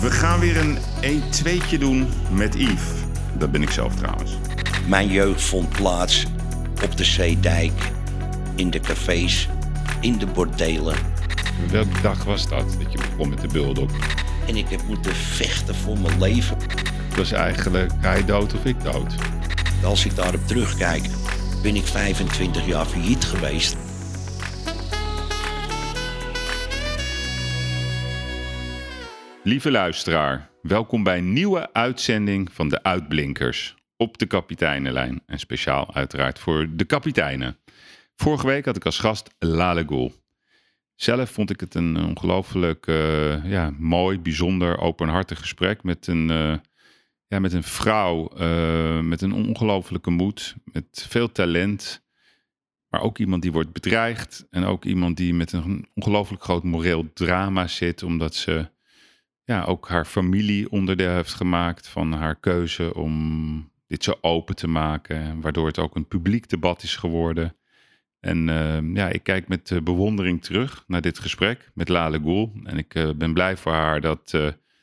We gaan weer een 1-2'tje doen met Yves. Dat ben ik zelf trouwens. Mijn jeugd vond plaats op de Zeedijk, in de cafés, in de bordelen. Welke dag was dat, dat je begon met de bulldog? En ik heb moeten vechten voor mijn leven. Het was eigenlijk hij dood of ik dood. Als ik daarop terugkijk, ben ik 25 jaar failliet geweest. Lieve luisteraar, welkom bij een nieuwe uitzending van de Uitblinkers op de kapiteinenlijn. En speciaal uiteraard voor de kapiteinen. Vorige week had ik als gast Lale Gul. Zelf vond ik het een ongelooflijk eh, ja, mooi, bijzonder, openhartig gesprek met een, eh, ja, met een vrouw eh, met een ongelofelijke moed, met veel talent. Maar ook iemand die wordt bedreigd en ook iemand die met een ongelooflijk groot moreel drama zit, omdat ze ja, ook haar familie onderdeel heeft gemaakt van haar keuze om dit zo open te maken, waardoor het ook een publiek debat is geworden. En uh, ja, ik kijk met uh, bewondering terug naar dit gesprek met Lale Goel. En ik uh, ben blij voor haar dat,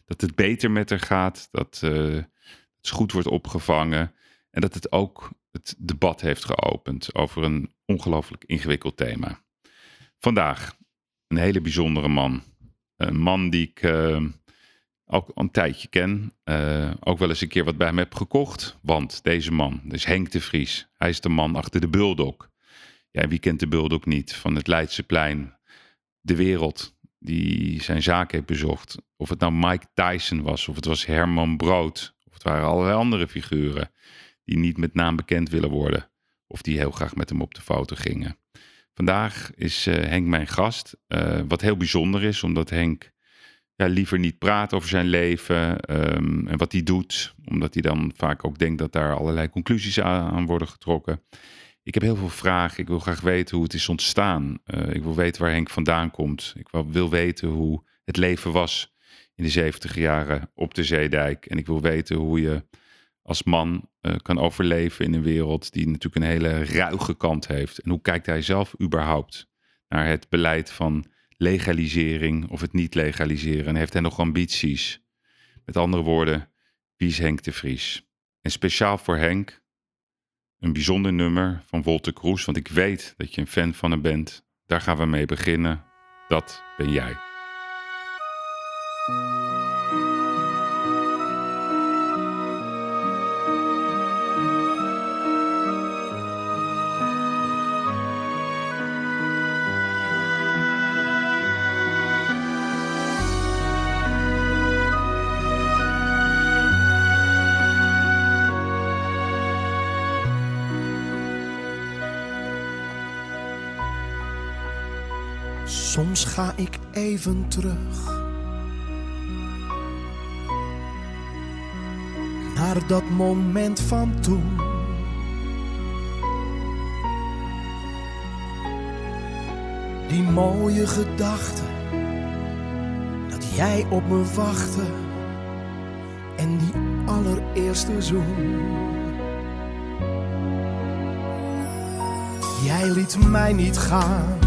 dat het beter met haar gaat, dat het goed wordt opgevangen en dat het ook het debat heeft geopend over een ongelooflijk ingewikkeld thema. Vandaag een hele bijzondere man. Een man die ik ook een tijdje ken. Uh, ook wel eens een keer wat bij hem heb gekocht. Want deze man, dus Henk de Vries, hij is de man achter de Bulldog. Ja, wie kent de Bulldog niet? Van het Leidseplein, de wereld die zijn zaak heeft bezocht. Of het nou Mike Tyson was, of het was Herman Brood. Of het waren allerlei andere figuren die niet met naam bekend willen worden. Of die heel graag met hem op de foto gingen. Vandaag is uh, Henk mijn gast. Uh, wat heel bijzonder is, omdat Henk ja, liever niet praat over zijn leven um, en wat hij doet. Omdat hij dan vaak ook denkt dat daar allerlei conclusies aan, worden getrokken. Ik heb heel veel vragen. Ik wil graag weten hoe het is ontstaan. Uh, ik wil weten waar Henk vandaan komt. Ik wil, weten hoe het leven was in de 70 jaren op de Zeedijk. En ik wil weten hoe je als man uh, kan overleven in een wereld die natuurlijk een hele ruige kant heeft. En hoe kijkt hij zelf überhaupt naar het beleid van legalisering of het niet legaliseren? En heeft hij nog ambities? Met andere woorden, wie is Henk de Vries? En speciaal voor Henk een bijzonder nummer van Wolter Kroes, want ik weet dat je een fan van hem bent. Daar gaan we mee beginnen. Dat ben jij. Soms ga ik even terug naar dat moment van toen. Die mooie gedachte dat jij op me wachtte en die allereerste zoen. Jij liet mij niet gaan.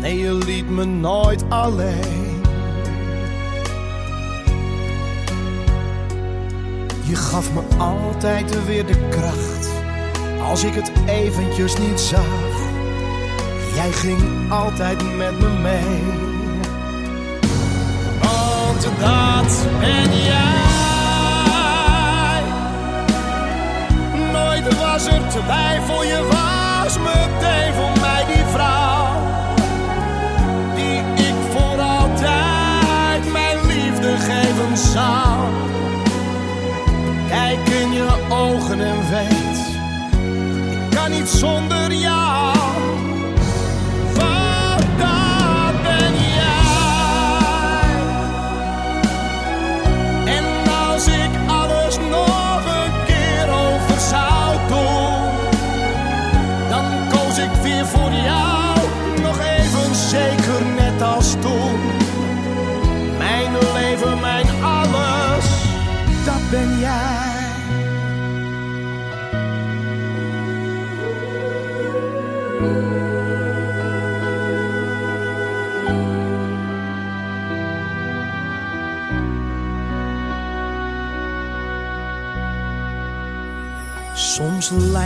Nee, je liet me nooit alleen. Je gaf me altijd weer de kracht als ik het eventjes niet zag. Jij ging altijd met me mee. Want dat ben jij. Nooit was er twijfel, je was meteen voor mij Kijk in je ogen en weet, ik kan niet zonder jou.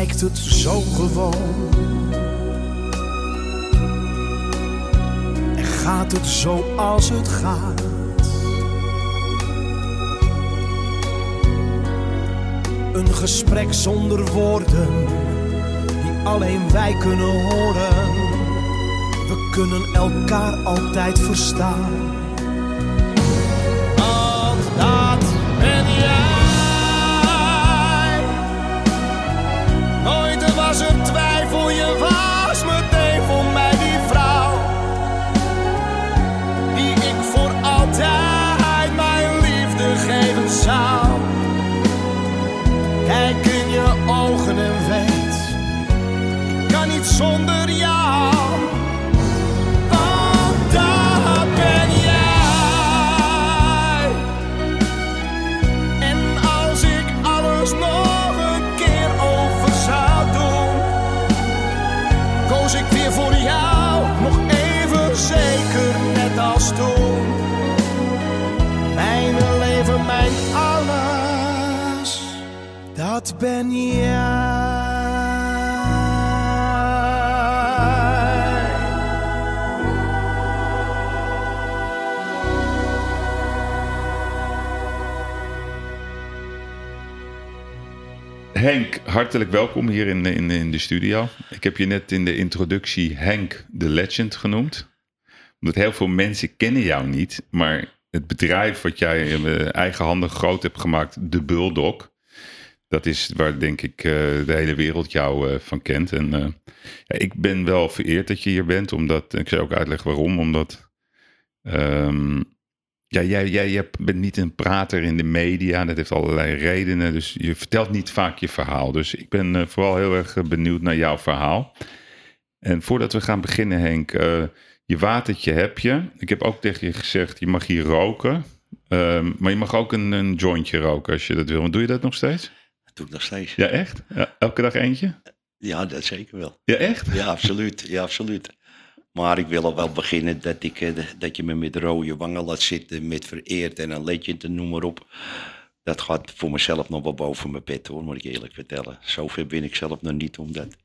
Lijkt het zo gewoon. En gaat het zo als het gaat. Een gesprek zonder woorden, die alleen wij kunnen horen. We kunnen elkaar altijd verstaan. Ben jij. Henk, hartelijk welkom hier in, in, in de studio. Ik heb je net in de introductie Henk de Legend genoemd. Omdat heel veel mensen kennen jou niet. Maar het bedrijf wat jij uh, eigenhandig groot hebt gemaakt, de Bulldog. Dat is waar denk ik eh, de hele wereld jou eh, van kent. En eh, ja, ik ben wel vereerd dat je hier bent. Omdat, ik zal ook uitleggen waarom. Omdat ehm, ja, jij, jij, bent niet een prater in de media. Dat heeft allerlei redenen. Dus je vertelt niet vaak je verhaal. Dus ik ben vooral heel erg benieuwd naar jouw verhaal. En voordat we gaan beginnen, Henk, je watertje heb je. Ik heb ook tegen je gezegd, je mag hier roken. Ehm, maar je mag ook een, een jointje roken als je dat wil. Want doe je dat nog steeds? Dat doe ik nog steeds. Ja, echt? Ja, elke dag eentje? Ja, dat zeker wel. Ja, echt? Ja, absoluut. Ja, absoluut. Maar ik wil al wel beginnen dat, ik, eh, dat je me met rode wangen laat zitten, met vereerd en een legend en noem maar op. Dat gaat voor mezelf nog wel boven mijn pet hoor, moet ik eerlijk vertellen. Zover ben ik zelf nog niet om dat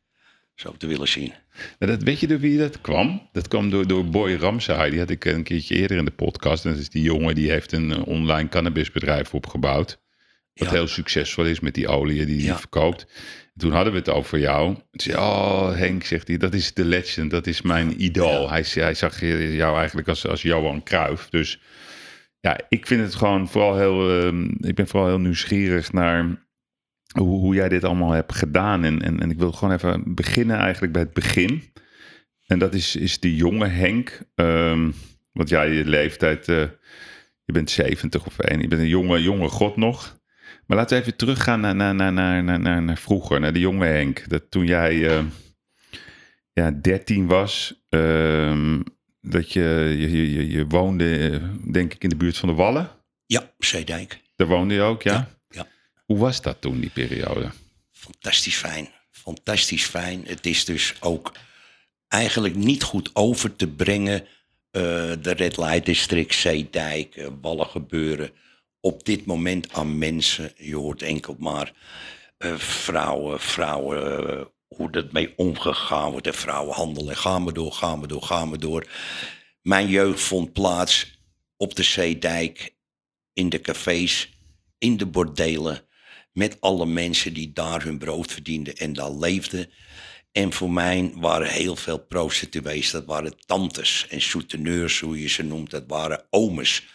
zo te willen zien. Nou, dat, weet je door wie dat kwam? Dat kwam door, door Boy Ramsay. Die had ik een keertje eerder in de podcast. En dat is die jongen die heeft een eh, online cannabisbedrijf opgebouwd. Wat Ja. heel succesvol is met die olie die hij Ja. verkoopt. Toen hadden we het over jou. Zei oh Henk, zegt hij, dat is de legend. Dat is mijn idool. Hij, hij zag je- jou eigenlijk als, als Johan Cruijff. Dus ja, ik vind het gewoon vooral heel... ehm, ik ben vooral heel nieuwsgierig naar hoe, hoe jij dit allemaal hebt gedaan. En, en, en ik wil gewoon even beginnen eigenlijk bij het begin. En dat is, is die jonge Henk. Ehm, want ja, je leeftijd, eh, je bent 70 of één. Je bent een jonge, jonge god nog. Maar laten we even teruggaan naar, naar, naar, naar, naar, naar, naar vroeger, naar de jonge Henk. Dat toen jij eh, ja, 13 was, ehm, dat je, je, je, je- woonde, eh, denk ik, in de buurt van de Wallen. Ja, Zeedijk. Daar woonde je ook, ja? Ja, ja. Hoe was dat toen, die periode? Fantastisch fijn. Fantastisch fijn. Het is dus ook eigenlijk niet goed over te brengen. eh, de Red Light District, Zeedijk, Wallen gebeuren. Op dit moment aan mensen. Je hoort enkel maar eh, vrouwen, vrouwen, eh, hoe dat mee omgegaan wordt. En vrouwenhandel. En gaan we door, gaan we door, gaan we door. Mijn jeugd vond plaats op de Zeedijk, in de cafés, in de bordelen met alle mensen die daar hun brood verdienden en daar leefden. En voor mij waren heel veel prostituees, dat waren tantes en souteneurs, hoe je ze noemt, dat waren oomes.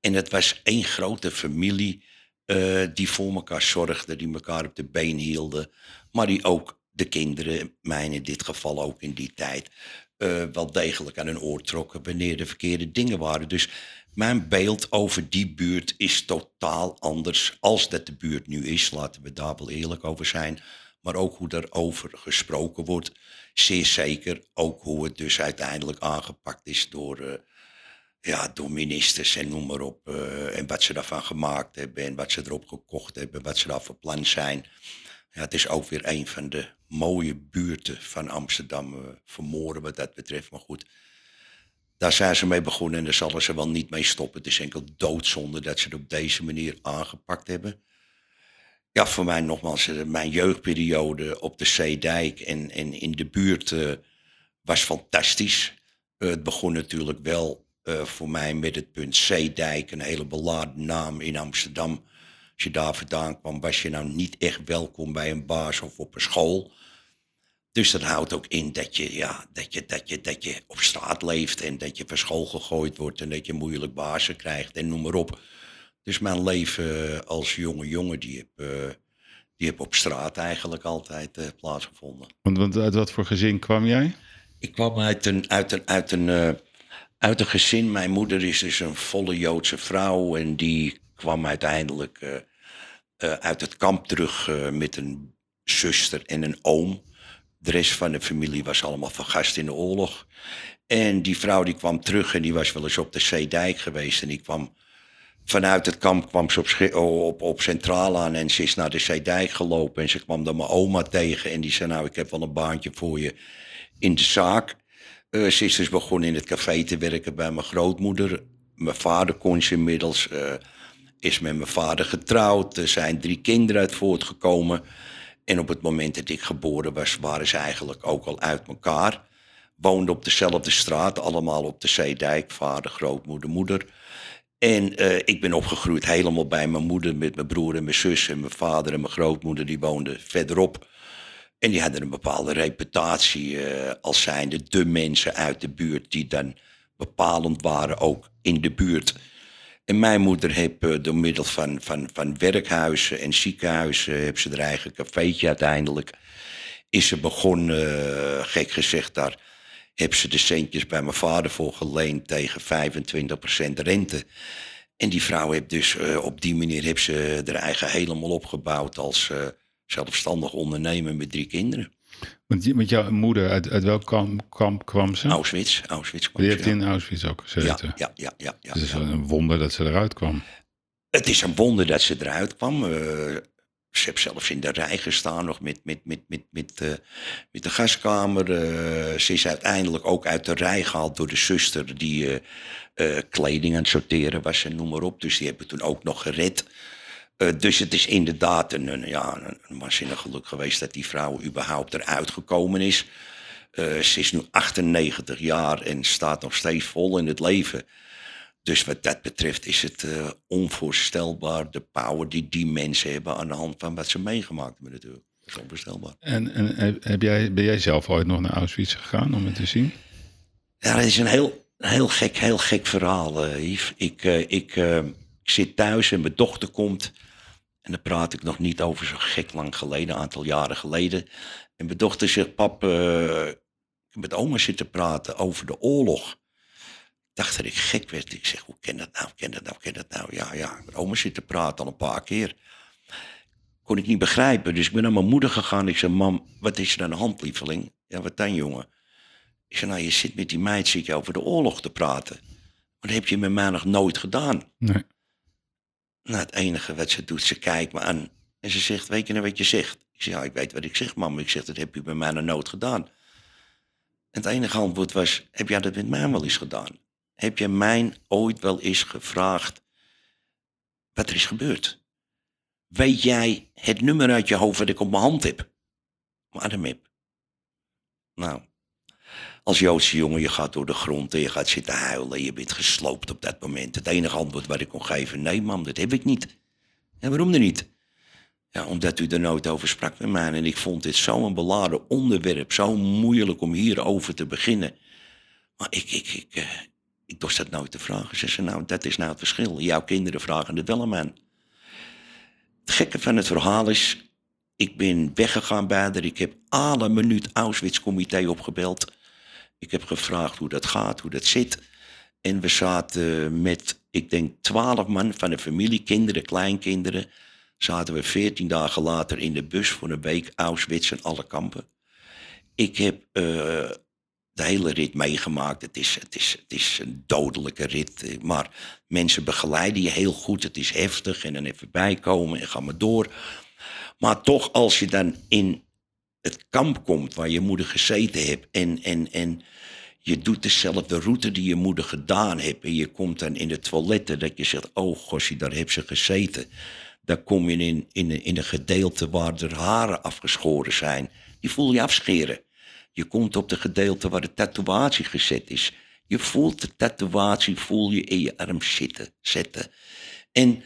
En het was één grote familie eh, die voor elkaar zorgde, die elkaar op de been hielden, maar die ook de kinderen, mij in dit geval ook in die tijd, eh, wel degelijk aan hun oor trokken wanneer er verkeerde dingen waren. Dus mijn beeld over die buurt is totaal anders als dat de buurt nu is. Laten we daar wel eerlijk over zijn. Maar ook hoe daarover gesproken wordt. Zeer zeker ook hoe het dus uiteindelijk aangepakt is door, eh, ja, door ministers en noem maar op. eh, en wat ze daarvan gemaakt hebben en wat ze erop gekocht hebben, wat ze daar voor plan zijn. Ja, het is ook weer een van de mooie buurten van Amsterdam. eh vermoorden wat dat betreft, maar goed. Daar zijn ze mee begonnen en daar zullen ze wel niet mee stoppen. Het is enkel doodzonde dat ze het op deze manier aangepakt hebben. ja, voor mij nogmaals, eh, mijn jeugdperiode op de Zeedijk en, en in de buurt was fantastisch. Het begon natuurlijk wel eh, voor mij met het punt Zeedijk, een hele beladen naam in Amsterdam. Als je daar vandaan kwam, was je nou niet echt welkom bij een baas of op een school. Dus dat houdt ook in dat je, ja, dat, je, dat, je, dat je op straat leeft en dat je van school gegooid wordt en dat je moeilijk bazen krijgt en noem maar op. Dus mijn leven als jonge jongen, die heb, eh, die heb op straat eigenlijk altijd eh, plaatsgevonden. Want, want uit wat voor gezin kwam jij? Ik kwam uit een, uit een, uit een, eh, uit een gezin. Mijn moeder is dus een volle Joodse vrouw. En die kwam uiteindelijk eh, eh, uit het kamp terug eh, met een zuster en een oom. De rest van de familie was allemaal vergast in de oorlog. En die vrouw die kwam terug en die was wel eens op de Zeedijk geweest. En die kwam vanuit het kamp kwam ze op, Schi- op, op Centraal aan en ze is naar de Zeedijk gelopen. En ze kwam dan mijn oma tegen en die zei nou ik heb wel een baantje voor je in de zaak. Eh, ze is dus begonnen in het café te werken bij mijn grootmoeder. Mijn vader kon ze inmiddels, eh, is met mijn vader getrouwd. Er zijn drie kinderen uit voortgekomen. En op het moment dat ik geboren was, waren ze eigenlijk ook al uit elkaar. Woonden op dezelfde straat, allemaal op de Zeedijk. Vader, grootmoeder, moeder. En eh, ik ben opgegroeid helemaal bij mijn moeder met mijn broer en mijn zus. En mijn vader en mijn grootmoeder die woonden verderop. En die hadden een bepaalde reputatie eh, als zijnde de mensen uit de buurt die dan bepalend waren ook in de buurt. En mijn moeder heeft eh, door middel van, van, van werkhuizen en ziekenhuizen, heeft ze haar eigen cafeetje uiteindelijk, is ze begonnen, eh, gek gezegd daar, heb ze de centjes bij mijn vader voor geleend tegen 25% rente. En die vrouw heeft dus eh, op die manier heeft ze haar eigen helemaal opgebouwd als eh, zelfstandig ondernemer met drie kinderen. Want, jouw moeder, uit, uit welk kamp, kamp kwam ze? Auschwitz, Auschwitz kwam Die heeft in Auschwitz ook gezeten. ja, ja, ja, ja, Het is ja. een wonder dat ze eruit kwam. Het is een wonder dat ze eruit kwam. Eh, ze heeft zelfs in de rij gestaan nog met, met, met, met, met, eh, met de gaskamer. Eh, ze is uiteindelijk ook uit de rij gehaald door de zuster die kleding aan het sorteren was en noem maar op. Dus die hebben toen ook nog gered. Eh, dus het is inderdaad een, een, ja, een, waanzinnig geluk geweest dat die vrouw überhaupt eruit gekomen is. Eh, ze is nu 98 jaar en staat nog steeds vol in het leven. Dus wat dat betreft is het eh, onvoorstelbaar de power die die mensen hebben aan de hand van wat ze meegemaakt hebben natuurlijk. Dat is onvoorstelbaar. En, en heb- jij, ben jij zelf ooit nog naar Auschwitz gegaan om het te zien? Ja, dat is een heel, heel, gek, heel gek verhaal, Yves. Ik, ik, ik zit thuis en mijn dochter komt. En dan praat ik nog niet over zo gek lang geleden, een aantal jaren geleden. En mijn dochter zegt, pap, heb met oma zitten praten over de oorlog. Ik dacht dat ik gek werd. Ik zeg, hoe ken dat nou, ken dat nou, ken dat nou? Ja, ja, met oma zitten praten al een paar keer. Kon ik niet begrijpen, dus ik ben naar mijn moeder gegaan. Ik zei, mam, wat is er aan de hand, lieveling? Ja, wat dan, jongen? Ik zei, nou, je zit met die meid zit je over de oorlog te praten. Maar dat heb je met mij nog nooit gedaan. Nee. Nou, het enige wat ze doet, ze kijkt me aan. En ze zegt, weet je nou wat je zegt? Ik zeg, ja, ik weet wat ik zeg, mam. Ik zeg, dat heb je bij mij nog nooit gedaan. Het enige antwoord was, heb jij dat met mij wel eens gedaan? Heb je mij ooit wel eens gevraagd wat er is gebeurd? Weet jij het nummer uit je hoofd wat ik op mijn hand heb? Mijn adem heb. Nou, als Joodse jongen, je gaat door de grond en je gaat zitten huilen. Je bent gesloopt op dat moment. Het enige antwoord wat ik kon geven, nee mam, dat heb ik niet. En waarom dan niet? Ja, omdat u er nooit over sprak met mij. En ik vond dit zo'n beladen onderwerp, zo moeilijk om hierover te beginnen. Maar ik, ik, ik, eh, ik dorst dat nooit te vragen. Ze zei, nou, dat is nou het verschil. Jouw kinderen vragen het wel aan. Het gekke van het verhaal is, ik ben weggegaan bij haar. Ik heb alle minuut Auschwitz-comité opgebeld. Ik heb gevraagd hoe dat gaat, hoe dat zit. En we zaten met, ik denk, twaalf man van de familie, kinderen, kleinkinderen. Zaten we veertien dagen later in de bus voor een week Auschwitz en alle kampen. Ik heb eh, de hele rit meegemaakt. Het is, het, is, het is een dodelijke rit. eh, Maar mensen begeleiden je heel goed. Het is heftig en dan even bijkomen en ga maar door. Maar toch, als je dan in het kamp komt waar je moeder gezeten hebt en, en, en je doet dezelfde route die je moeder gedaan heeft en je komt dan in de toiletten dat je zegt, oh gossie, daar heeft ze gezeten. Dan kom je in, in, in een gedeelte waar de haren afgeschoren zijn. Die voel je afscheren. Je komt op de gedeelte waar de tatoeatie gezet is. Je voelt de tatoeatie, voel je in je arm zitten, zetten. En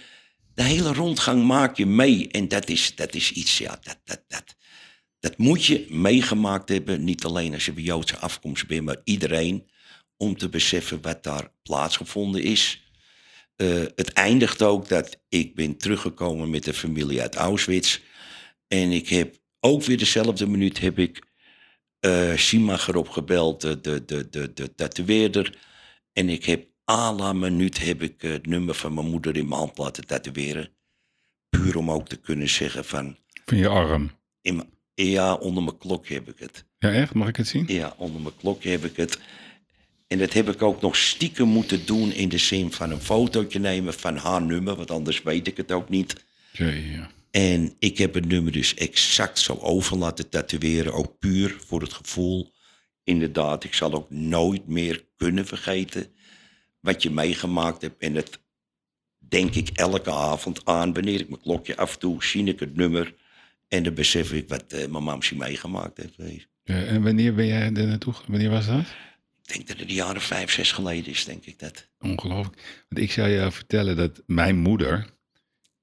de hele rondgang maak je mee. En dat is, dat is iets, ja, dat, dat, dat, dat moet je meegemaakt hebben. Niet alleen als je bij Joodse afkomst bent, maar iedereen. Om te beseffen wat daar plaatsgevonden is. Eh, het eindigt ook dat ik ben teruggekomen met de familie uit Auschwitz. En ik heb ook weer dezelfde minuut heb ik eh Schumacher opgebeld, de, de, de, de, de tatoeëerder. En ik heb à la minuut heb ik eh, het nummer van mijn moeder in mijn hand laten tatoeëren. Puur om ook te kunnen zeggen van, Van je arm. in mijn- ja, onder mijn klokje heb ik het. Ja, echt? Mag ik het zien? Ja, onder mijn klokje heb ik het. En dat heb ik ook nog stiekem moeten doen in de zin van een fotootje nemen van haar nummer, want anders weet ik het ook niet. Ja. En ik heb het nummer dus exact zo over laten tatoeëren, ook puur voor het gevoel. Inderdaad, ik zal ook nooit meer kunnen vergeten wat je meegemaakt hebt. En het denk ik elke avond aan, wanneer ik mijn klokje afdoe, zie ik het nummer. En dan besef ik wat eh, mijn mamsie meegemaakt heeft. Ja, en wanneer ben jij er naartoe? Wanneer was dat? Ik denk dat het de jaren vijf, zes geleden is, denk ik dat. Ongelooflijk. Want ik zou je vertellen dat mijn moeder,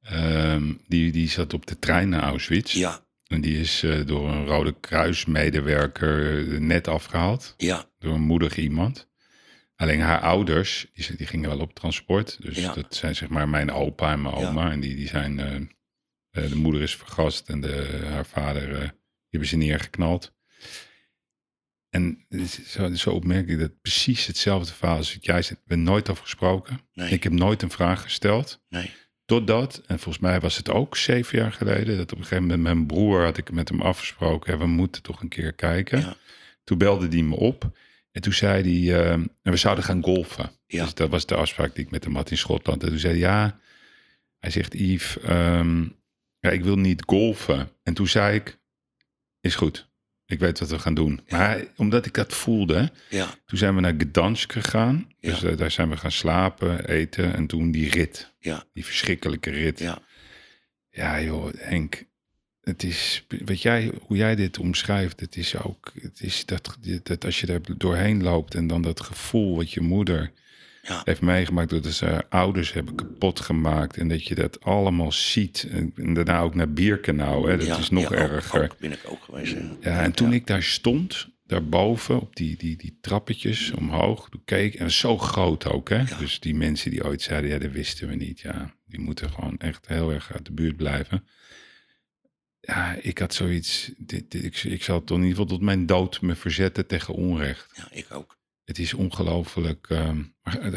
ehm, die, die zat op de trein naar Auschwitz. Ja, En die is eh, door een Rode Kruismedewerker eh, net afgehaald. ja, Door een moedig iemand. Alleen haar ouders, die, die gingen wel op transport. Dus Ja. dat zijn zeg maar mijn opa en mijn Ja. oma. En die, die zijn, de moeder is vergast en de, haar vader, eh, die hebben ze neergeknald. En het zo, zo opmerkelijk dat precies hetzelfde verhaal als wat jij zegt. Ik ben nooit over gesproken. nee, Ik heb nooit een vraag gesteld. nee, Totdat, en volgens mij was het ook zeven jaar geleden, dat op een gegeven moment mijn broer had ik met hem afgesproken, we moeten toch een keer kijken. Ja. Toen belde hij me op en toen zei hij, eh, en we zouden gaan golfen. Ja. Dus dat was de afspraak die ik met hem had in Schotland. En toen zei hij, ja, hij zegt, Yves, ehm, ja, ik wil niet golfen. En toen zei ik, is goed, ik weet wat we gaan doen. Ja. Maar omdat ik dat voelde, ja, toen zijn we naar Gdansk gegaan. Ja. Dus eh, daar zijn we gaan slapen, eten en toen die rit. Ja. Die verschrikkelijke rit. ja, Ja, joh, Henk. Het is, weet jij, hoe jij dit omschrijft, het is ook, het is dat, dat als je er doorheen loopt en dan dat gevoel wat je moeder Ja. heeft meegemaakt, dat ze haar ouders hebben kapot gemaakt en dat je dat allemaal ziet. En, en daarna ook naar Bierkenau, hè, dat ja, is nog ja, erger. Ook, ben ik ook geweest. Ja, Ja, en toen ik daar stond, daarboven, op die, die, die trappetjes omhoog, toen keek, en zo groot ook, hè. Ja. Dus die mensen die ooit zeiden, ja, dat wisten we niet. Ja, die moeten gewoon echt heel erg uit de buurt blijven. Ja, ik had zoiets, dit, dit, ik, ik zal toch in ieder geval tot mijn dood me verzetten tegen onrecht. ja, ik ook. Het is ongelooflijk, ehm,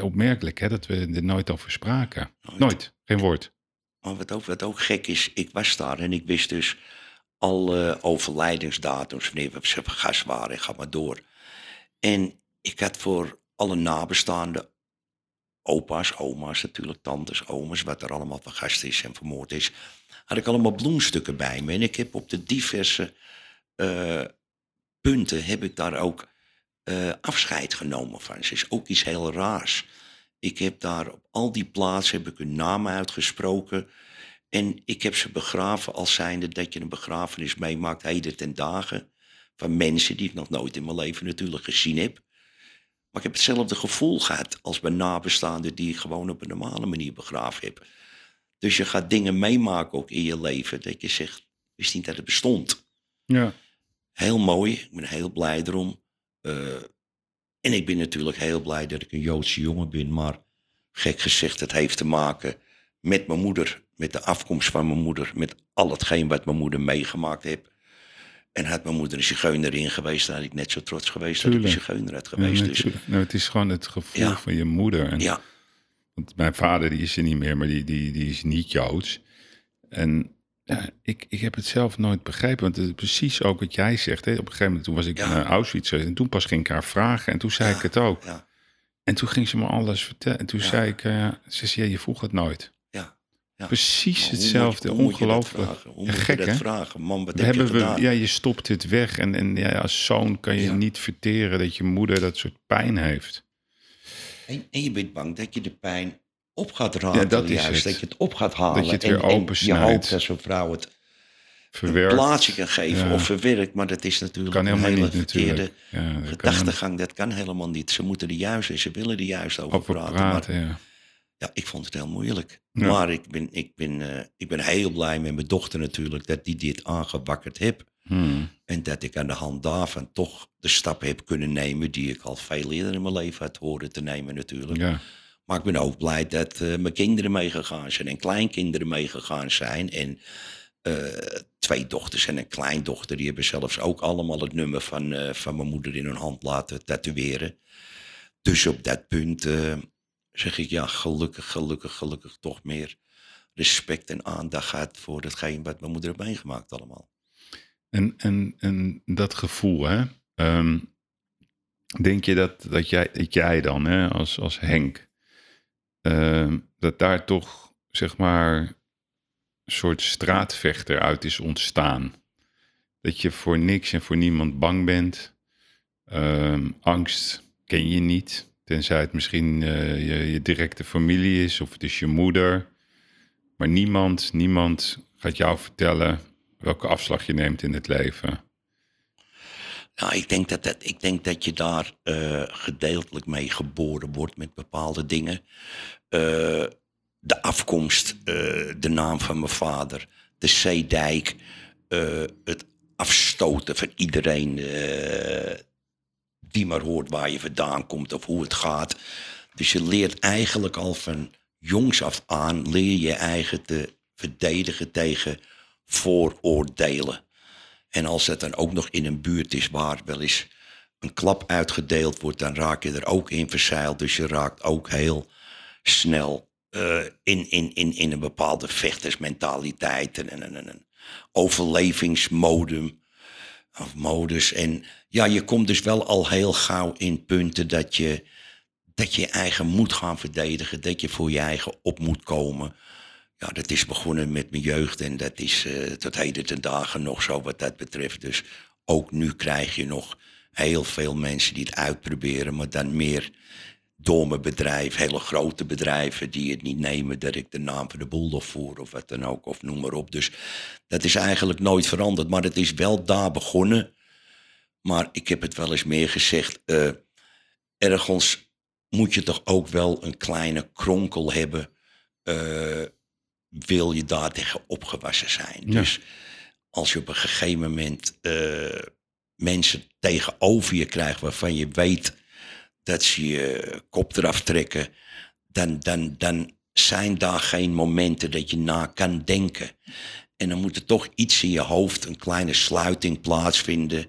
opmerkelijk, hè, dat we er nooit over spraken. Nooit. Nooit, geen woord. Maar wat ook, wat ook gek is, ik was daar en ik wist dus alle overlijdensdatums, wanneer we ze vergast waren, ga maar door. En ik had voor alle nabestaanden, opa's, oma's natuurlijk, tantes, oma's, wat er allemaal vergast is en vermoord is, had ik allemaal bloemstukken bij me. En ik heb op de diverse eh, punten, heb ik daar ook eh, afscheid genomen van. Ze is ook iets heel raars. Ik heb daar op al die plaatsen heb ik hun namen uitgesproken. En ik heb ze begraven als zijnde dat je een begrafenis meemaakt heden ten dagen. Van mensen die ik nog nooit in mijn leven natuurlijk gezien heb. Maar ik heb hetzelfde gevoel gehad als mijn nabestaanden die ik gewoon op een normale manier begraven heb. Dus je gaat dingen meemaken ook in je leven dat je zegt, wist niet dat het bestond. Ja. Heel mooi, ik ben heel blij erom. Eh, en ik ben natuurlijk heel blij dat ik een Joodse jongen ben, maar gek gezegd, het heeft te maken met mijn moeder, met de afkomst van mijn moeder, met al hetgeen wat mijn moeder meegemaakt heeft. En had mijn moeder een zigeuner in geweest, dan had ik net zo trots geweest dat ik een zigeuner had geweest. dus, nou, het is gewoon het gevoel Ja. van je moeder. En ja, Want mijn vader die is er niet meer, maar die, die, die is niet Joods. En ja, ik, ik heb het zelf nooit begrepen. Want het is precies ook wat jij zegt. Hè. Op een gegeven moment toen was ik Ja. naar Auschwitz. En toen pas ging ik haar vragen. En toen zei Ja, ik het ook. ja, En toen ging ze me alles vertellen. En toen zei ik, eh, ze zei, je vroeg het nooit. ja. Ja. Precies etszelfde, moet je- hoe moet je ongelooflijk. Hoe moet gek, je dat vragen? Man, wat We heb je hebben we, gedaan? ja, je stopt het weg. En, en ja, als zoon kan je Ja. niet verteren dat je moeder dat soort pijn heeft. En, en je bent bang dat je de pijn op gaat ratelen. dat is juist, het. dat je het op gaat halen. Dat je het weer en, en je hoopt dat zo'n vrouw het een Verwerkt. plaatsje kan geven Ja. of verwerkt. Maar dat is natuurlijk Kan een hele niet verkeerde Ja, dat gedachtegang. Dat kan helemaal niet. Ze moeten er juist, ze willen er juist over, over praten. praten, Maar ja. ja, ik vond het heel moeilijk. Maar ik ben, ik, ben, eh, ik ben heel blij met mijn dochter natuurlijk dat die dit aangewakkerd heeft. Hmm. En dat ik aan de hand daarvan toch de stap heb kunnen nemen die ik al veel eerder in mijn leven had horen te nemen natuurlijk. Ja. Maar ik ben ook blij dat eh, mijn kinderen meegegaan zijn en kleinkinderen meegegaan zijn. En eh, twee dochters en een kleindochter, die hebben zelfs ook allemaal het nummer van, eh, van mijn moeder in hun hand laten tatoeëren. Dus op dat punt zeg ik ja, gelukkig, gelukkig, gelukkig toch meer respect en aandacht gaat voor datgene wat mijn moeder heeft meegemaakt allemaal. En, en, en dat gevoel, hè? Ehm, denk je dat, dat, jij, dat jij dan, hè, als, als Henk, ehm, dat daar toch, zeg maar, een soort straatvechter uit is ontstaan? Dat je voor niks en voor niemand bang bent. Ehm, angst ken je niet, tenzij het misschien eh, je, je directe familie is of het is je moeder. Maar niemand, niemand gaat jou vertellen welke afslag je neemt in het leven. Nou, ik denk dat, dat, ik denk dat je daar eh, gedeeltelijk mee geboren wordt met bepaalde dingen. Eh, de afkomst, eh, de naam van mijn vader, de zeedijk, het afstoten van iedereen die maar hoort waar je vandaan komt of hoe het gaat. Dus je leert eigenlijk al van jongs af aan, leer je eigen te verdedigen tegen vooroordelen. En als het dan ook nog in een buurt is waar wel eens een klap uitgedeeld wordt, dan raak je er ook in verzeild. Dus je raakt ook heel snel eh, in, in, in, in een bepaalde vechtersmentaliteit en een, een, een overlevingsmodum of modus. En ja, je komt dus wel al heel gauw in punten dat je, dat je je eigen moet gaan verdedigen, dat je voor je eigen op moet komen. Ja, dat is begonnen met mijn jeugd en dat is eh, tot heden ten dagen nog zo wat dat betreft. Dus ook nu krijg je nog heel veel mensen die het uitproberen, maar dan meer mijn bedrijf, hele grote bedrijven die het niet nemen dat ik de naam van de boel voer of wat dan ook, of noem maar op. Dus dat is eigenlijk nooit veranderd, maar het is wel daar begonnen. Maar ik heb het wel eens meer gezegd, eh, ergens moet je toch ook wel een kleine kronkel hebben, eh, wil je daar tegen opgewassen zijn. Ja. Dus als je op een gegeven moment eh, mensen tegenover je krijgt waarvan je weet dat ze je kop eraf trekken, dan, dan, dan zijn daar geen momenten dat je na kan denken. En dan moet er toch iets in je hoofd, een kleine sluiting plaatsvinden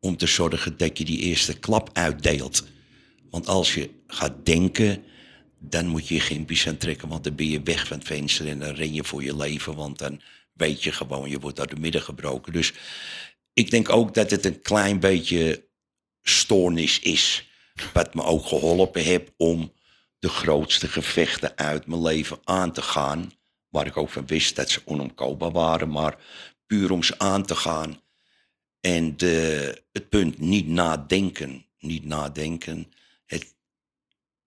om te zorgen dat je die eerste klap uitdeelt. Want als je gaat denken, dan moet je geen bies aan trekken, want dan ben je weg van het venster en dan ren je voor je leven, want dan weet je gewoon, je wordt uit de midden gebroken. Dus ik denk ook dat het een klein beetje stoornis is, wat me ook geholpen heeft om de grootste gevechten uit mijn leven aan te gaan, waar ik ook van wist dat ze onomkoopbaar waren, maar puur om ze aan te gaan. En de, het punt niet nadenken, niet nadenken. Het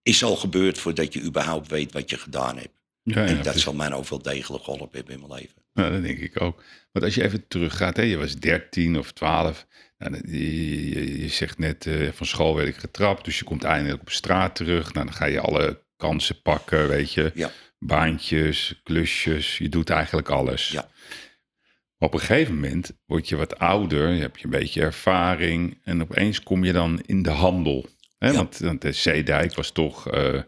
is al gebeurd voordat je überhaupt weet wat je gedaan hebt. Ja, en dat precies. zal mij ook wel degelijk geholpen hebben in mijn leven. Nou, dat denk ik ook. Want als je even teruggaat, hè, je was 13 of 12. Nou, je, je, je zegt net, eh, van school werd ik getrapt. Dus je komt eindelijk op straat terug. Nou, dan ga je alle kansen pakken, weet je. Ja. Baantjes, klusjes. Je doet eigenlijk alles. Ja. Maar op een gegeven moment word je wat ouder. Je hebt je een beetje ervaring. En opeens kom je dan in de handel. Hè? Ja. Want, want de Zeedijk was toch... eh,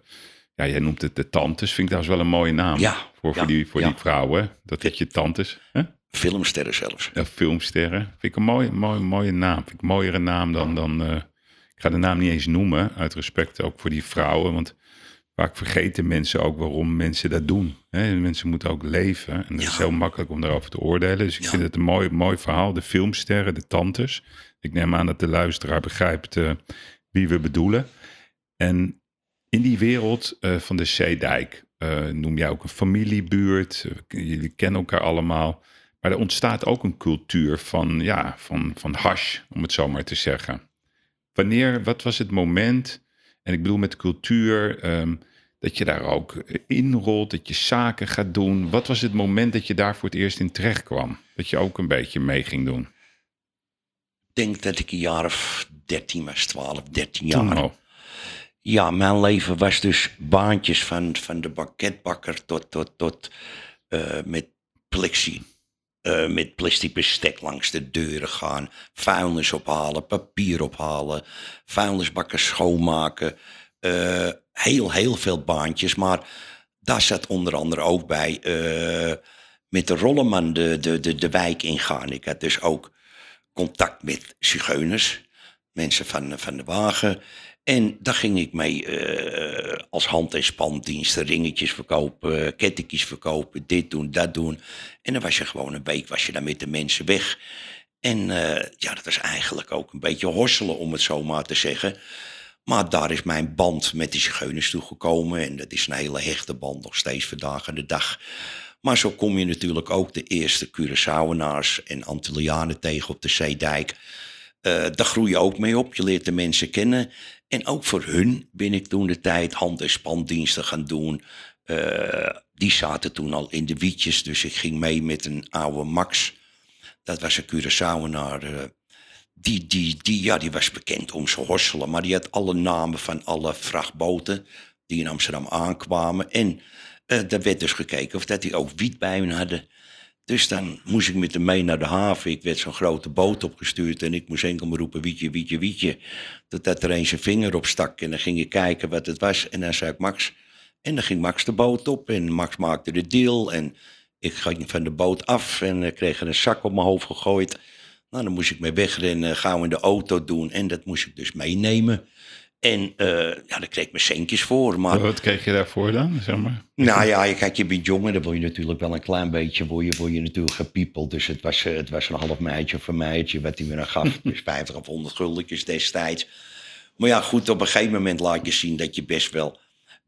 ja, jij noemt het de tantes. Vind ik trouwens wel een mooie naam. Ja, Voor, voor, die, voor die vrouwen. Dat het je tantes. Hè? Filmsterren zelfs. Ja, filmsterren. Vind ik een mooie, mooie, mooie naam. Vind ik een mooiere naam dan. dan eh, ik ga de naam niet eens noemen. Uit respect ook voor die vrouwen. Want vaak vergeten mensen ook waarom mensen dat doen. Hè? Mensen moeten ook leven. En dat is heel makkelijk om daarover te oordelen. Dus ik Ja. vind het een mooi, mooi verhaal. De filmsterren, de tantes. Ik neem aan dat de luisteraar begrijpt eh, wie we bedoelen. En in die wereld eh, van de Zeedijk eh, noem jij ook een familiebuurt. Eh, jullie kennen elkaar allemaal. Maar er ontstaat ook een cultuur van, ja, van, van hash, om het zo maar te zeggen. Wanneer, wat was het moment? En ik bedoel met cultuur, ehm, dat je daar ook inrolt, dat je zaken gaat doen. Wat was het moment dat je daar voor het eerst in terecht kwam? Dat je ook een beetje mee ging doen? Ik denk dat ik een jaar of 13 was, 12, 13 jaar. Ja, mijn leven was dus baantjes van, van de banketbakker tot, tot, tot eh, met plexi. eh, met plastic bestek langs de deuren gaan, vuilnis ophalen, papier ophalen, vuilnisbakken schoonmaken. eh, heel, heel veel baantjes, maar daar zat onder andere ook bij met de rollenman de, de, de, de wijk ingaan. Ik had dus ook contact met zigeuners, mensen van, van de wagen. En daar ging ik mee eh, als hand- en spandiensten, ringetjes verkopen, kettingjes verkopen, dit doen, dat doen. En dan was je gewoon een week was je dan met de mensen weg. En eh, ja, dat was eigenlijk ook een beetje hosselen, om het zo maar te zeggen. Maar daar is mijn band met die zigeuners toegekomen. En dat is een hele hechte band nog steeds vandaag de dag. Maar zo kom je natuurlijk ook de eerste Curaçaoenaars en Antillianen tegen op de Zeedijk. Eh daar groei je ook mee op. Je leert de mensen kennen. En ook voor hun ben ik toen de tijd hand- en spandiensten gaan doen. Eh, die zaten toen al in de wietjes. Dus ik ging mee met een oude Max. Dat was een Curaçaoenaar. eh die, die, die, ja, die was bekend om zijn hosselen. Maar die had alle namen van alle vrachtboten die in Amsterdam aankwamen. En daar werd dus gekeken of dat die ook wiet bij hun hadden. Dus dan moest ik met hem mee naar de haven. Ik werd zo'n grote boot opgestuurd en ik moest enkel maar roepen wietje, wietje, wietje. Totdat er een zijn vinger op stak en dan ging ik kijken wat het was. En dan zei ik Max. En dan ging Max de boot op en Max maakte de deal. En ik ging van de boot af en eh, kreeg een zak op mijn hoofd gegooid. Nou, dan moest ik mee wegrennen, gauw in de auto doen. En dat moest ik dus meenemen. En eh, ja, daar kreeg ik mijn centjes voor. Maar Wat kreeg je daarvoor dan? Zeg maar? nou ja, je, kijk, je bent jongen, dan word je natuurlijk wel een klein beetje, word je, word je natuurlijk gepiepeld. Dus het was, eh, het was een half meidje of een meidje wat hij me dan gaf. Dus 50 of 100 guldetjes destijds. Maar ja, goed, op een gegeven moment laat je zien dat je best wel,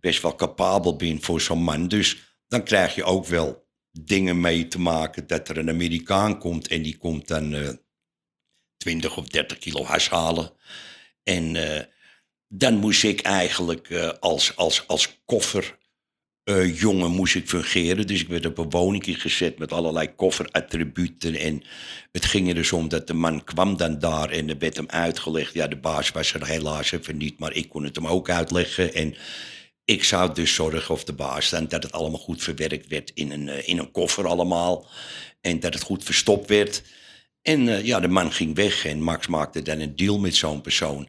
best wel capabel bent voor zo'n man. Dus dan krijg je ook wel dingen mee te maken dat er een Amerikaan komt en die komt dan eh 20 of 30 kilo hash halen. En dan moest ik eigenlijk eh, als, als, als koffer eh, moest ik fungeren. Dus ik werd op een woningje gezet met allerlei kofferattributen. En het ging er dus om dat de man kwam dan daar en er werd hem uitgelegd. Ja, de baas was er helaas even niet, maar ik kon het hem ook uitleggen. En ik zou dus zorgen of de baas dan dat het allemaal goed verwerkt werd in een, eh, in een koffer allemaal. En dat het goed verstopt werd. En ja, de man ging weg en Max maakte dan een deal met zo'n persoon.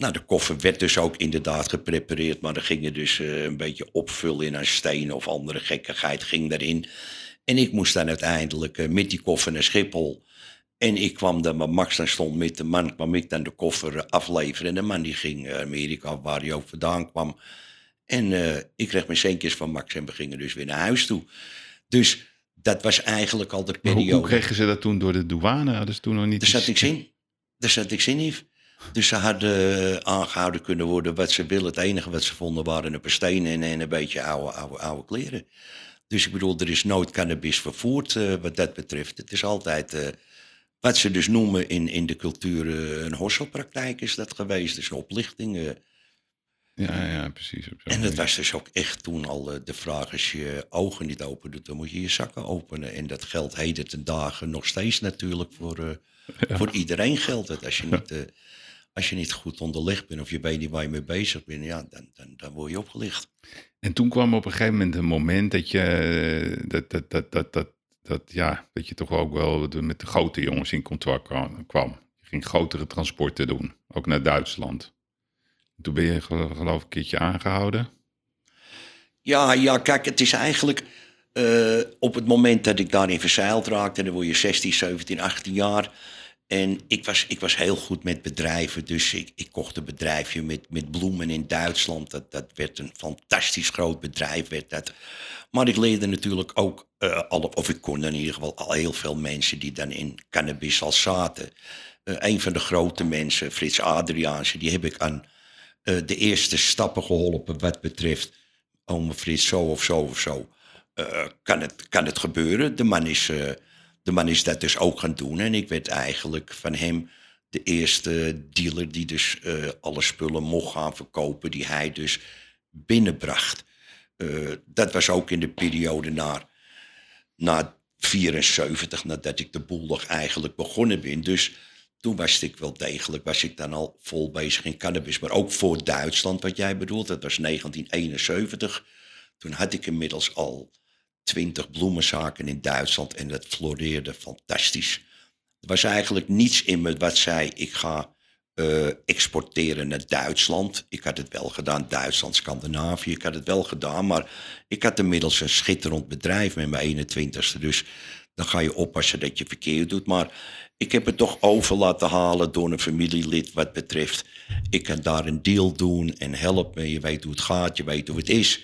Nou, de koffer werd dus ook inderdaad geprepareerd, maar dan ging je dus eh, een beetje opvullen in een steen of andere gekkigheid ging daarin. En ik moest dan uiteindelijk eh, met die koffer naar Schiphol. En ik kwam dan, maar Max dan stond met de man, kwam ik dan de koffer eh, afleveren. En de man die ging eh, Amerika, waar hij ook vandaan kwam. En ik kreeg mijn centjes van Max en we gingen dus weer naar huis toe. Dus dat was eigenlijk al de Maar hoe, periode. hoe kregen ze dat toen door de douane? Hadden ze toen nog niet... Er zat iets- niks in. Er zat niks in, Yves. Dus ze hadden eh, aangehouden kunnen worden wat ze willen. Het enige wat ze vonden waren een paar stenen en, en een beetje oude, oude, oude kleren. Dus ik bedoel, er is nooit cannabis vervoerd eh, wat dat betreft. Het is altijd eh, wat ze dus noemen in, in de cultuur een horselpraktijk is dat geweest. Dus een oplichting. Ja, ja, precies. En dat was dus ook echt toen al de vraag: als je je ogen niet open doet, dan moet je je zakken openen. En dat geldt heden ten dagen nog steeds natuurlijk voor, voor iedereen geldt het. Als je, niet, als je niet goed onderlegd bent of je weet niet waar je mee bezig bent, ja, dan, dan, dan word je opgelicht. En toen kwam op een gegeven moment een moment dat je, dat, dat, dat, dat, dat, dat, ja, dat je toch ook wel met de grote jongens in contact kwam. Je ging grotere transporten doen, ook naar Duitsland. Toen ben je gel- geloof ik een keertje aangehouden. Ja, ja, kijk, het is eigenlijk eh, op het moment dat ik daarin verzeild raakte, dan word je 16, 17, 18 jaar. En ik was, ik was heel goed met bedrijven, dus ik, ik kocht een bedrijfje met, met bloemen in Duitsland. Dat, dat werd een fantastisch groot bedrijf. Werd dat. Maar ik leerde natuurlijk ook, eh, alle, of ik kon in ieder geval al heel veel mensen die dan in cannabis al zaten. Eh, een van de grote mensen, Frits Adriaanse, die heb ik aan eh, de eerste stappen geholpen wat betreft ome Frits zo of zo of zo. kan, het, kan het gebeuren? De man, is, de man is dat dus ook gaan doen. En ik werd eigenlijk van hem de eerste dealer die dus eh, alle spullen mocht gaan verkopen die hij dus binnenbracht. Eh, dat was ook in de periode na, na 74, nadat ik de boel nog eigenlijk begonnen ben. Dus toen was ik wel degelijk, was ik dan al vol bezig in cannabis. Maar ook voor Duitsland, wat jij bedoelt, dat was 1971. Toen had ik inmiddels al twintig bloemenzaken in Duitsland en dat floreerde fantastisch. Er was eigenlijk niets in me wat zei, ik ga uh, exporteren naar Duitsland. Ik had het wel gedaan, Duitsland, Scandinavië, ik had het wel gedaan. Maar ik had inmiddels een schitterend bedrijf met mijn 21ste. Dus dan ga je oppassen dat je verkeerd doet. Maar ik heb het toch over laten halen door een familielid wat betreft. Ik kan daar een deal doen en help me. Je weet hoe het gaat, je weet hoe het is.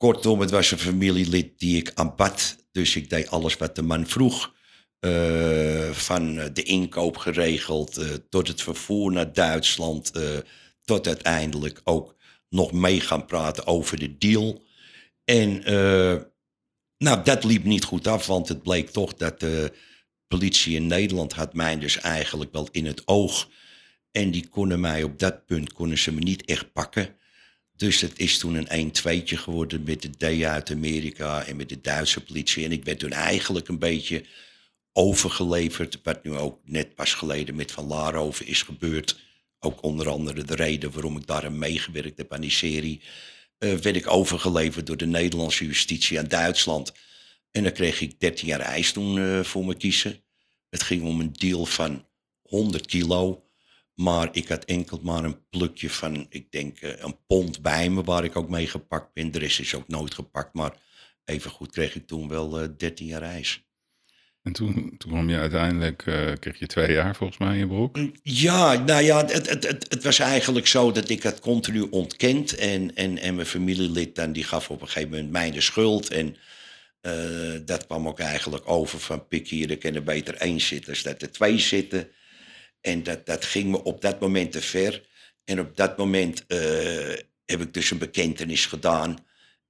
Kortom, het was een familielid die ik aanbad. Dus ik deed alles wat de man vroeg. Uh, van de inkoop geregeld uh, tot het vervoer naar Duitsland. Tot uiteindelijk ook nog mee gaan praten over de deal. En nou, dat liep niet goed af, want het bleek toch dat de politie in Nederland had mij dus eigenlijk wel in het oog. En die konden mij op dat punt konden ze me niet echt pakken. Dus het is toen een 1-2'tje geworden met de D uit Amerika en met de Duitse politie. En ik werd toen eigenlijk een beetje overgeleverd. Wat nu ook net pas geleden met Van Laarhoven is gebeurd. Ook onder andere de reden waarom ik daar aan meegewerkt heb aan die serie. Uh, werd ik overgeleverd door de Nederlandse justitie aan Duitsland. En dan kreeg ik 13 jaar ijs toen uh, voor me kiezen. Het ging om een deal van 100 kilo. Maar ik had enkel maar een plukje van, ik denk, uh, een pond bij me waar ik ook mee gepakt ben. De rest is ook nooit gepakt. Maar even goed kreeg ik toen wel 13 jaar ijs. En toen, toen kwam je uiteindelijk, uh, kreeg je twee jaar volgens mij in je broek? Ja, nou ja, het, het, het, het, was eigenlijk zo dat ik het continu ontkend. En, en, en mijn familielid dan, die gaf op een gegeven moment mij de schuld. En uh, dat kwam ook eigenlijk over van pik hier, er kunnen beter één zitten als dat er twee zitten. En dat, dat ging me op dat moment te ver. En op dat moment uh, heb ik dus een bekentenis gedaan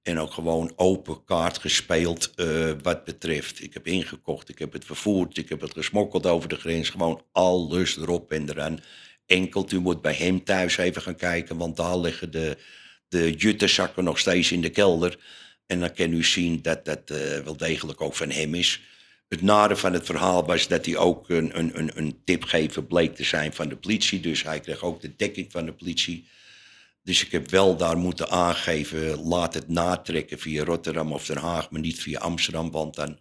en ook gewoon open kaart gespeeld uh, wat betreft. Ik heb ingekocht, ik heb het vervoerd, ik heb het gesmokkeld over de grens. Gewoon alles erop en eraan. Enkel, u moet bij hem thuis even gaan kijken, want daar liggen de, de juttezakken nog steeds in de kelder. En dan kan u zien dat dat uh, wel degelijk ook van hem is. Het nare van het verhaal was dat hij ook een, een, een, tipgever bleek te zijn van de politie. Dus hij kreeg ook de dekking van de politie. Dus ik heb wel daar moeten aangeven, laat het natrekken via Rotterdam of Den Haag, maar niet via Amsterdam, want dan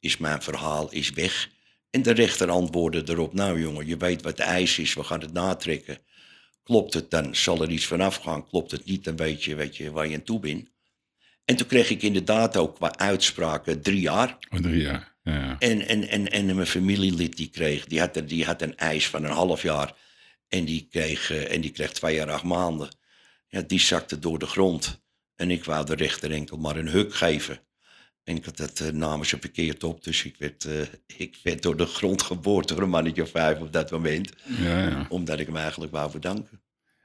is mijn verhaal is weg. En de rechter antwoordde erop, nou jongen, je weet wat de eis is, we gaan het natrekken. Klopt het, dan zal er iets vanaf gaan. Klopt het niet, dan weet je, weet je waar je aan toe bent. En toen kreeg ik inderdaad ook qua uitspraken jaar. Oh, drie jaar, ja. En, en, en, en mijn familielid die kreeg, die had, die had een eis van een half jaar. En die kreeg, eh, en die kreeg twee jaar acht maanden ja, die zakte door de grond. En ik wou de rechter enkel maar een huk geven. En dat uh, namen ze verkeerd op, dus ik werd, uh, ik werd door de grond geboord door een mannetje of vijf op dat moment. Ja, ja. Omdat ik hem eigenlijk wou bedanken.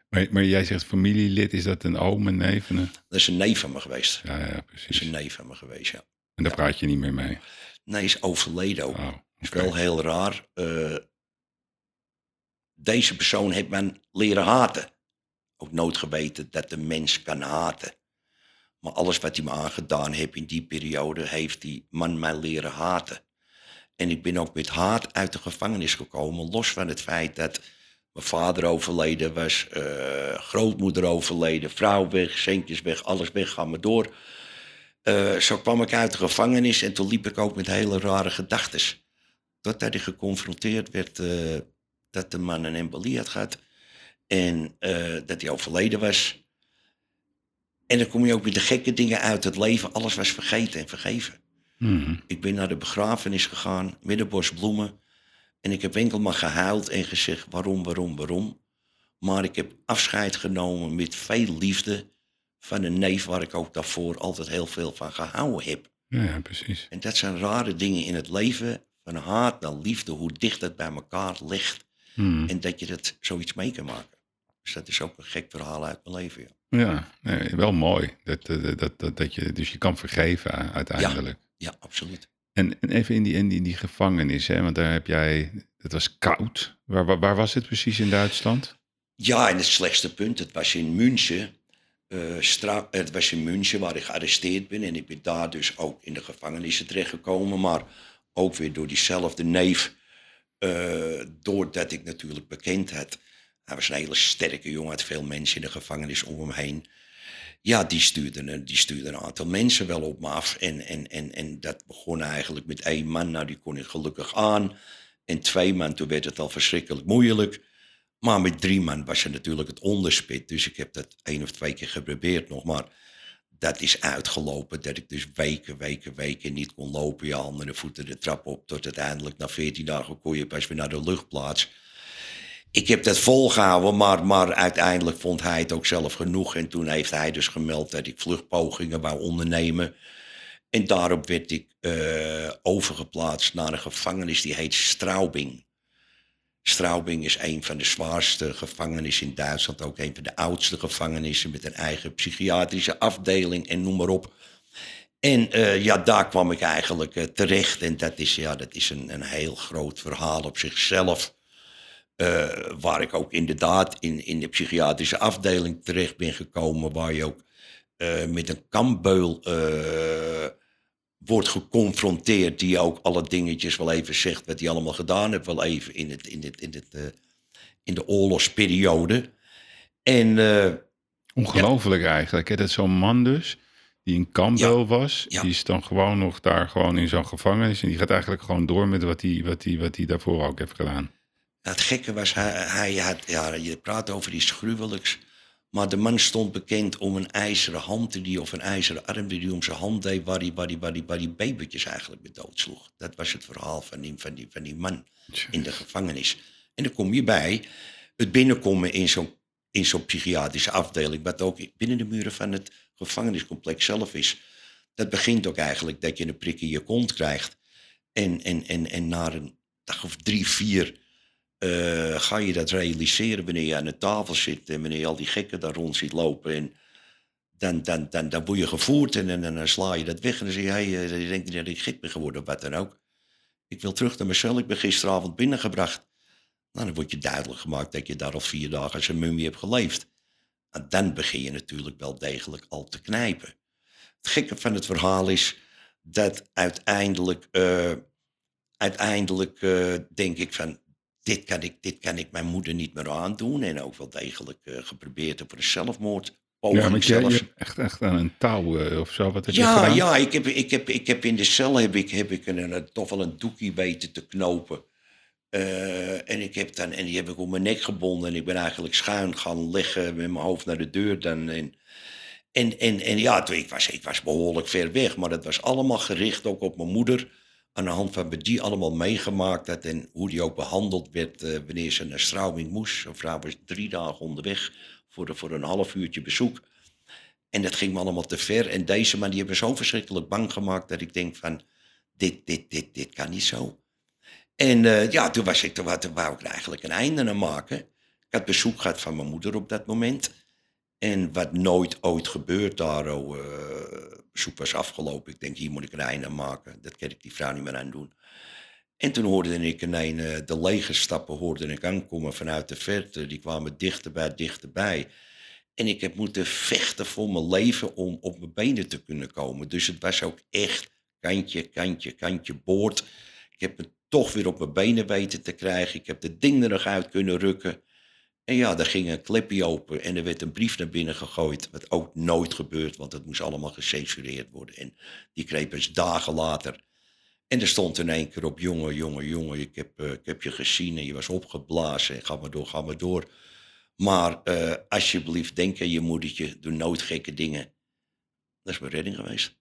Maar, maar jij zegt familielid, is dat een oom, een neef? Een... Dat is een neef van me geweest. Ja, ja, precies. Dat is een neef van me geweest, ja. En daar praat je niet meer mee? Nee, is overleden ook. Oh, okay. is wel heel raar. Uh, deze persoon heeft men leren haten ook nooit geweten dat de mens kan haten. Maar alles wat hij me aangedaan heeft in die periode, heeft die man mij leren haten. En ik ben ook met haat uit de gevangenis gekomen, los van het feit dat mijn vader overleden was, uh, grootmoeder overleden, vrouw weg, centjes weg, alles weg, ga maar door. Uh, zo kwam ik uit de gevangenis en toen liep ik ook met hele rare gedachten. Totdat ik geconfronteerd werd uh, dat de man een embolie had gehad. En uh, dat hij overleden was. En dan kom je ook met de gekke dingen uit het leven. Alles was vergeten en vergeven. Mm. Ik ben naar de begrafenis gegaan, middenbos bloemen. En ik heb enkel maar gehuild en gezegd waarom, waarom, waarom. Maar ik heb afscheid genomen met veel liefde van een neef waar ik ook daarvoor altijd heel veel van gehouden heb. Ja, precies. En dat zijn rare dingen in het leven. Van haat naar liefde, hoe dicht dat bij elkaar ligt. Mm. En dat je dat zoiets mee kan maken. Dus dat is ook een gek verhaal uit mijn leven. Ja, ja nee, wel mooi. Dat, dat, dat, dat, dat je, dus je kan vergeven uiteindelijk. Ja, ja absoluut. En, en even in die, in, die, in die gevangenis, hè, want daar heb jij, het was koud. Waar, waar, waar was het precies in Duitsland? Ja, in het slechtste punt. Het was in München. Eh, het was in München waar ik gearresteerd ben. En ik ben daar dus ook in de gevangenissen terechtgekomen. Maar ook weer door diezelfde neef. eh, doordat ik natuurlijk bekend had. Hij was een hele sterke jongen, had veel mensen in de gevangenis om hem heen. Ja, die stuurde, die stuurde een aantal mensen wel op me af. En, en, en, en dat begon eigenlijk met één man. Nou, die kon ik gelukkig aan. En twee man, toen werd het al verschrikkelijk moeilijk. Maar met drie man was er natuurlijk het onderspit. Dus ik heb dat één of twee keer geprobeerd nog. Maar dat is uitgelopen dat ik dus weken, weken, weken niet kon lopen. Je handen en voeten de trap op. Tot uiteindelijk na 14 dagen kon je pas weer naar de luchtplaats. Ik heb dat volgehouden, maar, maar uiteindelijk vond hij het ook zelf genoeg. En toen heeft hij dus gemeld dat ik vluchtpogingen wou ondernemen. En daarop werd ik eh, overgeplaatst naar een gevangenis die heet Straubing. Straubing is een van de zwaarste gevangenissen in Duitsland. Ook een van de oudste gevangenissen met een eigen psychiatrische afdeling en noem maar op. En eh, ja, daar kwam ik eigenlijk eh, terecht. En dat is, ja, dat is een, een heel groot verhaal op zichzelf. Eh, waar ik ook inderdaad in, in de psychiatrische afdeling terecht ben gekomen. Waar je ook met een kambeul wordt geconfronteerd. Die ook alle dingetjes wel even zegt wat hij allemaal gedaan heeft. Wel even in, het, in, het, in, het, eh, in de oorlogsperiode. En eh, Ongelooflijk eigenlijk. Hè? Dat zo'n man dus, die in Campbell was, Ja. die is dan gewoon nog daar gewoon in zo'n gevangenis. En die gaat eigenlijk gewoon door met wat hij, wat wat daarvoor ook heeft gedaan. het gekke was, hij, hij had, ja, je praat over iets gruwelijks. Maar de man stond bekend om een ijzeren hand die, of een ijzeren arm die hij om zijn hand deed, waar hij, waar hij, waar babytjes eigenlijk mee doodsloeg. Dat was het verhaal van die, van die, van die man in de gevangenis. En dan kom je bij het binnenkomen in zo'n, in zo'n psychiatrische afdeling, wat ook binnen de muren van het gevangeniscomplex zelf is. Dat begint ook eigenlijk dat je een prik in je kont krijgt. En, en, en, en na een dag of drie, vier eh, ga je dat realiseren wanneer je aan de tafel zit en wanneer je al die gekken daar rond ziet lopen. En dan, dan, dan, dan word je gevoerd en, en, dan sla je dat weg en dan zeg je, hey, eh, je denkt dat ik gek ben geworden of wat dan ook. Ik wil terug naar cel, ik ben gisteravond binnengebracht. Nou, dan wordt je duidelijk gemaakt dat je daar al vier dagen als een mummie hebt geleefd. En dan begin je natuurlijk wel degelijk al te knijpen. Het gekke van het verhaal is dat uiteindelijk, eh, uiteindelijk denk ik van, dit kan ik, dit kan ik mijn moeder niet meer aandoen. En ook wel degelijk eh, geprobeerd heb voor een zelfmoord. Ja, jij je hebt echt, echt aan een touw eh, of zo. Wat heb je Ja, ja ik, heb, ik, heb, ik heb in de cel heb ik, heb ik een, een- toch wel een doekie weten te knopen. Eh, en, ik heb dan, en die heb ik om mijn nek gebonden. En ik ben eigenlijk schuin gaan liggen met mijn hoofd naar de deur. Dan, en, en, en, en ja, ik, was, ik was behoorlijk ver weg. Maar dat was allemaal gericht ook op mijn moeder. Aan de hand van wat die allemaal meegemaakt had. En hoe die ook behandeld werd eh, wanneer ze naar Straubing moest. Een vrouw was drie dagen onderweg voor, voor een half uurtje bezoek. En dat ging me allemaal te ver. En deze man die heeft zo verschrikkelijk bang gemaakt dat ik denk van, dit, dit, dit, dit kan niet zo. En eh, ja, toen, was ik, toen, toen wou ik eigenlijk een einde aan maken. Ik had bezoek gehad van mijn moeder op dat moment. En wat nooit ooit gebeurt daar, oh, eh, bezoek was afgelopen. Ik denk, hier moet ik een einde aan maken. Dat kan ik die vrouw niet meer aan doen. En toen hoorde ik ineens eh, de legerstappen hoorde ik aankomen vanuit de verte. Die kwamen dichterbij, dichterbij. En ik heb moeten vechten voor mijn leven om op mijn benen te kunnen komen. Dus het was ook echt kantje, kantje, kantje boord. Ik heb me toch weer op mijn benen weten te krijgen. Ik heb de ding er nog uit kunnen rukken. En ja, daar ging een klepje open en er werd een brief naar binnen gegooid. Wat ook nooit gebeurt, want het moest allemaal gecensureerd worden. En die kreeg pas dagen later. En er stond in één keer op, jongen, jongen, jongen, ik heb, eh, ik heb je gezien en je was opgeblazen. En ga maar door, ga maar door. Maar eh, alsjeblieft, denk aan je moedertje, doe nooit gekke dingen. Dat is mijn redding geweest.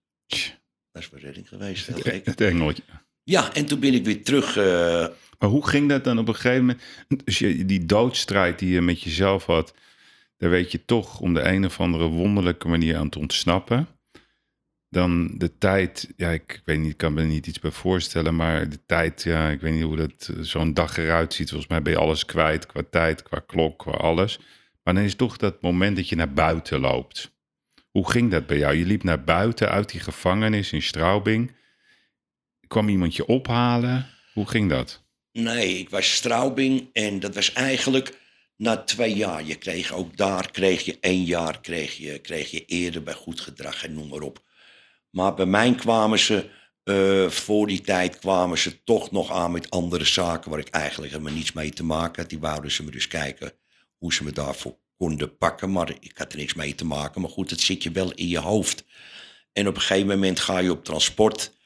Dat is mijn redding geweest, heel Het, gek. het engeltje. Ja, en toen ben ik weer terug. eh, Maar hoe ging dat dan op een gegeven moment? Dus je, die doodstrijd die je met jezelf had, daar weet je toch om de een of andere wonderlijke manier aan te ontsnappen. Dan de tijd, ja, ik weet niet, ik kan me niet iets bij voorstellen, maar de tijd, ja, ik weet niet hoe dat eh, zo'n dag eruit ziet. Volgens mij ben je alles kwijt qua tijd, qua klok, qua alles. Maar dan is toch dat moment dat je naar buiten loopt. Hoe ging dat bij jou? Je liep naar buiten uit die gevangenis in Straubing. Kwam iemand je ophalen? Hoe ging dat? Nee, ik was Straubing en dat was eigenlijk na twee jaar, je kreeg ook daar, kreeg je één jaar, kreeg je, kreeg je eerder bij goed gedrag en noem maar op. Maar bij mij kwamen ze, eh, voor die tijd kwamen ze toch nog aan met andere zaken waar ik eigenlijk helemaal niets mee te maken had. Die wouden ze me dus kijken hoe ze me daarvoor konden pakken, maar ik had er niks mee te maken. Maar goed, het zit je wel in je hoofd. En op een gegeven moment ga je op transport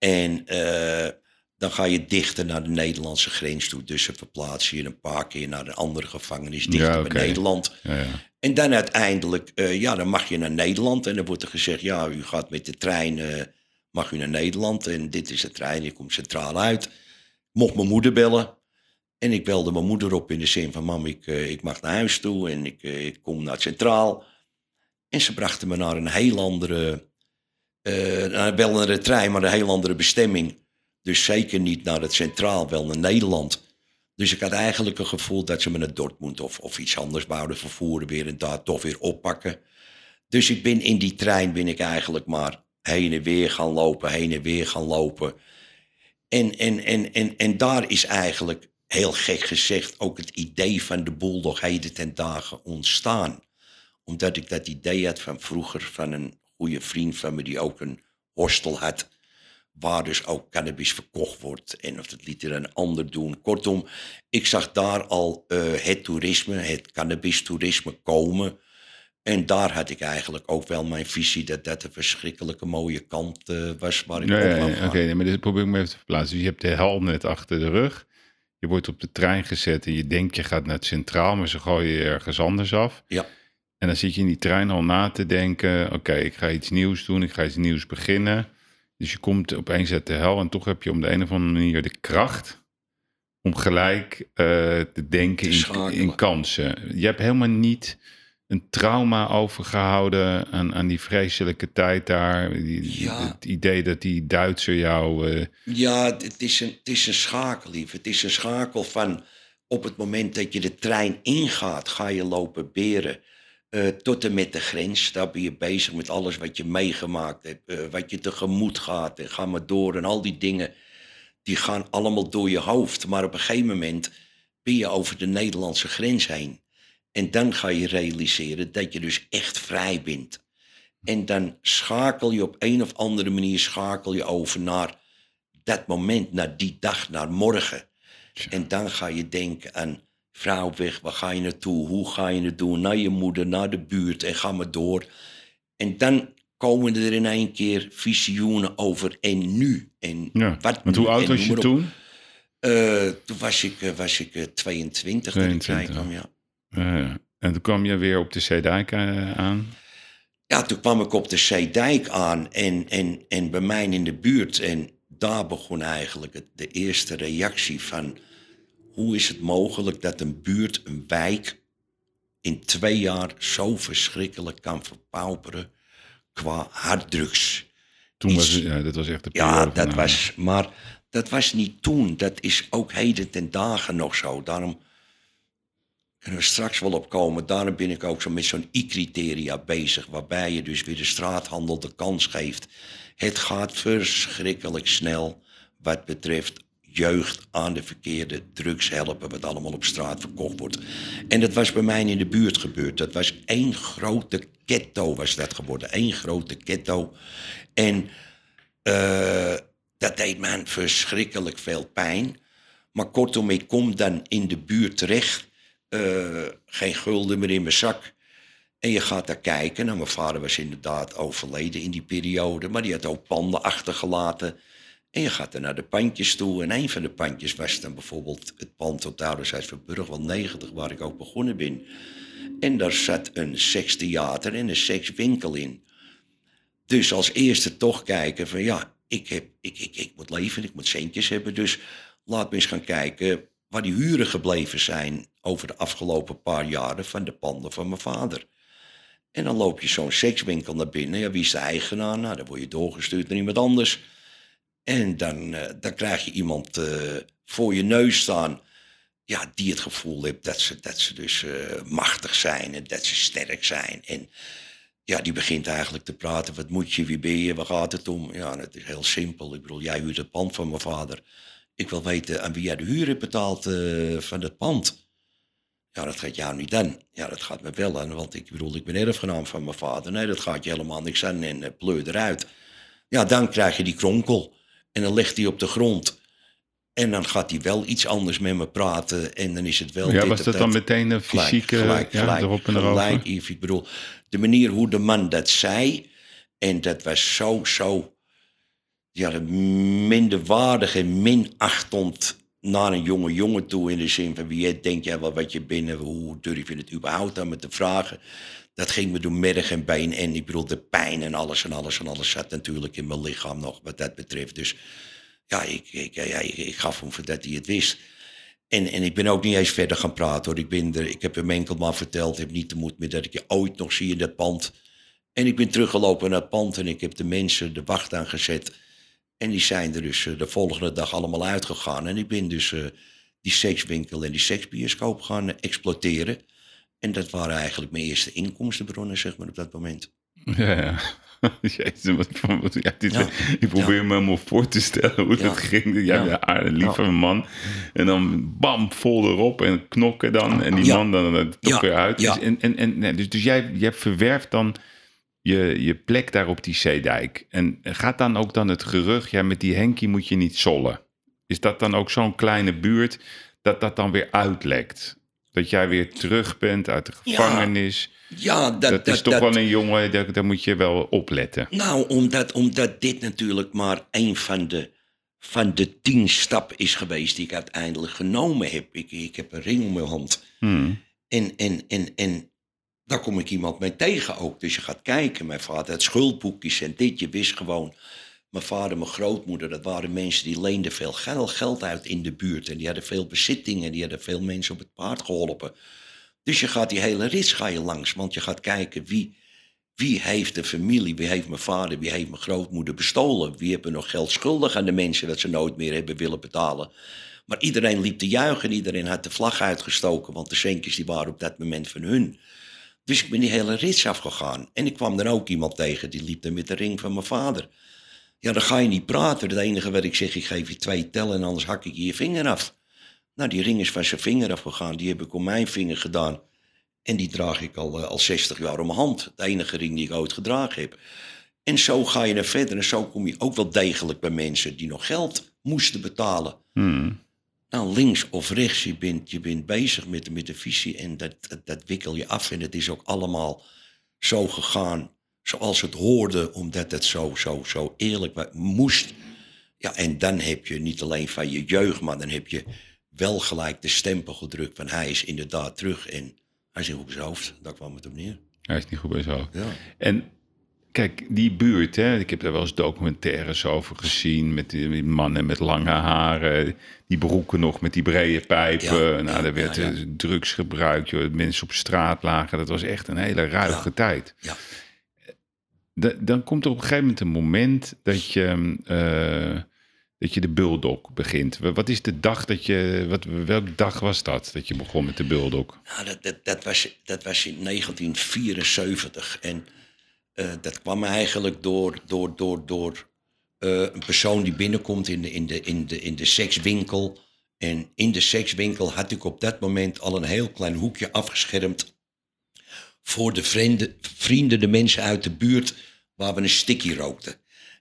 en eh, dan ga je dichter naar de Nederlandse grens toe. Dus ze verplaatsen je een paar keer naar een andere gevangenis dichter Ja, bij. Nederland. Ja, ja. En dan uiteindelijk, eh, ja, dan mag je naar Nederland. En dan wordt er gezegd, ja, u gaat met de trein, eh, mag u naar Nederland. En dit is de trein, die komt centraal uit. Mocht mijn moeder bellen. En ik belde mijn moeder op in de zin van, mam, ik, ik mag naar huis toe en ik, ik kom naar centraal. En ze brachten me naar een heel andere, eh, naar- wel naar de trein, maar een heel andere bestemming. Dus zeker niet naar het centraal, wel naar Nederland. Dus ik had eigenlijk een gevoel dat ze me naar Dortmund of, of iets anders wouden vervoeren weer en daar toch weer oppakken. Dus ik ben in die trein ben ik eigenlijk maar heen en weer gaan lopen, heen en weer gaan lopen. En, en, en, en, en daar is eigenlijk, heel gek gezegd, ook het idee van de Bulldog heden ten dagen ontstaan. Omdat ik dat idee had van vroeger van een goede vriend van me die ook een hostel had waar dus ook cannabis verkocht wordt en of dat liet er een ander doen. Kortom, ik zag daar al eh, het toerisme, het cannabis-toerisme komen. En daar had ik eigenlijk ook wel mijn visie dat dat een verschrikkelijke mooie kant eh, was waar ik Ja, op gaan. Oké, nee, maar dit probeer ik me even te verplaatsen. Dus je hebt de helm net achter de rug. Je wordt op de trein gezet en je denkt je gaat naar het centraal, maar ze gooien je ergens anders af. Ja. En dan zit je in die trein al na te denken, oké, ik ga iets nieuws doen, ik ga iets nieuws beginnen. Dus je komt opeens uit de hel en toch heb je op de een of andere manier de kracht om gelijk eh, te denken in, in kansen. Je hebt helemaal niet een trauma overgehouden aan, aan die vreselijke tijd daar. Die- Ja. Het idee dat die Duitser jou... eh, Ja, het is, een, het is een schakel, lief. Het is een schakel van op het moment dat je de trein ingaat, ga je lopen beren. Eh, tot en met de grens. Daar ben je bezig met alles wat je meegemaakt hebt. eh, wat je tegemoet gaat. En ga maar door. En al die dingen, die gaan allemaal door je hoofd. Maar op een gegeven moment ben je over de Nederlandse grens heen. En dan ga je realiseren dat je dus echt vrij bent. En dan schakel je op een of andere manier schakel je over naar dat moment, naar die dag, naar morgen. En dan ga je denken aan vrouw op weg, waar ga je naartoe? Hoe ga je het doen? Naar je moeder, naar de buurt en ga maar door. En dan komen er in één keer visioenen over en nu. En ja. wat Want hoe oud was je toen? Eh, toen was ik, eh, was ik eh, 22 toen ik 22. kwam, ja. En toen kwam je weer op de Zeedijk aan. Ja, toen kwam ik op de Zeedijk aan en, en, en bij mij in de buurt. En daar begon eigenlijk het, de eerste reactie van... hoe is het mogelijk dat een buurt, een wijk... in twee jaar zo verschrikkelijk kan verpauperen qua harddrugs. Toen Iets- was het, ja, dat was echt de Ja, dat nou, was... Maar dat was niet toen. Dat is ook heden ten dagen nog zo. Daarom kunnen we straks wel opkomen. Daarom ben ik ook zo met zo'n I-criteria bezig. Waarbij je dus weer de straathandel de kans geeft. Het gaat verschrikkelijk snel wat betreft jeugd aan de verkeerde drugs helpen. Wat allemaal op straat verkocht wordt. En dat was bij mij in de buurt gebeurd. Dat was één grote ghetto was dat geworden. Eén grote ghetto. En eh, dat deed me verschrikkelijk veel pijn. Maar kortom, ik kom dan in de buurt terecht. eh, geen gulden meer in mijn zak. En je gaat daar kijken. Nou, mijn vader was inderdaad overleden in die periode. Maar die had ook panden achtergelaten. En je gaat er naar de pandjes toe. En een van de pandjes was dan bijvoorbeeld het pand op de Oudershuis van Burgwal 90, waar ik ook begonnen ben. En daar zat een sekstheater en een sekswinkel in. Dus als eerste toch kijken van ja, ik, heb, ik, ik, ik moet leven, ik moet centjes hebben. Dus laat me eens gaan kijken waar die huren gebleven zijn over de afgelopen paar jaren van de panden van mijn vader. En dan loop je zo'n sekswinkel naar binnen. Ja, wie is de eigenaar? Nou, dan word je doorgestuurd naar iemand anders. En dan, eh, dan krijg je iemand eh, voor je neus staan. Ja, die het gevoel heeft dat ze, dat ze dus eh, machtig zijn en dat ze sterk zijn. En ja, die begint eigenlijk te praten. Wat moet je, wie ben je, waar gaat het om? Ja, het is heel simpel. Ik bedoel, jij huurt het pand van mijn vader. Ik wil weten aan wie jij de huur hebt betaald van het pand. Ja, dat gaat jou niet aan. Ja, dat gaat me wel aan, want ik bedoel, ik ben erfgenaam van mijn vader. Nee, dat gaat je helemaal niks aan en pleur eruit. Ja, dan krijg je die kronkel. En dan ligt hij op de grond. En dan gaat hij wel iets anders met me praten. En dan is het wel. Ja, dit was dat dan meteen een fysieke gelijk, ja, gelijk, erop en gelijk? Yves. Ik bedoel, de manier hoe de man dat zei. En dat was zo, zo. Ja, minderwaardig en minachtend naar een jonge jongen toe. In de zin van wie jij denkt jij wel wat je binnen. Hoe durf je het überhaupt aan me te vragen? Dat ging me door merg en been. En ik bedoel, de pijn en alles en alles en alles zat natuurlijk in mijn lichaam nog wat dat betreft. Dus ja, ik, ik, ja, ik, ik gaf hem voor dat hij het wist. En, en ik ben ook niet eens verder gaan praten hoor. Ik, ben er, ik heb hem enkel maar verteld, heb niet de moed meer dat ik je ooit nog zie in dat pand. En ik ben teruggelopen naar het pand en ik heb de mensen de wacht aangezet. En die zijn er dus eh, de volgende dag allemaal uitgegaan. En ik ben dus eh, die sekswinkel en die seksbioscoop gaan exploiteren. En dat waren eigenlijk mijn eerste inkomstenbronnen, zeg maar, op dat moment. Ja, ja. Jezus, wat, wat- ja, dit, Ja. Ik probeer me helemaal voor te stellen hoe Ja. dat ging. Ja. een aardige, lieve man. En dan bam, vol erop en knokken dan. En die Ja. man dan toch Ja. weer uit. Ja. Dus, en, en, en, nee, dus, dus jij, jij verwerft dan je, je plek daar op die zeedijk. En gaat dan ook dan het gerucht, ja, met die Henkie moet je niet zollen. Is dat dan ook zo'n kleine buurt dat dat dan weer uitlekt? Dat jij weer terug bent uit de gevangenis. Ja, dat, Dat, is toch wel een jongen, daar, daar moet je wel opletten. Nou, omdat, omdat dit natuurlijk maar een van de, van de tien stappen is geweest die ik uiteindelijk genomen heb. Ik, ik heb een ring om mijn hand. Hmm. En, en, en, en daar kom ik iemand mee tegen ook. Dus je gaat kijken. Mijn vader had schuldboekjes en dit. Je wist gewoon. Mijn vader, mijn grootmoeder, dat waren mensen die leenden veel geld, uit in de buurt. En die hadden veel bezittingen. Die hadden veel mensen op het paard geholpen. Dus je gaat die hele rits ga je langs. Want je gaat kijken wie, wie heeft de familie, wie heeft mijn vader, wie heeft mijn grootmoeder bestolen. Wie hebben nog geld schuldig aan de mensen dat ze nooit meer hebben willen betalen. Maar iedereen liep te juichen, iedereen had de vlag uitgestoken, want de centjes die waren op dat moment van hun. Dus ik ben die hele rits afgegaan. En ik kwam dan ook iemand tegen, die liep dan met de ring van mijn vader. Ja, dan ga je niet praten. Het enige wat ik zeg, ik geef je twee tellen en anders hak ik je je vinger af. Nou, die ring is van zijn vinger afgegaan. Die heb ik om mijn vinger gedaan. En die draag ik al, eh, al 60 jaar om mijn hand. De enige ring die ik ooit gedragen heb. En zo ga je naar verder. En zo kom je ook wel degelijk bij mensen die nog geld moesten betalen. Hmm. Nou, links of rechts, je bent, je bent bezig met, met de visie en dat, dat, dat wikkel je af. En het is ook allemaal zo gegaan zoals het hoorde, omdat het zo, zo, zo eerlijk moest. Ja, en dan heb je niet alleen van je jeugd, maar dan heb je wel gelijk de stempel gedrukt van hij is inderdaad terug en hij zit op zijn hoofd. Daar kwam het op neer. Hij is niet goed bij zo. Ja. En kijk, die buurt, hè, ik heb daar wel eens documentaires over gezien. Met die mannen met lange haren. Die broeken nog met die brede pijpen. Ja, nou, er werd ja, eh, drugs gebruikt. Joh. Mensen op straat lagen. Dat was echt een hele ruige tijd. Ja. Da- dan komt er op een gegeven moment een moment dat je, eh, dat je de bulldog begint. Wa- Wat is de dag dat je, wat, welke dag was dat dat je begon met de bulldog? Nou, dat, dat, dat, was, dat was in 1974. En eh, dat kwam eigenlijk door, door, door, door eh, een persoon die binnenkomt in de, in, de, in, de, in de sekswinkel. En in de sekswinkel had ik op dat moment al een heel klein hoekje afgeschermd. Voor de vrienden, vrienden, de mensen uit de buurt, waar we een sticky rookten.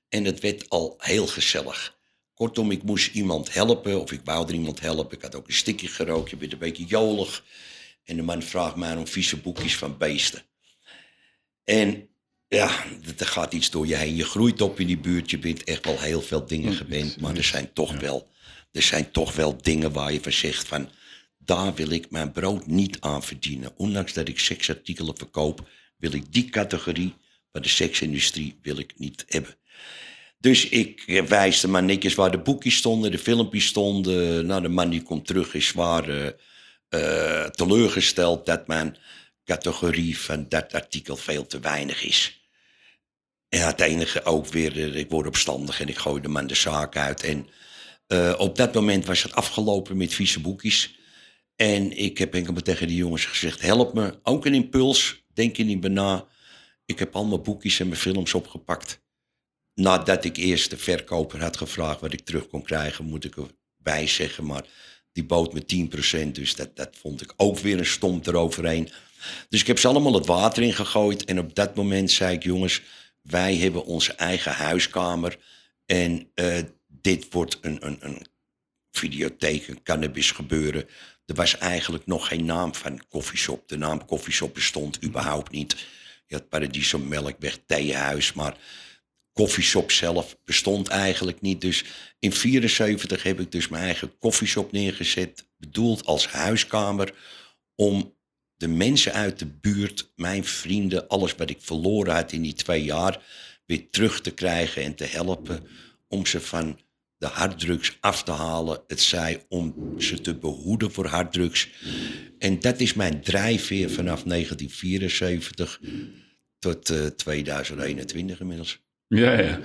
En het werd al heel gezellig. Kortom, ik moest iemand helpen, of ik wou er iemand helpen. Ik had ook een sticky gerookt, je bent een beetje jolig. En de man vraagt mij om vieze boekjes van beesten. En ja, er gaat iets door je heen. Je groeit op in die buurt, je bent echt wel heel veel dingen gewend. Maar er zijn toch, wel, er zijn toch wel dingen waar je van zegt van... daar wil ik mijn brood niet aan verdienen. Ondanks dat ik seksartikelen verkoop, wil ik die categorie van de seksindustrie wil ik niet hebben. Dus ik eh, wijs de man netjes waar de boekjes stonden, de filmpjes stonden. Nou, de man die komt terug is zwaar eh, eh, teleurgesteld dat mijn categorie van dat artikel veel te weinig is. En het enige ook weer, eh, ik word opstandig en ik gooi de man de zaak uit. En op dat moment was het afgelopen met vieze boekjes. En ik heb enkel maar tegen die jongens gezegd, help me, ook een impuls, denk je niet na. Ik heb al mijn boekjes en mijn films opgepakt. Nadat ik eerst de verkoper had gevraagd wat ik terug kon krijgen, moet ik erbij zeggen. Maar Die bood me 10%, dus dat, dat vond ik ook weer een stomp eroverheen. Dus ik heb ze allemaal het water in gegooid. En op dat moment zei ik, jongens, wij hebben onze eigen huiskamer. En eh, dit wordt een, een, een videotheek, een cannabis gebeuren. Er was eigenlijk nog geen naam van koffieshop. De naam koffieshop bestond überhaupt niet. Je had Paradiso Melkweg, Theehuis, maar koffieshop zelf bestond eigenlijk niet. Dus in 74 heb ik dus mijn eigen koffieshop neergezet, bedoeld als huiskamer, om de mensen uit de buurt, mijn vrienden, alles wat ik verloren had in die twee jaar, weer terug te krijgen en te helpen om ze van de harddrugs af te halen. Het zij om ze te behoeden voor harddrugs. En dat is mijn drijfveer vanaf 1974 tot uh, 2021 inmiddels. Ja, ja.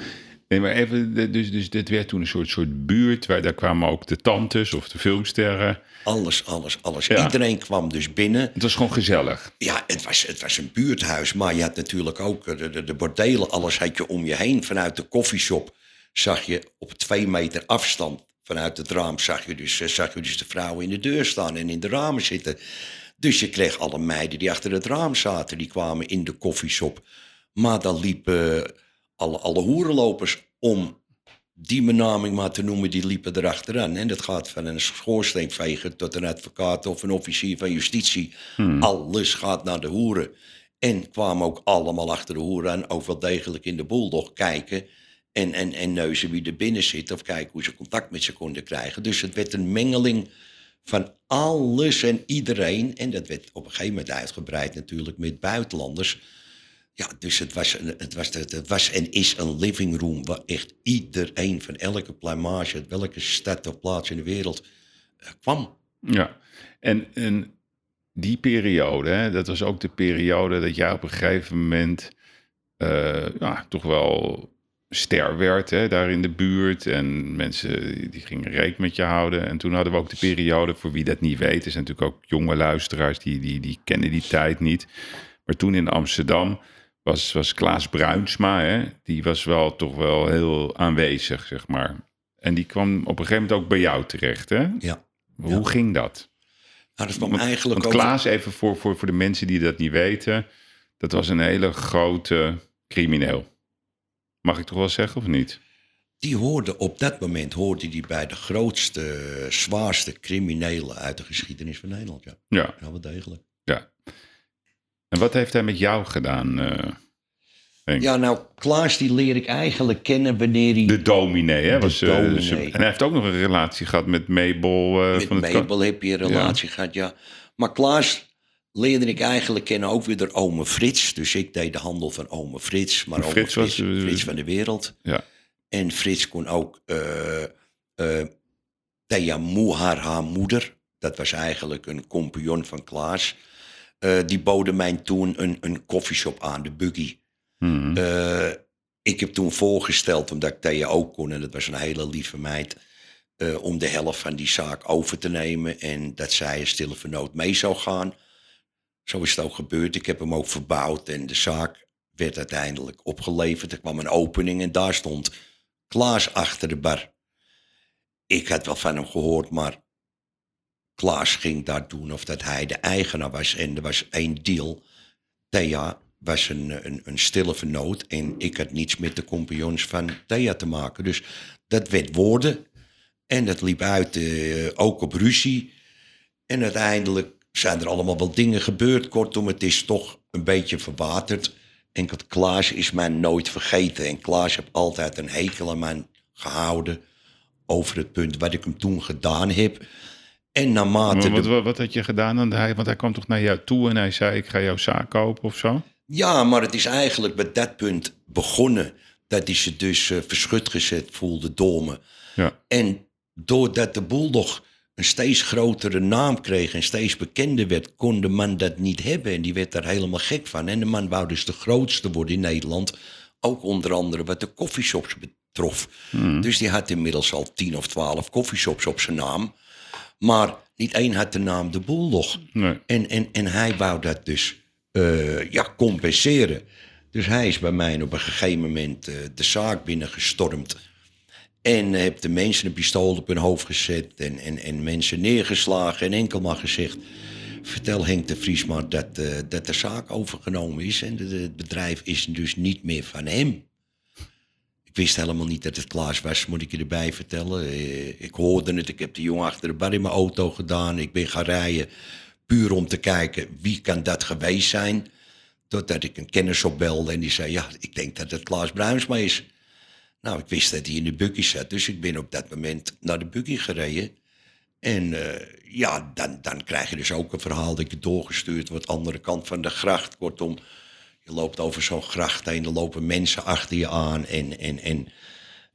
Nee, maar even, dus, dus dit werd toen een soort, soort buurt, waar daar kwamen ook de tantes of de filmsterren. Alles, alles, alles. Iedereen kwam dus binnen. Het was gewoon gezellig. Ja, het was, het was een buurthuis, maar je had natuurlijk ook de, de, de bordelen, alles had je om je heen. Vanuit de koffieshop zag je op twee meter afstand vanuit het raam, zag je, dus, zag je dus de vrouwen in de deur staan en in de ramen zitten. Dus je kreeg alle meiden die achter het raam zaten, die kwamen in de koffieshop. Maar dan liepen alle, alle hoerenlopers, om die benaming maar te noemen, die liepen erachteraan. En dat gaat van een schoorsteenveger tot een advocaat of een officier van justitie. Hmm. Alles gaat naar de hoeren. En kwamen ook allemaal achter de hoeren aan, ook wel degelijk in de boel kijken. En, en, en neuzen wie er binnen zit of kijken hoe ze contact met ze konden krijgen. Dus het werd een mengeling van alles en iedereen. En dat werd op een gegeven moment uitgebreid natuurlijk met buitenlanders. Ja, dus het was, het, was, het was en is een living room waar echt iedereen van elke plumage, uit welke stad of plaats in de wereld uh, kwam. Ja, en, en die periode, dat was ook de periode dat jij op een gegeven moment uh, ja, toch wel ster werd hè, daar in de buurt. En mensen die gingen reek met je houden. En toen hadden we ook de periode, voor wie dat niet weet, is natuurlijk ook jonge luisteraars die, die, die kennen die tijd niet. Maar toen in Amsterdam was, was Klaas Bruinsma, hè, die was wel toch wel heel aanwezig, zeg maar. En die kwam op een gegeven moment ook bij jou terecht, hè? Ja. Hoe ging dat? Nou, dat kwam eigenlijk want Klaas, even voor, voor, voor de mensen die dat niet weten, dat was een hele grote crimineel. Mag ik toch wel zeggen of niet? Die hoorde op dat moment hoorde die bij de grootste, zwaarste criminelen uit de geschiedenis van Nederland. Ja, ja. ja wel degelijk. Ja. En wat heeft hij met jou gedaan? Uh, ja, nou, Klaas die leer ik eigenlijk kennen wanneer hij... De dominee, hè? Was, uh, en hij heeft ook nog een relatie gehad met Mabel. Uh, met van Mabel heb je een relatie gehad, ja. Maar Klaas leerde ik eigenlijk kennen ook weer door ome Frits. Dus ik deed de handel van ome Frits. Maar Frits, Frits was Frits van de wereld. Ja. En Frits kon ook uh, uh, Thea Moehar, haar moeder. Dat was eigenlijk een compagnon van Klaas. Uh, die boden mij toen een, een koffieshop aan, de Buggy. Hmm. ik heb toen voorgesteld, omdat ik Thea ook kon, en dat was een hele lieve meid, om de helft van die zaak over te nemen. En dat zij een stille vernoot mee zou gaan. Zo is het ook gebeurd. Ik heb hem ook verbouwd en de zaak werd uiteindelijk opgeleverd. Er kwam een opening en daar stond Klaas achter de bar. Ik had wel van hem gehoord, maar Klaas ging daar doen of dat hij de eigenaar was. En er was één deal. Thea was een, een, een stille vernoot en ik had niets met de compagnons van Thea te maken. Dus dat werd woorden en dat liep uit uh, ook op ruzie. En uiteindelijk zijn er allemaal wel dingen gebeurd. Kortom, het is toch een beetje verwaterd. Enkel Klaas is mij nooit vergeten. En Klaas heeft altijd een hekel aan mij gehouden. Over het punt wat ik hem toen gedaan heb. En naarmate... wat, wat, wat, had je gedaan? Want hij, want hij kwam toch naar jou toe en hij zei: Ik ga jouw zaak kopen of zo? Ja, maar het is eigenlijk bij dat punt begonnen. Dat hij ze dus uh, verschut gezet voelde door me. Ja. En doordat de Bulldog een steeds grotere naam kreeg en steeds bekender werd, kon de man dat niet hebben. En die werd daar helemaal gek van. En de man wou dus de grootste worden in Nederland. Ook onder andere wat de coffeeshops betrof. Hmm. Dus die had inmiddels al tien of twaalf coffeeshops op zijn naam. Maar niet één had de naam de Bulldog. Nee. En, en, en hij wou dat dus uh, ja, compenseren. Dus hij is bij mij op een gegeven moment uh, de zaak binnengestormd. En heb de mensen een pistool op hun hoofd gezet en, en, en mensen neergeslagen en enkel maar gezegd... Vertel Henk de Vries dat, eh, dat de zaak overgenomen is en het bedrijf is dus niet meer van hem. Ik wist helemaal niet dat het Klaas was, moet ik je erbij vertellen. Eh, Ik hoorde het, ik heb de jongen achter de bar in mijn auto gedaan. Ik ben gaan rijden puur om te kijken wie kan dat geweest zijn. Totdat ik een kennis opbelde en die zei, ja, ik denk dat het Klaas Bruinsma is. Nou, ik wist dat hij in de buggy zat, dus ik ben op dat moment naar de buggy gereden. En eh, ja, dan, dan krijg je dus ook een verhaal dat je doorgestuurd wordt, andere kant van de gracht. Kortom, je loopt over zo'n gracht heen, er lopen mensen achter je aan. En, en, en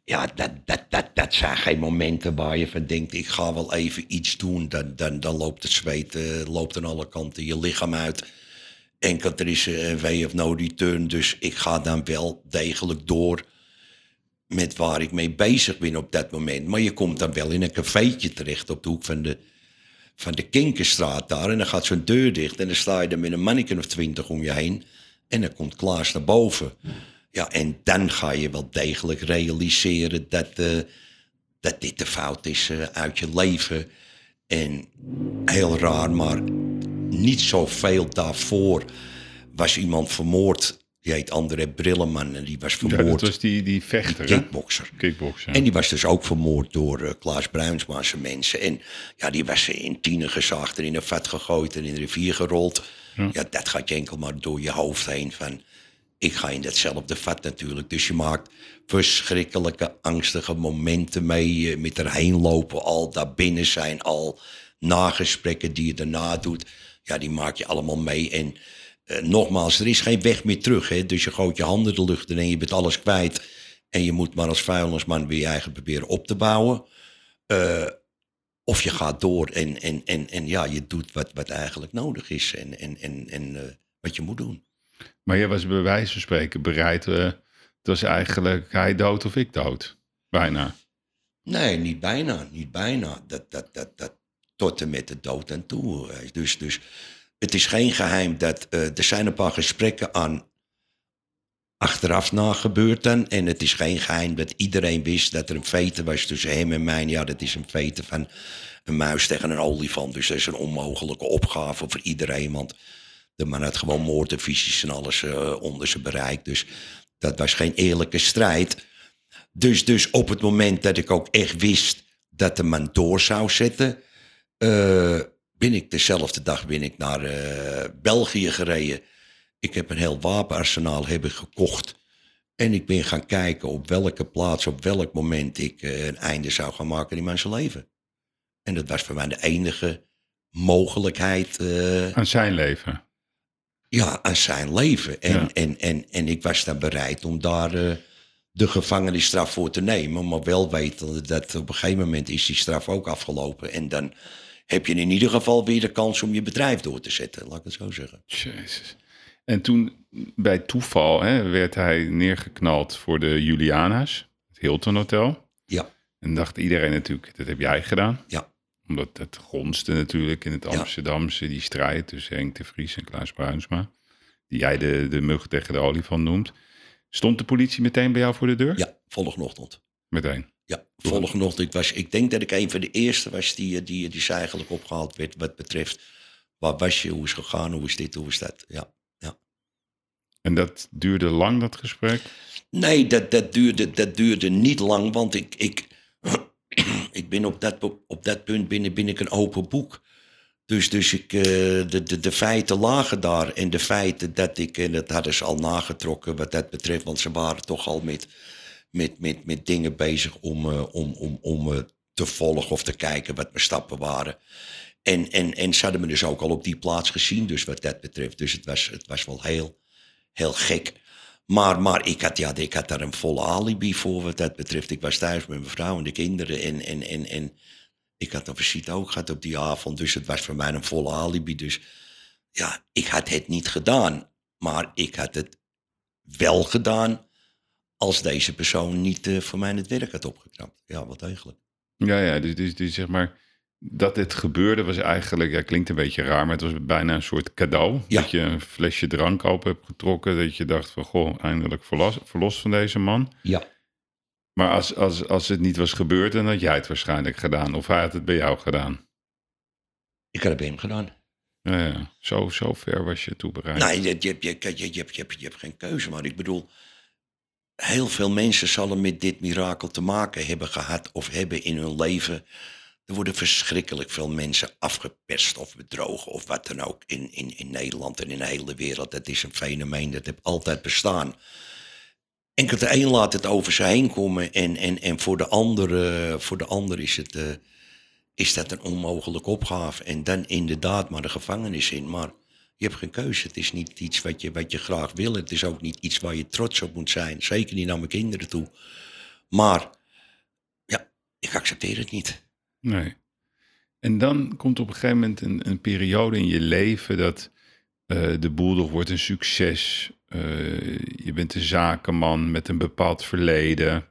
ja, dat, dat, dat, dat zijn geen momenten waar je van denkt, ik ga wel even iets doen. Dan, dan, dan loopt het zweet eh, loopt aan alle kanten je lichaam uit. Enkel er is een way of no return, dus ik ga dan wel degelijk door met waar ik mee bezig ben op dat moment. Maar je komt dan wel in een cafeetje terecht op de hoek van de, van de Kinkerstraat daar. En dan gaat zo'n deur dicht en dan sta je er met een manneken of twintig om je heen. En dan komt Klaas naar boven. Ja, en dan ga je wel degelijk realiseren dat, eh, dat dit de fout is eh, uit je leven. En heel raar, maar niet zoveel daarvoor was iemand vermoord. Die heet André Brilleman en die was Ja, vermoord. dat was die, die vechter, hè? kickbokser. Kickbokser. En die was dus ook vermoord door eh, Klaas Bruinsma zijn mensen. En ja, die was in tienen gezaagd en in een vat gegooid en in de rivier gerold. Ja. dat gaat je enkel maar door je hoofd heen van... Ik ga in datzelfde vat natuurlijk. Dus je maakt verschrikkelijke, angstige momenten mee. eh, met erheen lopen, al daar binnen zijn, al nagesprekken die je daarna doet. Ja, die maak je allemaal mee. En eh, nogmaals, er is geen weg meer terug. Hè? Dus je gooit je handen de lucht in en je bent alles kwijt. En je moet maar als vuilnisman weer je eigen proberen op te bouwen. Eh, of je gaat door en, en, en, en ja, je doet wat, wat eigenlijk nodig is en, en, en, en eh, wat je moet doen. Maar jij was bij wijze van spreken bereid. het was eigenlijk hij dood of ik dood. Bijna. Nee, niet bijna, niet bijna. Dat, dat, dat, dat, tot en met de dood en toe. Dus, dus het is geen geheim dat eh, er zijn een paar gesprekken aan achteraf na gebeurd dan. En het is geen geheim dat iedereen wist dat er een vete was tussen hem en mij. Ja, dat is een vete van een muis tegen een olifant. Dus dat is een onmogelijke opgave voor iedereen. Want de man had gewoon moordvisies en alles eh, onder zijn bereik. Dus dat was geen eerlijke strijd. Dus, dus op het moment dat ik ook echt wist dat de man door zou zetten, eh, ben ik dezelfde dag ben ik naar eh, België gereden. Ik heb een heel wapenarsenaal hebben gekocht. En ik ben gaan kijken op welke plaats, op welk moment ik eh, een einde zou gaan maken in mijn leven. En dat was voor mij de enige mogelijkheid eh, Aan zijn leven. ja, aan zijn leven. En, Ja. en, en, en ik was dan bereid om daar de gevangenisstraf voor te nemen. Maar wel weten dat op een gegeven moment is die straf ook afgelopen. En dan heb je in ieder geval weer de kans om je bedrijf door te zetten. Laat ik het zo zeggen. Jezus. En toen bij toeval hè, werd hij neergeknald voor de Juliana's. Het Hilton Hotel. Ja, En dacht iedereen natuurlijk, dat heb jij gedaan. ja, Omdat het gonste natuurlijk in het. Amsterdamse, die strijd tussen Henk de Vries en Klaas Bruinsma. Die jij de, de mug tegen de olifant noemt. Stond de politie meteen bij jou voor de deur? ja, volgende ochtend. Meteen. Ja, volgende ochtend. Ik, was, ik denk dat ik een van de eerste was die, eh, die, die eigenlijk opgehaald werd wat betreft... Waar was je, hoe is het gegaan, hoe is dit, hoe is dat? Ja. En dat duurde lang, dat gesprek? Nee, dat, dat, duurde, dat duurde niet lang, want ik, ik, ik ben op dat, op dat punt ben, ben ik een open boek. Dus, dus ik, eh, de, de, de feiten lagen daar. En de feiten dat ik, en dat hadden ze al nagetrokken wat dat betreft, want ze waren toch al met, met, met, met dingen bezig om, eh, om, om, om eh, te volgen of te kijken wat mijn stappen waren. En, en, en ze hadden me dus ook al op die plaats gezien, dus wat dat betreft. Dus het was, het was wel heel, heel gek. Maar, maar ik, had, ja, ik had daar een volle alibi voor wat dat betreft. Ik was thuis met mijn vrouw en de kinderen. En, en, en, en ik had een visite ook gehad op die avond. Dus het was voor mij een volle alibi. Dus ja, ik had het niet gedaan. Maar ik had het wel gedaan als deze persoon niet eh, voor mij het werk had opgeknapt. Ja, wat eigenlijk. Ja, ja, dus, dus, dus zeg maar, dat dit gebeurde was eigenlijk, ja, klinkt een beetje raar, maar het was bijna een soort cadeau. Ja. Dat je een flesje drank open hebt getrokken, dat je dacht van, goh, eindelijk verlos, verlost van deze man. Ja. Maar als, als, als het niet was gebeurd, dan had jij het waarschijnlijk gedaan. Of hij had het bij jou gedaan. Ik had het bij hem gedaan. Ja, ja. Zo, zo ver was je toebereid. Nee, je, je, je, je, je, je, je, je hebt geen keuze. Maar ik bedoel, heel veel mensen zullen met dit mirakel te maken hebben gehad of hebben in hun leven. Er worden verschrikkelijk veel mensen afgeperst of bedrogen of wat dan ook in, in, in Nederland en in de hele wereld. Dat is een fenomeen dat heeft altijd bestaan. Enkel de een laat het over ze heen komen en, en, en voor de andere, voor de ander is, het, eh, is dat een onmogelijke opgave. En dan inderdaad maar de gevangenis in. Maar je hebt geen keuze. Het is niet iets wat je, wat je graag wil. Het is ook niet iets waar je trots op moet zijn. Zeker niet naar mijn kinderen toe. Maar ja, ik accepteer het niet. Nee. En dan komt op een gegeven moment een, een periode in je leven dat eh, de boeldog wordt een succes. Eh, je bent een zakenman met een bepaald verleden.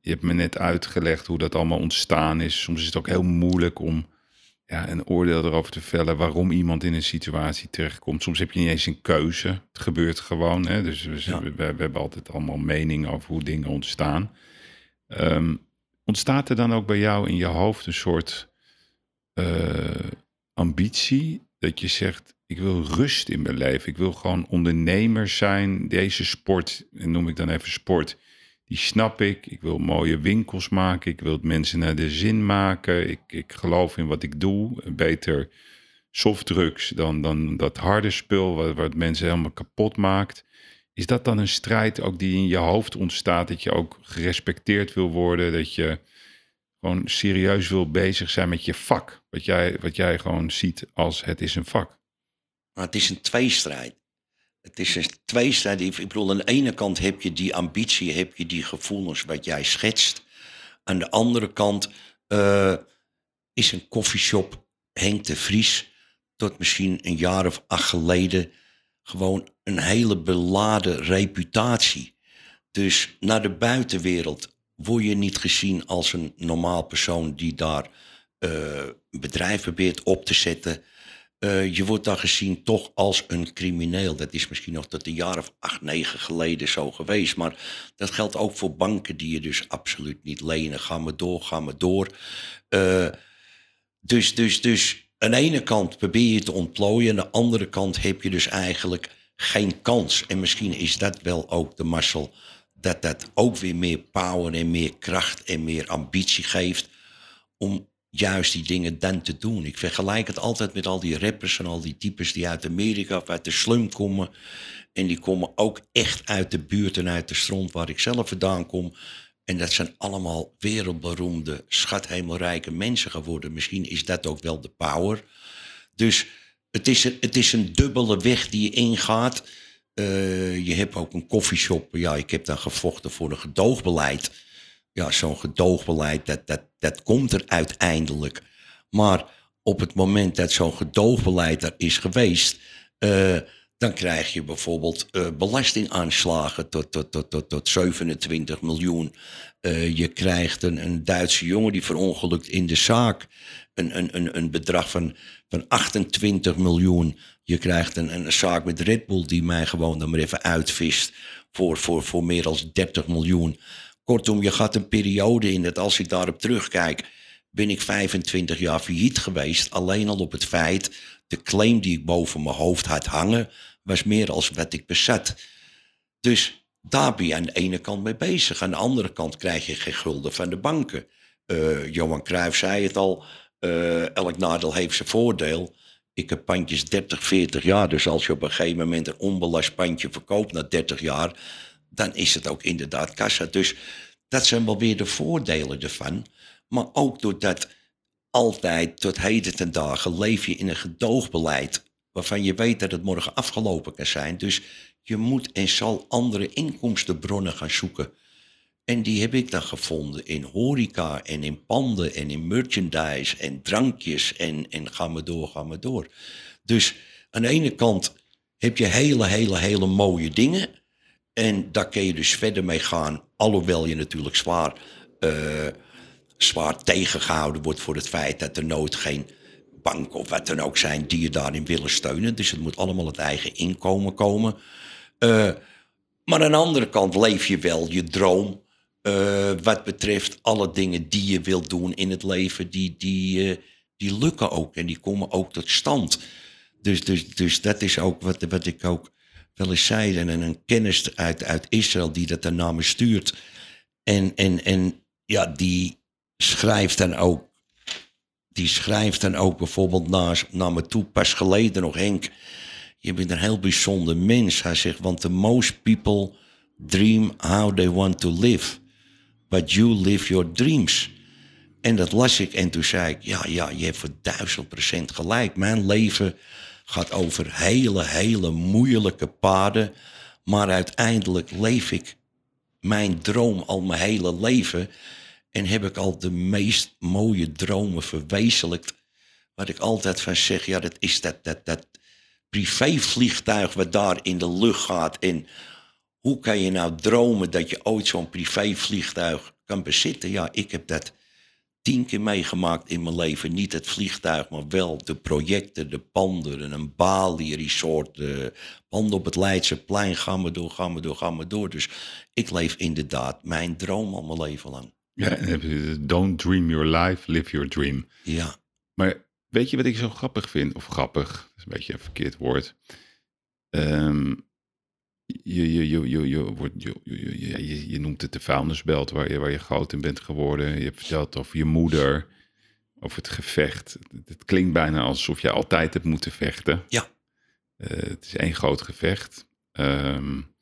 Je hebt me net uitgelegd hoe dat allemaal ontstaan is. Soms is het ook heel moeilijk om ja, een oordeel erover te vellen waarom iemand in een situatie terechtkomt. Soms heb je niet eens een keuze. Het gebeurt gewoon. Hè? Dus we, Ja. we, we hebben altijd allemaal meningen over hoe dingen ontstaan. Ehm, ontstaat er dan ook bij jou in je hoofd een soort eh, ambitie dat je zegt: ik wil rust in mijn leven. Ik wil gewoon ondernemer zijn. Deze sport, en noem ik dan even sport, die snap ik. Ik wil mooie winkels maken. Ik wil het mensen naar de zin maken. Ik, ik geloof in wat ik doe. Beter softdrugs dan, dan dat harde spul, wat, wat mensen helemaal kapot maakt. Is dat dan een strijd ook die in je hoofd ontstaat? Dat je ook gerespecteerd wil worden? Dat je gewoon serieus wil bezig zijn met je vak? Wat jij, wat jij gewoon ziet als het is een vak. Maar het is een tweestrijd. Het is een tweestrijd. Ik bedoel, aan de ene kant heb je die ambitie, heb je die gevoelens wat jij schetst. Aan de andere kant eh, is een koffieshop Henk de Vries tot misschien een jaar of acht geleden gewoon een hele beladen reputatie. Dus naar de buitenwereld word je niet gezien als een normaal persoon die daar eh, een bedrijf probeert op te zetten. Eh, je wordt dan gezien toch als een crimineel. Dat is misschien nog tot een jaar of acht, negen geleden zo geweest. Maar dat geldt ook voor banken die je dus absoluut niet lenen. Ga maar door, ga maar door. Eh, dus, dus, dus aan de ene kant probeer je te ontplooien. Aan de andere kant heb je dus eigenlijk geen kans. En misschien is dat wel ook de mazzel. Dat dat ook weer meer power en meer kracht en meer ambitie geeft. Om juist die dingen dan te doen. Ik vergelijk het altijd met al die rappers en al die types die uit Amerika of uit de slum komen. En die komen ook echt uit de buurt en uit de stront waar ik zelf vandaan kom. En dat zijn allemaal wereldberoemde, schathemelrijke mensen geworden. Misschien is dat ook wel de power. Dus het is een, het is een dubbele weg die je ingaat. Eh, je hebt ook een koffieshop. Ja, ik heb dan gevochten voor een gedoogbeleid. Ja, zo'n gedoogbeleid, dat, dat, dat komt er uiteindelijk. Maar op het moment dat zo'n gedoogbeleid er is geweest... eh, dan krijg je bijvoorbeeld eh, belastingaanslagen tot, tot, tot, tot, tot 27 miljoen. Eh, je krijgt een, een Duitse jongen die verongelukt in de zaak. Een, een, een, een bedrag van, van 28 miljoen. Je krijgt een, een zaak met Red Bull die mij gewoon dan maar even uitvist. Voor, voor, voor meer dan 30 miljoen. Kortom, je gaat een periode in dat als ik daarop terugkijk. ben ik 25 jaar failliet geweest. Alleen al op het feit. de claim die ik boven mijn hoofd had hangen. was meer als wat ik bezat. Dus daar ben je aan de ene kant mee bezig. Aan de andere kant krijg je geen gulden van de banken. Eh, Johan Cruijff zei het al, eh, elk nadeel heeft zijn voordeel. Ik heb pandjes 30, 40 jaar. Dus als je op een gegeven moment een onbelast pandje verkoopt na 30 jaar, dan is het ook inderdaad kassa. Dus dat zijn wel weer de voordelen ervan. Maar ook doordat altijd tot heden ten dagen leef je in een gedoogbeleid waarvan je weet dat het morgen afgelopen kan zijn. Dus je moet en zal andere inkomstenbronnen gaan zoeken. En die heb ik dan gevonden in horeca en in panden en in merchandise en drankjes en, en ga maar door, ga maar door. Dus aan de ene kant heb je hele, hele, hele mooie dingen. En daar kun je dus verder mee gaan. Alhoewel je natuurlijk zwaar, eh, zwaar tegengehouden wordt voor het feit dat er nooit geen bank of wat dan ook zijn die je daarin willen steunen. Dus het moet allemaal het eigen inkomen komen. Eh, maar aan de andere kant leef je wel je droom Eh, wat betreft alle dingen die je wilt doen in het leven, die, die, die lukken ook en die komen ook tot stand. Dus, dus, dus dat is ook wat, wat ik ook zei. En een kennis uit, uit Israël die dat me stuurt. En, en, en ja, die schrijft dan ook. Die schrijft dan ook bijvoorbeeld naar, naar me toe, pas geleden nog, Henk. Je bent een heel bijzonder mens. Hij zegt, want the most people dream how they want to live. But you live your dreams. En dat las ik en toen zei ik, ja, ja, je hebt voor duizend procent gelijk. Mijn leven gaat over hele, hele moeilijke paden. Maar uiteindelijk leef ik mijn droom al mijn hele leven. En heb ik al de meest mooie dromen verwezenlijkt. Wat ik altijd van zeg, ja, dat is dat, dat, dat privévliegtuig wat daar in de lucht gaat. En hoe kan je nou dromen dat je ooit zo'n privévliegtuig kan bezitten? Ja, ik heb dat tien keer meegemaakt in mijn leven. Niet het vliegtuig, maar wel de projecten, de panden, een Bali-resort, de panden op het Leidse plein. Ga maar door, ga maar door, ga maar door. Dus ik leef inderdaad mijn droom al mijn leven lang. Ja, don't dream your life, live your dream. Ja. Maar weet je wat ik zo grappig vind? Of grappig, dat is een beetje een verkeerd woord. Ehm, je, je, je, je, je, wordt, je, je, je, je noemt het de vuilnisbelt waar je, waar je groot in bent geworden. Je hebt verteld over je moeder, over het gevecht. Het klinkt bijna alsof je altijd hebt moeten vechten. Ja. Uh, het is één groot gevecht. Um,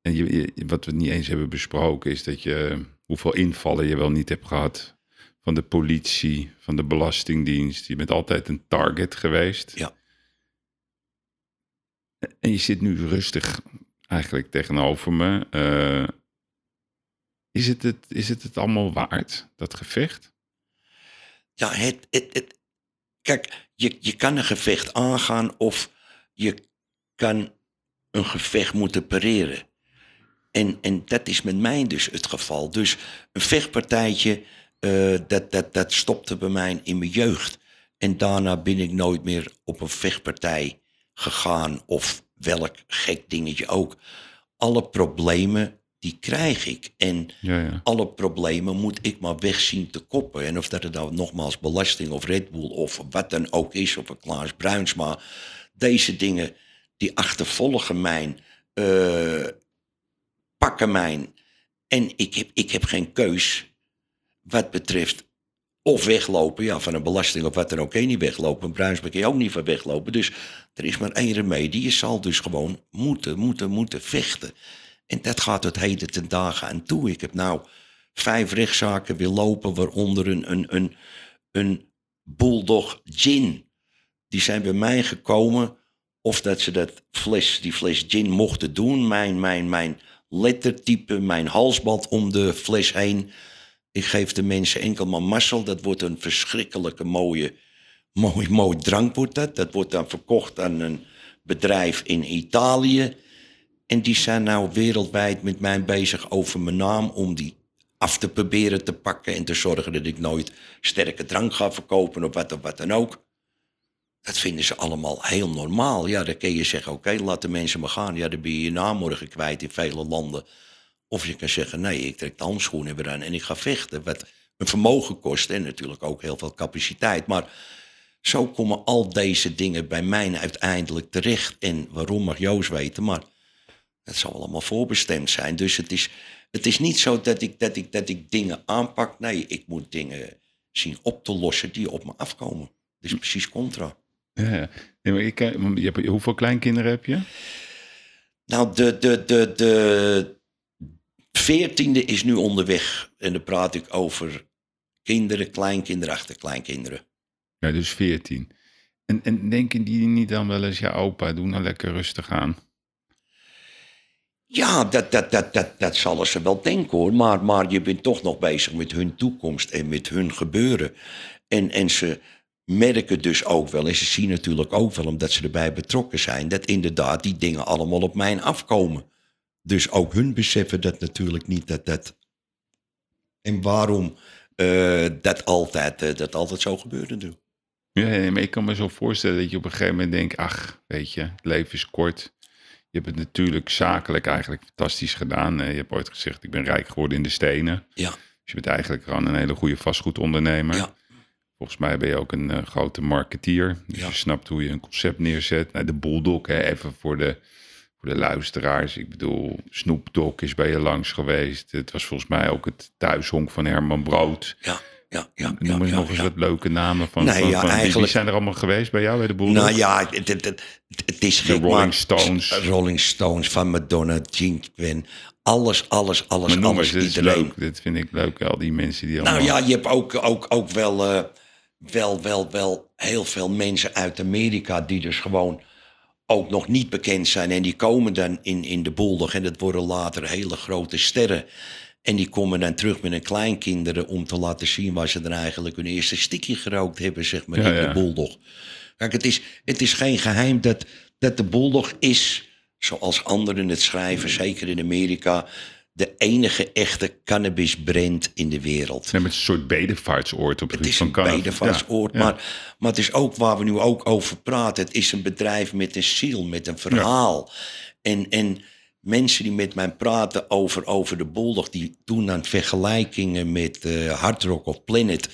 en je, je, wat we niet eens hebben besproken is dat je hoeveel invallen je wel niet hebt gehad van de politie, van de belastingdienst. Je bent altijd een target geweest. Ja. En je zit nu rustig eigenlijk tegenover me. Uh, is, het het, is het het allemaal waard, dat gevecht? Ja, het, het, het, kijk, je, je kan een gevecht aangaan of je kan een gevecht moeten pareren. En, en dat is met mij dus het geval. Dus een vechtpartijtje, uh, dat, dat, dat stopte bij mij in mijn jeugd. En daarna ben ik nooit meer op een vechtpartij gegaan of welk gek dingetje ook. Alle problemen, die krijg ik. En ja, ja. alle problemen moet ik maar wegzien te koppen. En of dat het nou nogmaals belasting of Red Bull of wat dan ook is, of een Klaas Bruinsma. Deze dingen, die achtervolgen mijn, uh, pakken mijn. En ik heb, ik heb geen keus wat betreft of weglopen, ja, van een belasting of wat dan ook. Kun je niet weglopen. Een Bruinsbeek kun je ook niet van weglopen. Dus er is maar één remedie. Je zal dus gewoon moeten, moeten, moeten vechten. En dat gaat het heden ten dagen aan toe. Ik heb nou vijf rechtszaken weer lopen, waaronder een, een, een, een bulldog gin. Die zijn bij mij gekomen of dat ze dat fles, die fles gin mochten doen. Mijn, mijn, mijn lettertype, mijn halsband om de fles heen ik geef de mensen enkel maar massel. Dat wordt een verschrikkelijke mooie, mooi, mooi drank wordt dat. Dat wordt dan verkocht aan een bedrijf in Italië. En die zijn nou wereldwijd met mij bezig over mijn naam om die af te proberen te pakken en te zorgen dat ik nooit sterke drank ga verkopen of wat of wat dan ook. Dat vinden ze allemaal heel normaal. Ja, dan kun je zeggen, oké, laat de mensen maar gaan. Ja, dan ben je je naam morgen kwijt in vele landen. Of je kan zeggen, nee, ik trek de handschoenen weer aan en ik ga vechten. Wat een vermogen kost en natuurlijk ook heel veel capaciteit. Maar zo komen al deze dingen bij mij uiteindelijk terecht. En waarom mag Joost weten, maar het zal allemaal voorbestemd zijn. Dus het is, het is niet zo dat ik, dat, ik, dat ik dingen aanpak. Nee, ik moet dingen zien op te lossen die op me afkomen. Dus precies contra. Ja, nee, maar ik, je hebt, hoeveel kleinkinderen heb je? Nou, de, de, de, de, veertiende is nu onderweg. En dan praat ik over kinderen, kleinkinderen, achterkleinkinderen. Ja, dus veertien. En, en denken die niet dan wel eens, ja opa, doe nou lekker rustig aan? Ja, dat, dat, dat, dat, dat zullen ze wel denken hoor. Maar, maar je bent toch nog bezig met hun toekomst en met hun gebeuren. En, en ze merken dus ook wel, en ze zien natuurlijk ook wel, omdat ze erbij betrokken zijn, dat inderdaad die dingen allemaal op mij afkomen. Dus ook hun beseffen dat natuurlijk niet dat dat. En waarom uh, dat, altijd, uh, dat altijd zo gebeurde. Dus. Ja, maar ik kan me zo voorstellen dat je op een gegeven moment denkt: ach, weet je, het leven is kort. Je hebt het natuurlijk zakelijk eigenlijk fantastisch gedaan. Eh, je hebt ooit gezegd, ik ben rijk geworden in de stenen. Ja, Dus je bent eigenlijk gewoon een hele goede vastgoedondernemer. ja, Volgens mij ben je ook een eh, grote marketeer. Dus Ja. je snapt hoe je een concept neerzet. Nou, de Bulldog, hè, even voor de, voor de luisteraars. Ik bedoel, Snoop Dogg is bij je langs geweest. Het was volgens mij ook het thuishonk van Herman Brood. ja, ja. ja, Noem ja, eens ja, nog eens wat leuke namen van, Nee, van, eigenlijk- zijn er allemaal geweest bij jou bij de Bulldog? Nou ja, het, het, het, het is gek, Rolling maar- Stones. Rolling Stones van Madonna, Gene Gwen. Alles, alles, alles, maar noem alles. eens, dit is iedereen. leuk. Dit vind ik leuk, al die mensen die Nou ja, je hebt ook, ook, ook wel, eh, wel, wel, wel heel veel mensen uit Amerika die dus gewoon ook nog niet bekend zijn. En die komen dan in, in de Bulldog en dat worden later hele grote sterren. En die komen dan terug met hun kleinkinderen om te laten zien waar ze dan eigenlijk hun eerste stikje gerookt hebben, zeg maar, Ja, in ja. de Bulldog. Kijk, het is, het is geen geheim dat, dat de Bulldog is, zoals anderen het schrijven, zeker in Amerika, de enige echte cannabisbrand in de wereld. Nee, met een soort bedevaartsoord op het Het is van een cannabis. bedevaartsoord, Ja, ja. maar, maar het is ook waar we nu ook over praten. Het is een bedrijf met een ziel, met een verhaal. En, en mensen die met mij praten over, over de Bulldog, die doen dan vergelijkingen met eh Hard Rock of Planet.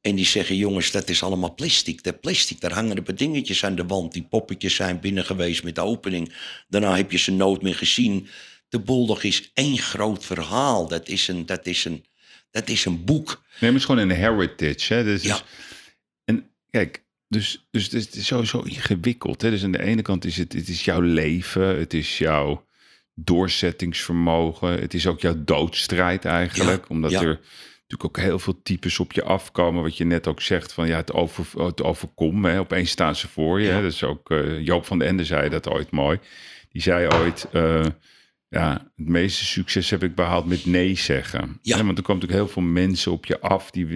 En die zeggen, jongens, dat is allemaal plastic. Dat plastic, daar hangen paar dingetjes aan de wand. Die poppetjes zijn binnen geweest met de opening. Daarna heb je ze nooit meer gezien. De Bulldog is één groot verhaal. Dat is een, dat is een, dat is een boek. Nee, maar het is gewoon een heritage. Hè? Dus, Ja. En kijk, dus, dus het is sowieso ingewikkeld. Hè? Dus aan de ene kant is het, het is jouw leven, het is jouw doorzettingsvermogen, het is ook jouw doodstrijd eigenlijk. Ja, omdat ja. er natuurlijk ook heel veel types op je afkomen. Wat je net ook zegt, van ja, het, over, het overkomt. Hè? Opeens staan ze voor je. Hè? Dat is ook, eh, Joop van den Ende zei dat ooit mooi. Die zei ooit, eh, ja, het meeste succes heb ik behaald met nee zeggen. Ja. Want er komen natuurlijk heel veel mensen op je af. Die,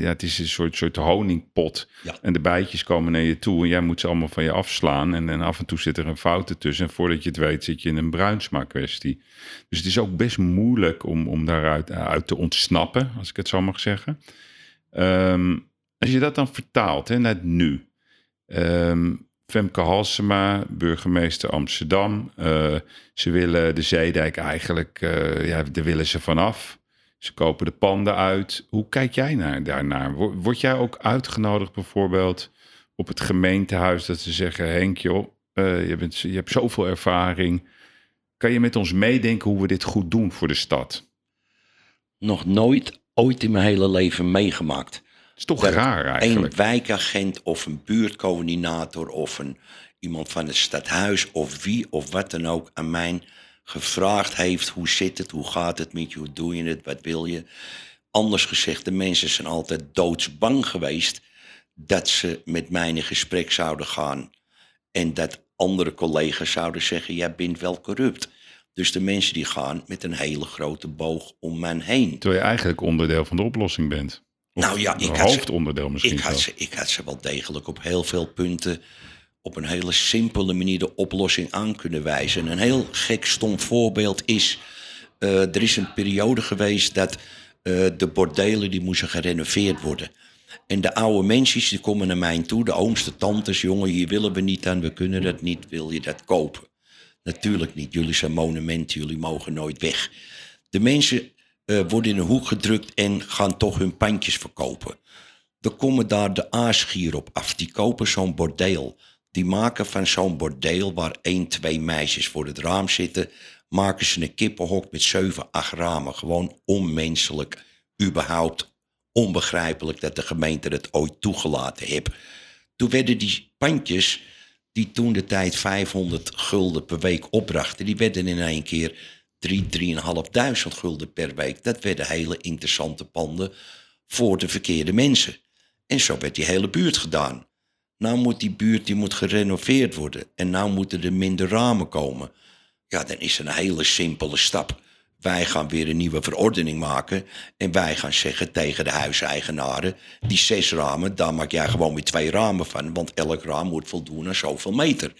ja, het is een soort, soort honingpot. Ja. En de bijtjes komen naar je toe en jij moet ze allemaal van je afslaan. En, en af en toe zit er een fout ertussen. En voordat je het weet zit je in een bruinsmaak kwestie. Dus het is ook best moeilijk om, om daaruit uit te ontsnappen, als ik het zo mag zeggen. Ehm, als je dat dan vertaalt hè, naar het nu. Ehm, Femke Halsema, burgemeester Amsterdam. eh, ze willen de Zeedijk eigenlijk, eh, ja, daar willen ze vanaf. Ze kopen de panden uit. Hoe kijk jij naar, daarnaar? Wo- Word jij ook uitgenodigd bijvoorbeeld op het gemeentehuis dat ze zeggen... Henk joh, eh, je, bent, je hebt zoveel ervaring. Kan je met ons meedenken hoe we dit goed doen voor de stad? nog nooit ooit in mijn hele leven meegemaakt. Is toch raar Een eigenlijk. wijkagent of een buurtcoördinator of een, iemand van het stadhuis of wie of wat dan ook aan mij gevraagd heeft: hoe zit het, hoe gaat het met je, hoe doe je het, wat wil je? Anders gezegd, de mensen zijn altijd doodsbang geweest dat ze met mij in gesprek zouden gaan en dat andere collega's zouden zeggen: jij bent wel corrupt. Dus de mensen die gaan met een hele grote boog om mij heen. Terwijl je eigenlijk onderdeel van de oplossing bent. Nou ja, ik had ze- hoofdonderdeel misschien Ik had, ze, ik had ze wel degelijk op heel veel punten op een hele simpele manier de oplossing aan kunnen wijzen. Een heel gek stom voorbeeld is, eh, er is een periode geweest dat eh, de bordelen die moesten gerenoveerd worden. En de oude mensen die komen naar mij toe, de ooms, de tantes, jongen, hier willen we niet aan, we kunnen dat niet, wil je dat kopen? Natuurlijk niet, jullie zijn monumenten, jullie mogen nooit weg. De mensen eh, worden in een hoek gedrukt en gaan toch hun pandjes verkopen. Dan komen daar de aasgier op af. Die kopen zo'n bordeel. Die maken van zo'n bordeel waar één, twee meisjes voor het raam zitten... maken ze een kippenhok met zeven, acht ramen. Gewoon onmenselijk, überhaupt onbegrijpelijk... dat de gemeente het ooit toegelaten heeft. Toen werden die pandjes, die toen de tijd 500 gulden per week opbrachten... die werden in één keer 3, 3.500 gulden per week. Dat werden hele interessante panden voor de verkeerde mensen. En zo werd die hele buurt gedaan. Nou moet die buurt die moet gerenoveerd worden. En nou moeten er minder ramen komen. Ja, dan is een hele simpele stap. Wij gaan weer een nieuwe verordening maken. En wij gaan zeggen tegen de huiseigenaren... die zes ramen, daar maak jij gewoon weer twee ramen van. Want elk raam moet voldoen aan zoveel meter.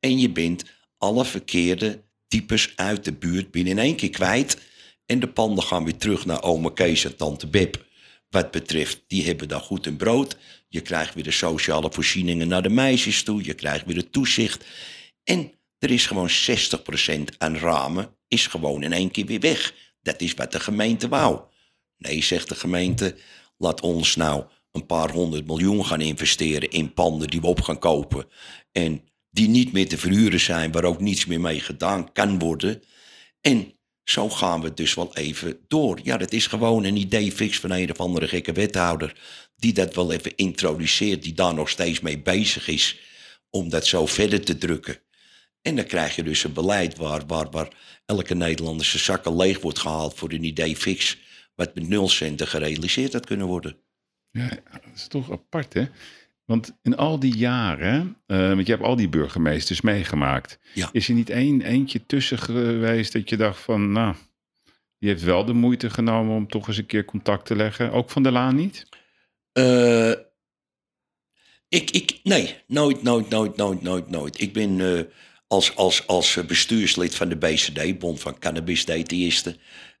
En je bent alle verkeerde types uit de buurt binnen in één keer kwijt. En de panden gaan weer terug naar ome Kees en tante Beb. Wat betreft, die hebben dan goed een brood. Je krijgt weer de sociale voorzieningen naar de meisjes toe. Je krijgt weer het toezicht. En Er is gewoon 60% aan ramen, is gewoon in één keer weer weg. Dat is wat de gemeente wou. Nee, zegt de gemeente, laat ons nou een paar honderd miljoen gaan investeren in panden die we op gaan kopen. En die niet meer te verhuren zijn, waar ook niets meer mee gedaan kan worden. En zo gaan we dus wel even door. Ja, dat is gewoon een idee fix van een of andere gekke wethouder. Die dat wel even introduceert, die daar nog steeds mee bezig is. Om dat zo verder te drukken. En dan krijg je dus een beleid waar, waar, waar elke Nederlander zijn zakken leeg wordt gehaald voor een idee fix. Wat met nul centen gerealiseerd had kunnen worden. Ja, dat is toch apart, hè? Want in al die jaren, uh, want je hebt al die burgemeesters meegemaakt. Ja. Is er niet één eentje tussen geweest dat je dacht van, nou, die heeft wel de moeite genomen om toch eens een keer contact te leggen? Ook van de Laan niet? Uh, ik, ik, nee, nooit, nooit, nooit, nooit, nooit, nooit. Ik ben uh, als, als, als bestuurslid van de BCD, Bond van Cannabis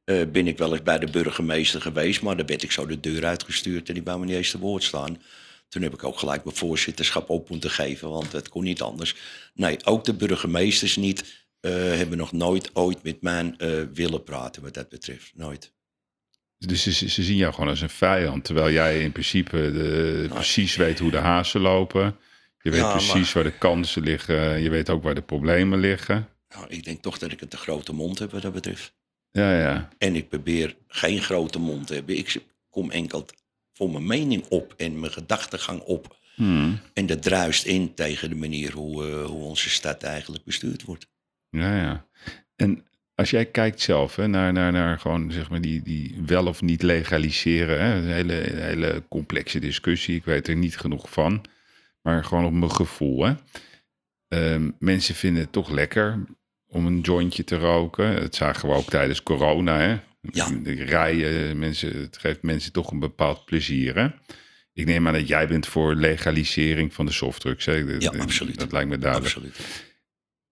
uh, ben ik wel eens bij de burgemeester geweest. Maar dan werd ik zo de deur uitgestuurd en die wou me niet eens te woord staan. Toen heb ik ook gelijk mijn voorzitterschap op moeten geven, want het kon niet anders. Nee, ook de burgemeesters niet uh, hebben nog nooit ooit met mij uh, willen praten wat dat betreft. Nooit. Dus ze, ze, zien jou gewoon als een vijand, terwijl jij in principe de, nou, precies weet hoe de hazen lopen. Je weet ja, precies maar, waar de kansen liggen. Je weet ook waar de problemen liggen. Nou, ik denk toch dat ik een te grote mond heb wat dat betreft. Ja, ja. En ik probeer geen grote mond te hebben. Ik kom enkel voor mijn mening op en mijn gedachtegang op. Hmm. En dat druist in tegen de manier hoe, uh, hoe onze stad eigenlijk bestuurd wordt. Ja, ja. En als jij kijkt zelf hè, naar, naar, naar gewoon zeg maar die, die wel of niet legaliseren, hè, een hele, hele complexe discussie, ik weet er niet genoeg van, maar gewoon op mijn gevoel. Hè. Um, mensen vinden het toch lekker om een jointje te roken. Dat zagen we ook tijdens corona. Hè. Ja. De rijden, mensen, het geeft mensen toch een bepaald plezier. Hè? Ik neem aan dat jij bent voor legalisering van de softdrugs. Hè? Ja, absoluut. Dat lijkt me duidelijk. Absoluut.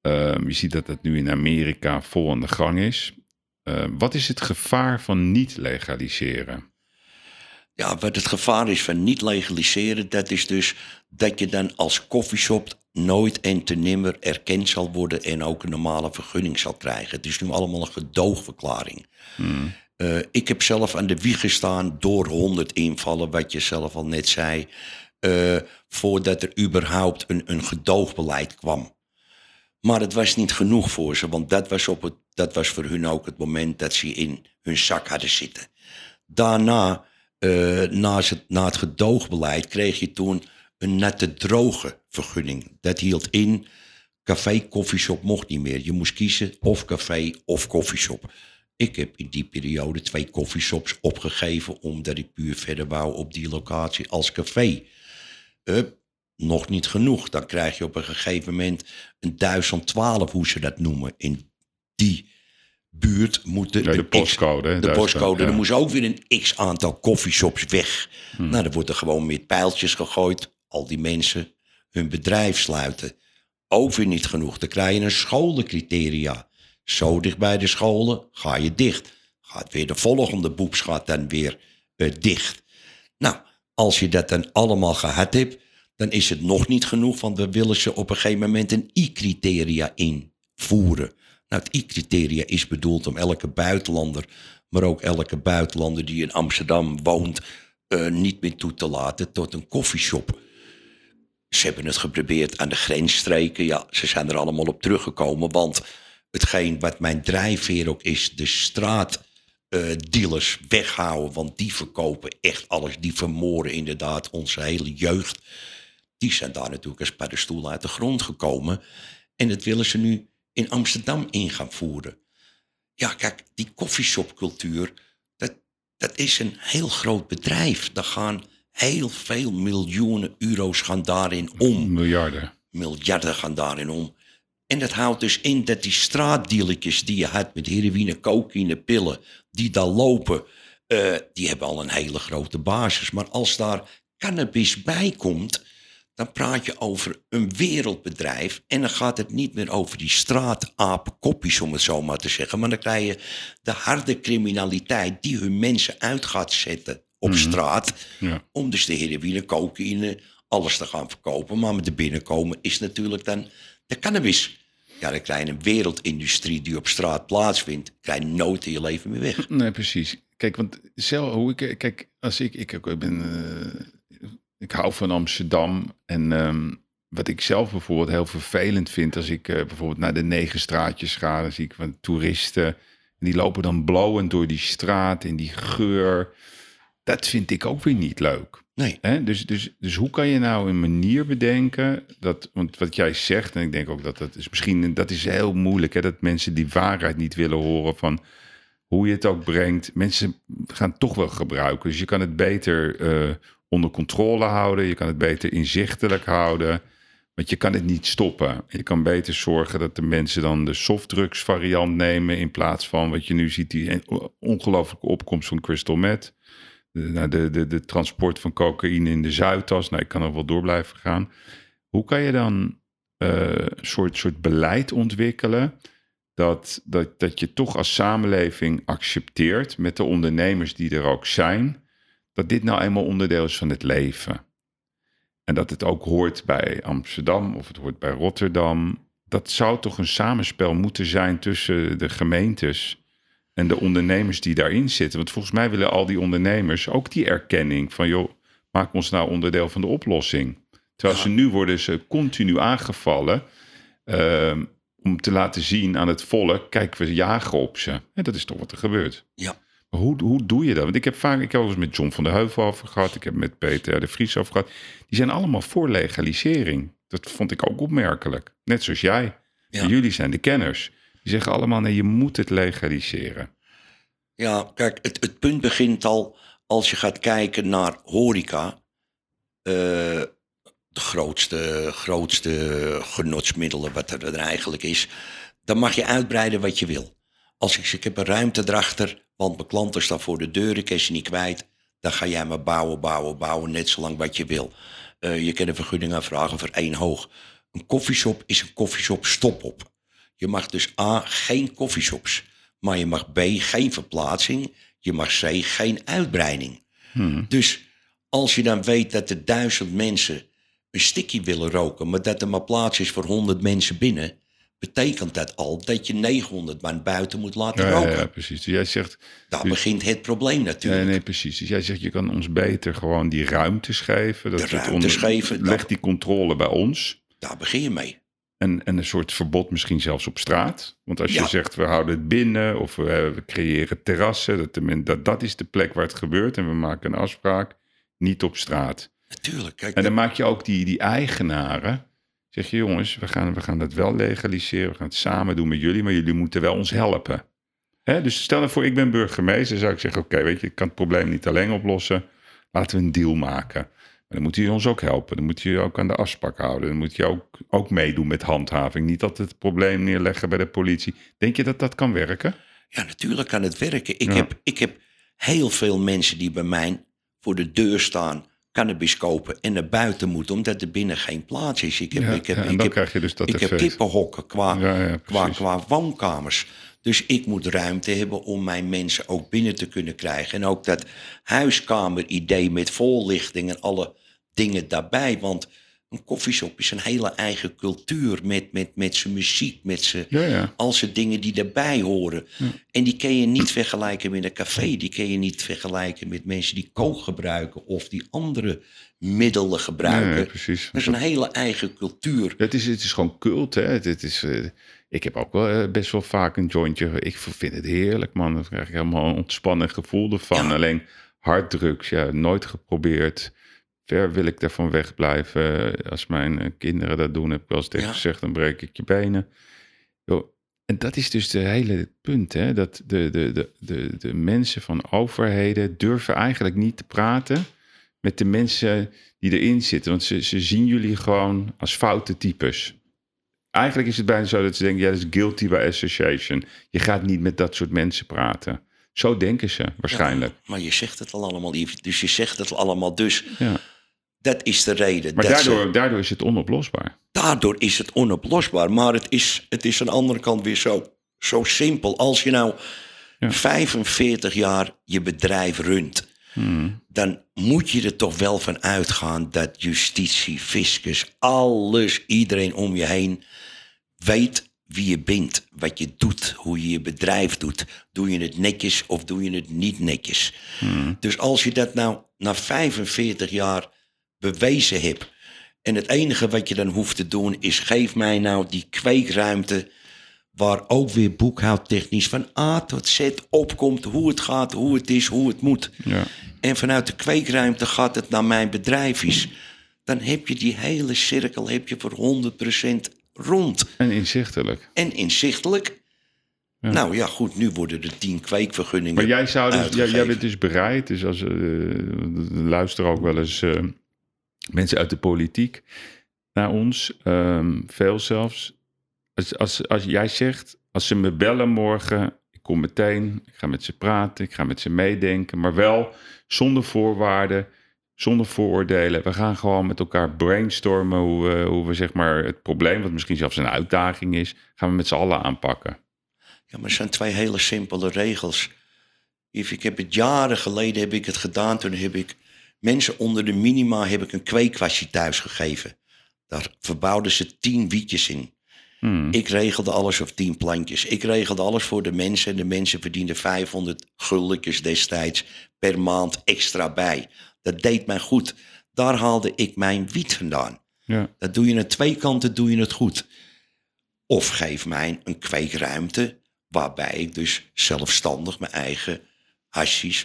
Um, je ziet dat dat nu in Amerika vol aan de gang is. Uh, wat is het gevaar van niet legaliseren? Ja, wat het gevaar is van niet legaliseren, dat is dus dat je dan als koffieshop nooit en te nimmer erkend zal worden en ook een normale vergunning zal krijgen. Het is nu allemaal een gedoogverklaring. Hmm. Uh, ik heb zelf aan de wieg gestaan door 100 invallen, wat je zelf al net zei, uh, voordat er überhaupt een, een gedoogbeleid kwam. Maar het was niet genoeg voor ze, want dat was, op het, dat was voor hun ook het moment dat ze in hun zak hadden zitten. Daarna, uh, na, het, na het gedoogbeleid, kreeg je toen een nette droge vergunning. Dat hield in, café, koffieshop mocht niet meer. Je moest kiezen of café of koffieshop. Ik heb in die periode twee koffieshops opgegeven omdat ik puur verder wou op die locatie als café. Nog niet genoeg. Dan krijg je op een gegeven moment een 1012, hoe ze dat noemen. In die buurt moeten de postcode. X, de postcode. Ja. Er moest ook weer een x aantal koffieshops weg. Hmm. Nou, dan wordt er gewoon met pijltjes gegooid. Al die mensen hun bedrijf sluiten. Ook weer niet genoeg. Dan krijg je een scholencriteria. Zo dicht bij de scholen ga je dicht. Gaat weer de volgende boeps dan weer uh, dicht. Nou, als je dat dan allemaal gehad hebt, dan is het nog niet genoeg, want we willen ze op een gegeven moment een I-criteria invoeren. Nou, het I-criteria is bedoeld om elke buitenlander, maar ook elke buitenlander die in Amsterdam woont, uh, niet meer toe te laten tot een koffieshop. Ze hebben het geprobeerd aan de grensstreken. Ja, ze zijn er allemaal op teruggekomen, want hetgeen wat mijn drijfveer ook is, de straatdealers uh, weghouden. Want die verkopen echt alles. Die vermoorden inderdaad onze hele jeugd. Die zijn daar natuurlijk als paddenstoel uit de grond gekomen. En dat willen ze nu in Amsterdam in gaan voeren. Ja, kijk, die koffieshopcultuur, dat, dat is een heel groot bedrijf. Daar gaan heel veel miljoenen euro's gaan daarin om. Miljarden. Miljarden gaan daarin om. En dat houdt dus in dat die straatdealertjes die je had met heroïne, cocaïne, pillen, die daar lopen, uh, die hebben al een hele grote basis. Maar als daar cannabis bij komt, dan praat je over een wereldbedrijf. En dan gaat het niet meer over die straatapenkoppies, om het zo maar te zeggen. Maar dan krijg je de harde criminaliteit die hun mensen uit gaat zetten op Mhm. straat. Ja. Om dus de heroïne, cocaïne, alles te gaan verkopen. Maar met de binnenkomen is natuurlijk dan de cannabis. Ja, dan krijg je een wereldindustrie die op straat plaatsvindt. Krijg je nooit in je leven meer weg. Nee, precies. Kijk, want zelf, hoe ik, kijk, als ik, ik, ik ben, eh, ik hou van Amsterdam en ehm, wat ik zelf bijvoorbeeld heel vervelend vind als ik eh, bijvoorbeeld naar de negen straatjes ga, dan zie ik van toeristen en die lopen dan blauwend door die straat in die geur. Dat vind ik ook weer niet leuk. Nee. Hè? Dus, dus, dus hoe kan je nou een manier bedenken dat, want wat jij zegt, en ik denk ook dat dat is misschien, dat is heel moeilijk, hè, dat mensen die waarheid niet willen horen van hoe je het ook brengt. Mensen gaan het toch wel gebruiken. Dus je kan het beter eh, onder controle houden, je kan het beter inzichtelijk houden. Want je kan het niet stoppen. Je kan beter zorgen dat de mensen dan de softdrugs variant nemen. In plaats van wat je nu ziet, die ongelooflijke opkomst van crystal meth. De, de, de, de transport van cocaïne in de Zuidas. Nou, ik kan er wel door blijven gaan. Hoe kan je dan eh, een soort, soort beleid ontwikkelen? Dat, dat, dat je toch als samenleving accepteert met de ondernemers die er ook zijn. Dat dit nou eenmaal onderdeel is van het leven. En dat het ook hoort bij Amsterdam of het hoort bij Rotterdam. Dat zou toch een samenspel moeten zijn tussen de gemeentes en de ondernemers die daarin zitten. Want volgens mij willen al die ondernemers ook die erkenning van joh, maak ons nou onderdeel van de oplossing. Terwijl ze nu worden ze continu aangevallen ehm, om te laten zien aan het volk, kijk, we jagen op ze. En dat is toch wat er gebeurt. Ja. Maar hoe, hoe doe je dat? Want ik heb vaak, ik heb eens met John van der Heuvel over gehad, ik heb met Peter de Vries over gehad. Die zijn allemaal voor legalisering. Dat vond ik ook opmerkelijk. Net zoals jij. Ja. Jullie zijn de kenners. Die zeggen allemaal, nee, je moet het legaliseren. Ja, kijk, het, het punt begint al als je gaat kijken naar horeca. eh, de grootste, grootste genotsmiddelen wat er, er eigenlijk is. Dan mag je uitbreiden wat je wil. Als ik zeg, ik heb een ruimte erachter, want mijn klanten staan voor de deur, ik kan ze niet kwijt. Dan ga jij maar bouwen, bouwen, bouwen, net zolang wat je wil. Eh, je kan een vergunning aanvragen voor één hoog. Een koffieshop is een koffieshop stop op. Je mag dus A, geen koffieshops. Maar je mag B, geen verplaatsing. Je mag C, geen uitbreiding. Dus als je dan weet dat er duizend mensen een stikkie willen roken... maar dat er maar plaats is voor 100 mensen binnen... betekent dat al dat je 900 man buiten moet laten Ja, roken. ja, precies. Dus jij zegt, Daar dus- begint het probleem natuurlijk. nee, nee, precies. Dus jij zegt, je kan ons beter gewoon die ruimtes geven. Dat De ruimtes geven, Leg die controle bij ons. Daar begin je mee. En, en een soort verbod misschien zelfs op straat. Want als je zegt, we houden het binnen of we, we creëren terrassen. Dat, dat, dat is de plek waar het gebeurt. En we maken een afspraak, niet op straat. Natuurlijk. Kijk, En dan maak je ook die, die eigenaren. Zeg je, jongens, we gaan, we gaan dat wel legaliseren. We gaan het samen doen met jullie, maar jullie moeten wel ons helpen. Hè? Dus stel nou voor, ik ben burgemeester. Dan zou ik zeggen, oké, weet je, ik kan het probleem niet alleen oplossen. Laten we een deal maken. Maar dan moet je ons ook helpen. Dan moet je je ook aan de afspraak houden. Dan moet je ook, ook meedoen met handhaving. Niet altijd het probleem neerleggen bij de politie. Denk je dat dat kan werken? Ja, natuurlijk kan het werken. Ik, Ja. heb, ik heb heel veel mensen die bij mij voor de deur staan, cannabis kopen en naar buiten moeten, omdat er binnen geen plaats is. Ik heb, Ja, ik heb, ja, en ik dan heb, krijg je dus dat ik heb kippenhokken qua, qua, qua woonkamers. Dus ik moet ruimte hebben om mijn mensen ook binnen te kunnen krijgen. En ook dat huiskamer-idee met voorlichting en alle dingen daarbij. Want een koffieshop is een hele eigen cultuur met, met, met zijn muziek, met zijn Ja, ja. al zijn dingen die daarbij horen. En die kun je niet vergelijken met een café. Die kun je niet vergelijken met mensen die kook gebruiken of die andere middelen gebruiken. Precies. Dat is een hele eigen cultuur. Het is, het is gewoon cult, hè. Het, is, eh, ik heb ook wel eh, best wel vaak een jointje. Ik vind het heerlijk, man. Dan krijg ik helemaal een ontspannen gevoel ervan. Alleen harddrugs, ja, nooit geprobeerd. Ver wil ik daarvan wegblijven. Als mijn eh, kinderen dat doen, heb ik wel eens tegen Ja. gezegd, dan breek ik je benen. Yo, en dat is dus de hele punt, hè. Dat de, de, de, de, de mensen van overheden durven eigenlijk niet te praten met de mensen die erin zitten. Want ze, ze zien jullie gewoon als foute types. Eigenlijk is het bijna zo dat ze denken, ja, dat is guilty by association. Je gaat niet met dat soort mensen praten. Zo denken ze waarschijnlijk. Ja, maar je zegt het al allemaal. Dus je zegt het allemaal. Dus Ja. Dat is de reden. Maar ze- daardoor, is het onoplosbaar. daardoor is het onoplosbaar. Maar het is, het is aan de andere kant weer zo, zo simpel. Als je nou Ja. 45 jaar je bedrijf runt, Hmm. dan moet je er toch wel van uitgaan dat justitie, fiscus, alles, iedereen om je heen weet wie je bent, wat je doet, hoe je je bedrijf doet. Doe je het netjes of doe je het niet netjes? Dus als je dat nou na 45 jaar bewezen hebt. En het enige wat je dan hoeft te doen is geef mij nou die kweekruimte. Waar ook weer boekhoudtechnisch van A tot Z opkomt hoe het gaat, hoe het is, hoe het moet. Ja. En vanuit de kweekruimte gaat het naar mijn bedrijf is. Dan heb je die hele cirkel heb je voor 100% rond. En inzichtelijk. En inzichtelijk. Ja. Nou ja, goed, nu worden er tien kweekvergunningen. Maar jij, zou dus, jij, bent dus bereid, dus als eh luisteren ook wel eens eh, mensen uit de politiek naar ons, ehm, veel zelfs. Als, als, als jij zegt, als ze me bellen morgen, ik kom meteen, ik ga met ze praten, ik ga met ze meedenken, maar wel zonder voorwaarden, zonder vooroordelen. We gaan gewoon met elkaar brainstormen hoe we, hoe we zeg maar het probleem, wat misschien zelfs een uitdaging is, gaan we met z'n allen aanpakken. Ja, maar het zijn twee hele simpele regels. Ik heb het jaren geleden heb ik het gedaan. Toen heb ik mensen onder de minima heb ik een kweekwastje thuis gegeven. Daar verbouwden ze tien wietjes in. Hmm. Ik regelde alles of tien plantjes. Ik regelde alles voor de mensen. En de mensen verdienden 500 guldetjes destijds per maand extra bij. Dat deed mij goed. Daar haalde ik mijn wiet vandaan. Ja. Dat doe je aan twee kanten, doe je het goed. Of geef mij een kweekruimte waarbij ik dus zelfstandig mijn eigen hashish,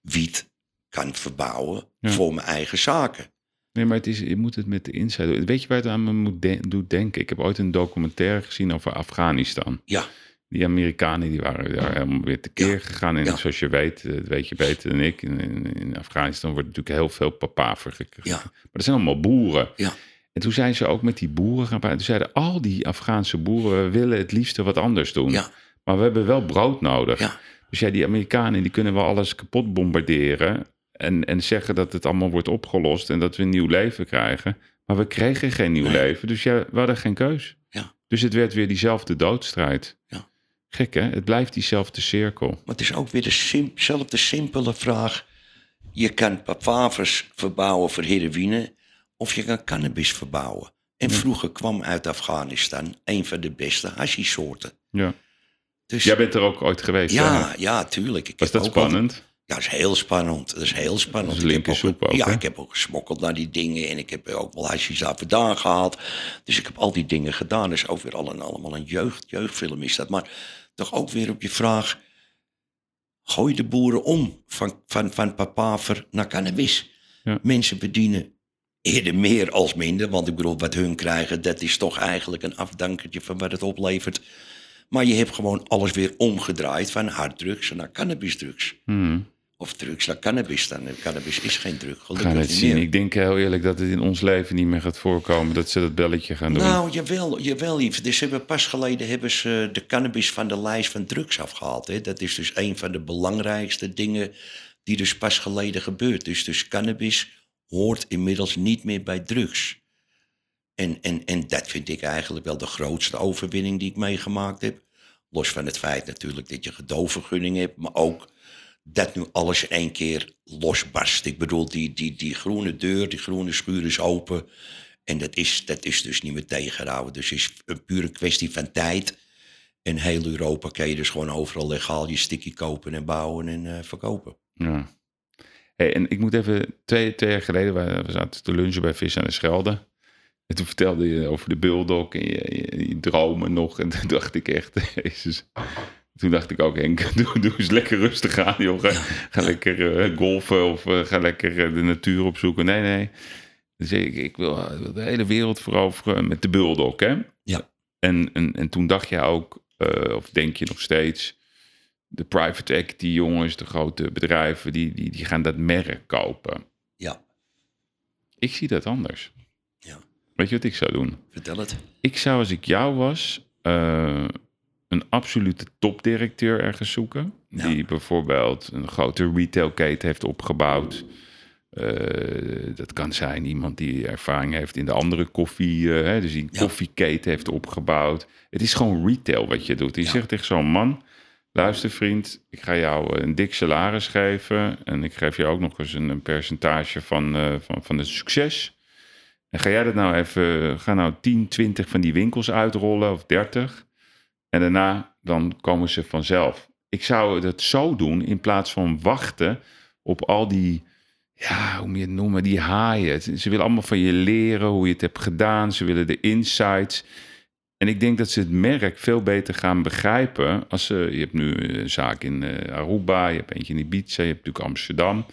wiet kan verbouwen Ja. voor mijn eigen zaken. Nee, maar het is, je moet het met de insight doen. Weet je waar het aan me moet de- doet denken? Ik heb ooit een documentaire gezien over Afghanistan. Ja, Die Amerikanen die waren daar helemaal weer tekeer Ja. gegaan. En Ja. zoals je weet, eh, dat weet je beter dan ik, in, in, in Afghanistan wordt natuurlijk heel veel papaver. Ja. Maar dat zijn allemaal boeren. Ja. En toen zijn ze ook met die boeren gaan praten. Toen zeiden al die Afghaanse boeren, we willen het liefste wat anders doen. ja, Maar we hebben wel brood nodig. ja. Dus ja, die Amerikanen die kunnen wel alles kapot bombarderen. En, en zeggen dat het allemaal wordt opgelost en dat we een nieuw leven krijgen. Maar we kregen geen nieuw Nee. leven. Dus ja, we hadden geen keus. Ja. Dus het werd weer diezelfde doodstrijd. Ja. Gek hè? Het blijft diezelfde cirkel. Maar het is ook weer dezelfde simpele vraag. Je kan papavers verbouwen voor heroïne of je kan cannabis verbouwen. En vroeger kwam uit Afghanistan een van de beste hashisoorten. Ja. Dus Jij bent er ook ooit geweest. hè? ja, ja, tuurlijk. Ik Was dat ook al- spannend? Ja, dat is heel spannend. Dat is heel spannend. Is Ik heb linkersoep ook, ja, ik heb ook gesmokkeld naar die dingen. En ik heb ook wel hashish daar vandaan gehaald. Dus ik heb al die dingen gedaan. Dus ook weer al een, allemaal een jeugd, jeugdfilm is dat. Maar toch ook weer op je vraag. Gooi de boeren om van, van, van papaver naar cannabis. Ja. Mensen verdienen eerder meer als minder. Want ik bedoel, wat hun krijgen, dat is toch eigenlijk een afdankertje van wat het oplevert. Maar je hebt gewoon alles weer omgedraaid van harddrugs naar cannabisdrugs. Hmm. Of drugs naar cannabis. Dan cannabis is geen drug, gelukkig gaan het niet zien. meer. Ik denk heel eerlijk dat het in ons leven niet meer gaat voorkomen dat ze dat belletje gaan doen. Nou, jawel, jawel. Dus hebben pas geleden hebben ze de cannabis van de lijst van drugs afgehaald. Hè. Dat is dus een van de belangrijkste dingen die dus pas geleden gebeurt. Dus, dus cannabis hoort inmiddels niet meer bij drugs. En, en, en dat vind ik eigenlijk wel de grootste overwinning die ik meegemaakt heb. Los van het feit natuurlijk dat je gedoofvergunning hebt, maar ook dat nu alles één keer losbarst. Ik bedoel, die, die, die groene deur, die groene schuur is open. En dat is, dat is dus niet meer tegenhouden. Dus het is een pure kwestie van tijd. In heel Europa kan je dus gewoon overal legaal je sticky kopen en bouwen en eh, verkopen. Ja. Hey, en ik moet even, twee, twee jaar geleden, we, zaten te lunchen bij Vis aan de Schelde. En toen vertelde je over de bulldog en je, je, je dromen nog. En toen dacht ik echt, jezus. Toen dacht ik ook, Henk, doe, doe eens lekker rustig aan, joh. Ga, ga lekker eh, golfen of eh, ga lekker eh, de natuur opzoeken. Nee, nee. Dus ik, ik wil, ik wil de hele wereld veroveren met de bulldog, hè? Ja. En, en, en toen dacht je ook, of denk je nog steeds, de private equity jongens, de grote bedrijven, die, die, die gaan dat merk kopen. Ja, Ik zie dat anders. ja. Weet je wat ik zou doen? Vertel het. Ik zou, als ik jou was, een absolute topdirecteur ergens zoeken. Ja. Die bijvoorbeeld een grote retailketen heeft opgebouwd. Eh, dat kan zijn iemand die ervaring heeft in de andere koffie, eh, hè, dus die een Ja. koffieketen heeft opgebouwd. Het is gewoon retail wat je doet. Je Ja. zegt tegen zo'n man, luister vriend, ik ga jou een dik salaris geven en ik geef je ook nog eens een, een percentage van, eh, van, van het succes. En ga jij dat nou even, ga nou 10, 20 van die winkels uitrollen of 30. En daarna dan komen ze vanzelf. Ik zou het zo doen in plaats van wachten op al die, ja, hoe moet je het noemen, die haaien. Ze willen allemaal van je leren hoe je het hebt gedaan. Ze willen de insights. En ik denk dat ze het merk veel beter gaan begrijpen. Als ze, je hebt nu een zaak in eh, Aruba, je hebt eentje in Ibiza, je hebt natuurlijk Amsterdam.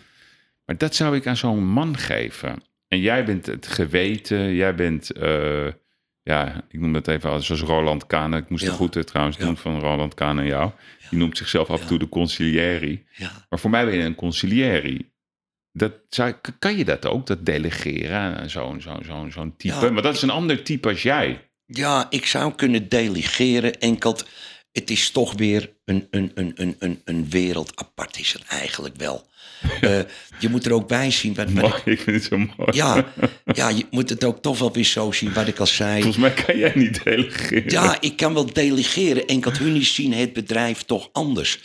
Maar dat zou ik aan zo'n man geven. En jij bent het geweten, jij bent, eh, ja, ik noem dat even als zoals Roland Kaan. Ik moest Ja. het goed eh, trouwens Ja. doen van Roland Kaan en jou. Die noemt zichzelf af en toe de conciliëri. Maar voor mij ben je een conciliëri. Dat zou, kan je dat ook, dat delegeren aan zo'n zo'n zo'n zo'n type? Maar dat is een ander type als jij. Ja, ik zou kunnen delegeren. Enkel, het is toch weer een, een, een, een, een, een wereld apart, is het eigenlijk wel. Eh, je moet er ook bij zien. Wat, wat Mooi, ik, ik vind het zo mooi. ja, ja, je moet het ook toch wel weer zo zien, wat ik al zei. Volgens mij kan jij niet delegeren. Ja, ik kan wel delegeren. Enkel hun zien het bedrijf toch anders.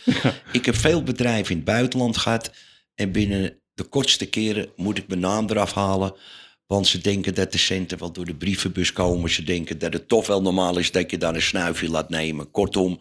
Ik heb veel bedrijven in het buitenland gehad. En binnen de kortste keren moet ik mijn naam eraf halen. Want ze denken dat de centen wel door de brievenbus komen. Ze denken dat het toch wel normaal is dat je daar een snuifje laat nemen. Kortom,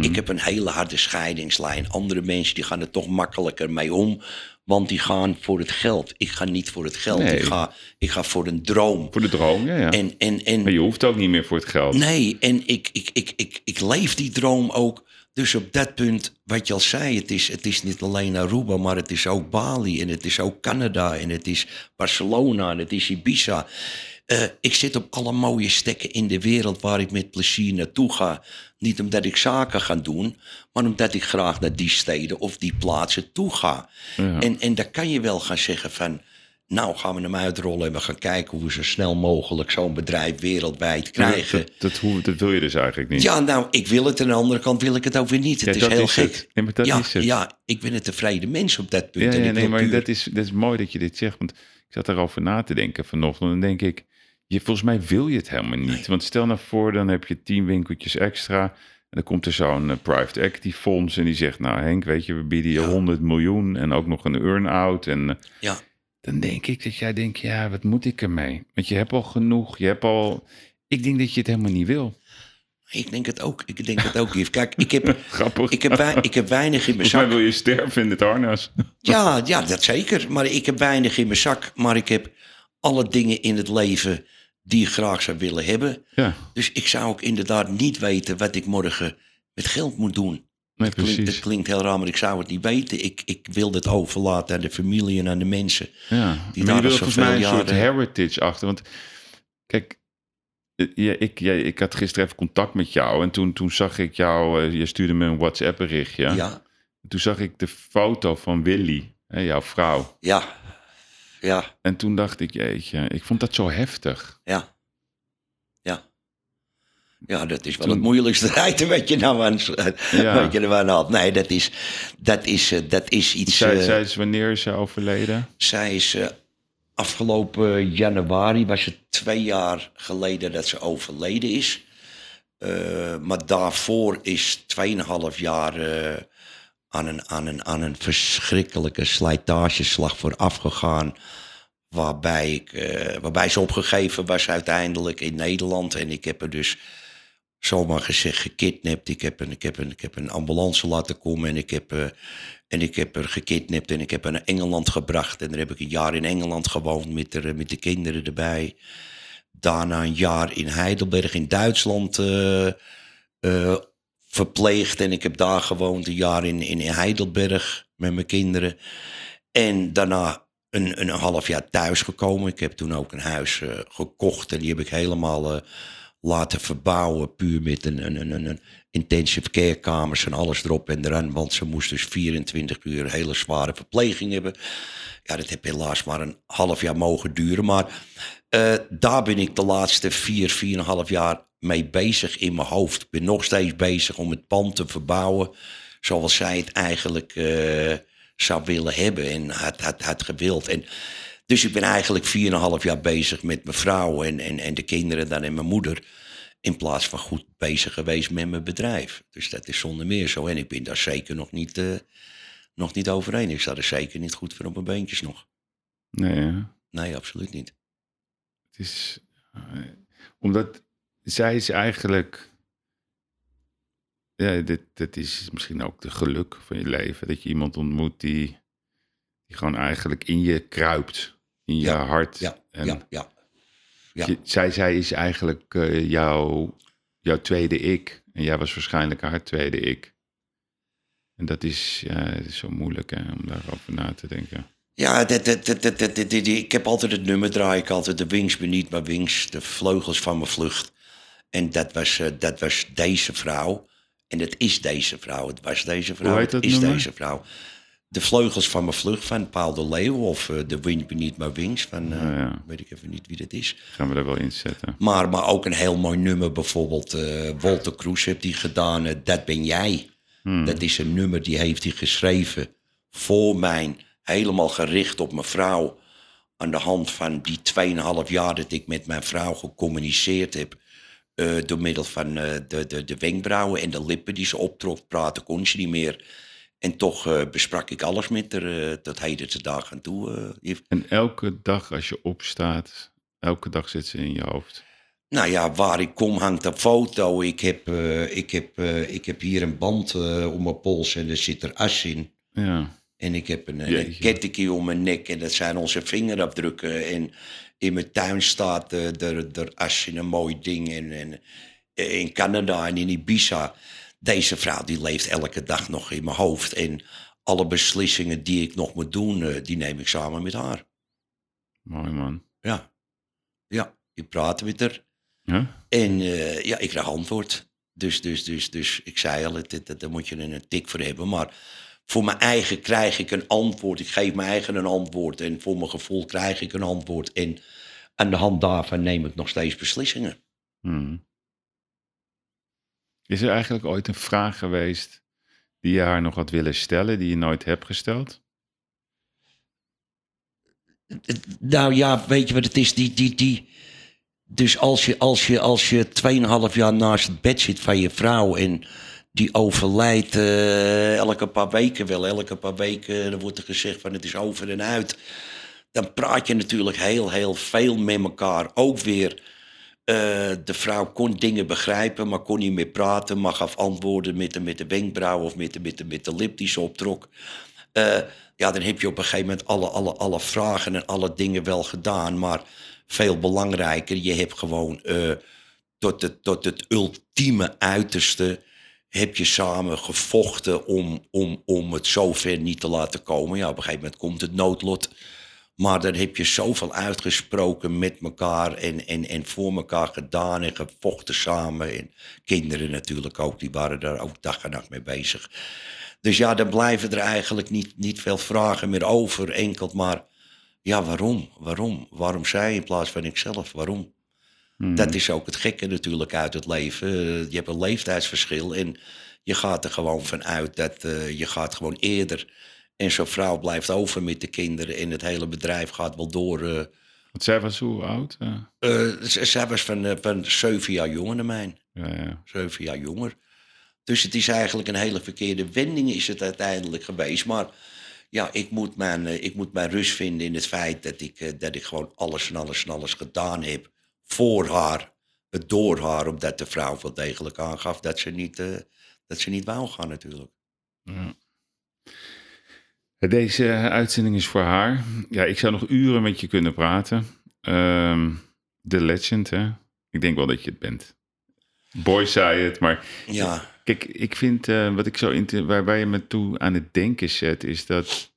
ik heb een hele harde scheidingslijn. Andere mensen die gaan er toch makkelijker mee om. Want die gaan voor het geld. Ik ga niet voor het geld. Nee. Ik, ga, ik ga voor een droom. Voor de droom, ja, ja. En, en, en Maar je hoeft ook niet meer voor het geld. Nee, en ik, ik, ik, ik, ik leef die droom ook. Dus op dat punt, wat je al zei, het is, het is niet alleen Aruba, maar het is ook Bali en het is ook Canada en het is Barcelona en het is Ibiza. Eh, ik zit op alle mooie stekken in de wereld waar ik met plezier naartoe ga. Niet omdat ik zaken ga doen, maar omdat ik graag naar die steden of die plaatsen toe ga. Ja. En, en daar kan je wel gaan zeggen van, nou gaan we hem uitrollen en we gaan kijken hoe we zo snel mogelijk zo'n bedrijf wereldwijd krijgen. Dat, dat, hoe- dat wil je dus eigenlijk niet. Ja, nou, ik wil het. Aan de andere kant wil ik het ook weer niet. Het Ja, is heel is gek. het. Nee, maar dat ja, is het. ja, ik ben een tevreden mens op dat punt. Ja, en ja ik nee, maar puur- dat is, dat is mooi dat je dit zegt. Want ik zat erover na te denken vanochtend. En dan denk ik, je, volgens mij wil je het helemaal niet. Want stel nou voor, dan heb je tien winkeltjes extra. En dan komt er zo'n eh, private equity fonds. En die zegt, nou Henk, weet je, we bieden je Ja. 100 miljoen. En ook nog een earn-out. En eh, Ja, dan denk ik dat jij denkt, ja, wat moet ik ermee? Want je hebt al genoeg. Je hebt al... Ik denk dat je het helemaal niet wil. ik denk het ook. Ik denk het ook, Yves. Kijk, ik heb, Grappig. ik, heb wei- ik heb weinig in mijn zak. wil je sterven in het harnas. Ja, ja, dat zeker. Maar ik heb weinig in mijn zak. Maar ik heb alle dingen in het leven die ik graag zou willen hebben. Ja, Dus ik zou ook inderdaad niet weten wat ik morgen met geld moet doen. Nee, Klinkt, precies. het klinkt heel raar, maar ik zou het niet weten. Ik, ik wil het overlaten aan de familie en aan de mensen. Ja, die maar je daar wil al volgens mij een soort heritage achter. Want kijk, ja, ik, ja, ik had gisteren even contact met jou. En toen, toen zag ik jou, eh, je stuurde me een WhatsApp berichtje. Ja, Toen zag ik de foto van Willy, hè, jouw vrouw. ja, ja. En toen dacht ik, jeetje, ik vond dat zo heftig. Ja. Ja. Ja, dat is wel Toen- het moeilijkste rijden wat je nou aan, Ja. wat je aan had. Nee, dat is, dat is, eh, dat is iets... Zij, eh, zij is wanneer is ze overleden? zij is eh, afgelopen januari, was het twee jaar geleden dat ze overleden is. Maar daarvoor is 2,5 jaar aan, een, aan, een, aan een verschrikkelijke slijtageslag voor afgegaan. Waarbij, ik, waarbij ze opgegeven was uiteindelijk in Nederland. En ik heb er dus zomaar gezegd gekidnapt. Ik heb een, ik heb een, ik heb een ambulance laten komen en ik heb, eh, en ik heb er gekidnapt en ik heb haar naar Engeland gebracht. En daar heb ik een jaar in Engeland gewoond met de, met de kinderen erbij. Daarna een jaar in Heidelberg in Duitsland eh, eh, verpleegd. En ik heb daar gewoond, een jaar in, in Heidelberg met mijn kinderen. En daarna een, een half jaar thuis gekomen. Ik heb toen ook een huis gekocht en die heb ik helemaal laten verbouwen. Puur met een, een, een, een, intensive care kamers en alles erop en eraan. Want ze moest dus 24 uur hele zware verpleging hebben. Ja, dat heeft helaas maar een half jaar mogen duren. Maar eh, daar ben ik de laatste vier, vier en half jaar mee bezig in mijn hoofd. Ik ben nog steeds bezig om het pand te verbouwen zoals zij het eigenlijk eh, zou willen hebben en had, had, had gewild. En, dus ik ben eigenlijk 4,5 jaar bezig met mijn vrouw en, en, en de kinderen dan en mijn moeder. In plaats van goed bezig geweest met mijn bedrijf. Dus dat is zonder meer zo. En ik ben daar zeker nog niet, eh, nog niet overheen. Ik sta er zeker niet goed voor op mijn beentjes nog. Nee, hè? Nee, absoluut niet. Het is. eh, omdat zij is eigenlijk. ja, dit, dit is misschien ook de geluk van je leven. Dat je iemand ontmoet die, die gewoon eigenlijk in je kruipt. In je Ja, hart. Ja, en ja, ja. ja. je- zij, zij is eigenlijk eh, jouw, jouw tweede ik. En jij was waarschijnlijk haar tweede ik. En dat is, ja, het is zo moeilijk hè, om daarover na te denken. Ja, dat, dat, dat, dat, dat- dat- ik heb altijd het nummer draai ik altijd. De wings beniet mijn wings, de vleugels van mijn vlucht. En dat was, eh, dat was deze vrouw. En het is deze vrouw. Het was deze vrouw. Hoe heet het dat is nummer? deze vrouw. De vleugels van mijn vlucht van Paul de Leeuw. Of eh, de wind beniet mijn wings van, eh, ja. weet ik even niet wie dat is. Gaan we er wel in zetten. Maar, maar ook een heel mooi nummer. Bijvoorbeeld eh Walter Kroes heeft die gedaan. dat ben jij. Hmm. Dat is een nummer die heeft hij geschreven voor mij. Helemaal gericht op mijn vrouw. Aan de hand van die 2,5 jaar dat ik met mijn vrouw gecommuniceerd heb. door middel van de, de, de wenkbrauwen en de lippen die ze optrok. Praten kon ze niet meer. En toch eh, besprak ik alles met haar eh, tot heden te dag aan toe. eh. En elke dag als je opstaat, elke dag zit ze in je hoofd. Nou ja, waar ik kom hangt een foto. Ik heb, ik heb, ik heb hier een band om mijn pols en er zit er as in. Ja, En ik heb een, een kettingje om mijn nek en dat zijn onze vingerafdrukken. En in mijn tuin staat er, er as in een mooi ding. En, en in Canada en in Ibiza. Deze vrouw die leeft elke dag nog in mijn hoofd. En alle beslissingen die ik nog moet doen, eh, die neem ik samen met haar. mooi man. Ja, ja ik praat met haar. Ja? En eh, ja, ik krijg antwoord. Dus, dus, dus, dus ik zei al, daar moet je een tik voor hebben. Maar voor mijn eigen krijg ik een antwoord. Ik geef mijn eigen een antwoord. En voor mijn gevoel krijg ik een antwoord. En aan de hand daarvan neem ik nog steeds beslissingen. Hmm. Is er eigenlijk ooit een vraag geweest die je haar nog had willen stellen, die je nooit hebt gesteld? Nou ja, weet je wat het is? Die, die, die. Dus als je, als je, als je 2,5 jaar naast het bed zit van je vrouw en die overlijdt eh, elke paar weken wel, elke paar weken, dan wordt er gezegd van het is over en uit. Dan praat je natuurlijk heel, heel veel met elkaar. Ook weer, eh, de vrouw kon dingen begrijpen, maar kon niet meer praten, maar gaf antwoorden met de, met de wenkbrauw of met de, met, de, met de lip die ze optrok. Eh, ja, dan heb je op een gegeven moment alle, alle, alle vragen en alle dingen wel gedaan. Maar veel belangrijker, je hebt gewoon eh, tot, het, tot het ultieme uiterste... heb je samen gevochten om, om, om het zover niet te laten komen. Ja, op een gegeven moment komt het noodlot. Maar dan heb je zoveel uitgesproken met elkaar en, en, en voor elkaar gedaan en gevochten samen. En kinderen natuurlijk ook, die waren daar ook dag en nacht mee bezig. Dus ja, dan blijven er eigenlijk niet, niet veel vragen meer over. Enkel maar, ja, waarom? Waarom? Waarom zij in plaats van ikzelf? Waarom? Hmm. Dat is ook het gekke natuurlijk uit het leven. Je hebt een leeftijdsverschil en je gaat er gewoon van uit dat eh, je gaat gewoon eerder. En zo'n vrouw blijft over met de kinderen en het hele bedrijf gaat wel door. eh. Want zij was hoe oud? Z- zij was van, eh, van zeven jaar jonger dan mij. ja, ja. Zeven jaar jonger. Dus het is eigenlijk een hele verkeerde wending is het uiteindelijk geweest. Maar ja, ik moet mijn, ik moet mijn rust vinden in het feit dat ik, dat ik gewoon alles en alles en alles gedaan heb voor haar. Het door haar, omdat de vrouw wel degelijk aangaf dat ze niet, dat ze niet wou gaan natuurlijk. Ja. Deze uitzending is voor haar. Ja, ik zou nog uren met je kunnen praten. Ehm The Legend, hè? Ik denk wel dat je het bent. Boy zei het, maar Ja, kijk, ik vind eh, wat ik zo inter- waar, waar je me toe aan het denken zet, is dat.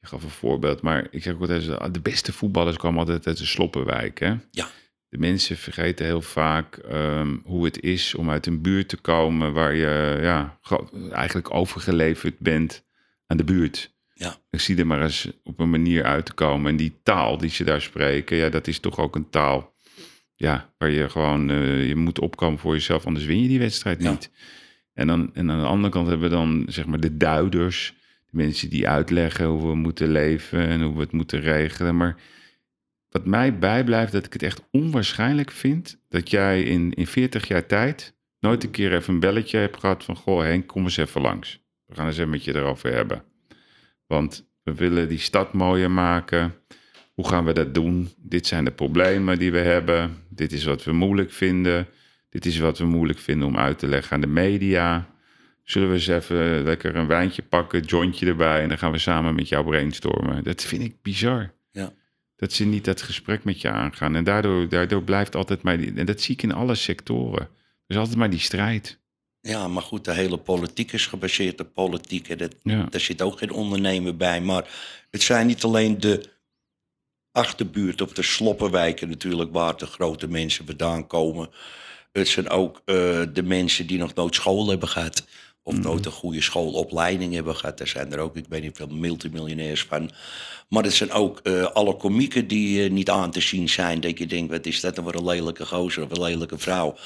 Ik gaf een voorbeeld, maar ik zeg ook altijd: de beste voetballers komen altijd uit de sloppenwijk. Hè? Ja. De mensen vergeten heel vaak ehm, hoe het is om uit een buurt te komen waar je ja, ge- eigenlijk overgeleverd bent aan de buurt. Ja. Ik zie er maar eens op een manier uit te komen. En die taal die ze daar spreken, ja, dat is toch ook een taal ja, waar je gewoon, eh, je moet opkomen voor jezelf, anders win je die wedstrijd Ja. niet. En, dan, en aan de andere kant hebben we dan zeg maar de duiders, de mensen die uitleggen hoe we moeten leven en hoe we het moeten regelen. Maar wat mij bijblijft, dat ik het echt onwaarschijnlijk vind dat jij in, in 40 jaar tijd nooit een keer even een belletje hebt gehad van, goh Henk, kom eens even langs. We gaan eens even met je erover hebben. Want we willen die stad mooier maken. Hoe gaan we dat doen? Dit zijn de problemen die we hebben. Dit is wat we moeilijk vinden. Dit is wat we moeilijk vinden om uit te leggen aan de media. Zullen we eens even lekker een wijntje pakken, jointje erbij en dan gaan we samen met jou brainstormen. Dat vind ik bizar. Ja. Dat ze niet dat gesprek met je aangaan. En daardoor, daardoor blijft altijd maar die, en dat zie ik in alle sectoren. Er is altijd maar die strijd. Ja, maar goed, de hele politiek is gebaseerd op politiek. En dat, Ja. Daar zit ook geen ondernemer bij. Maar het zijn niet alleen de achterbuurt of de sloppenwijken natuurlijk... waar de grote mensen vandaan komen. Het zijn ook eh, de mensen die nog nooit school hebben gehad... of nooit een goede schoolopleiding hebben gehad. Daar zijn er ook, ik weet niet veel, multimiljonairs van. Maar het zijn ook eh, alle komieken die eh, niet aan te zien zijn. Dat je denkt, wat is dat nou voor een lelijke gozer of een lelijke vrouw.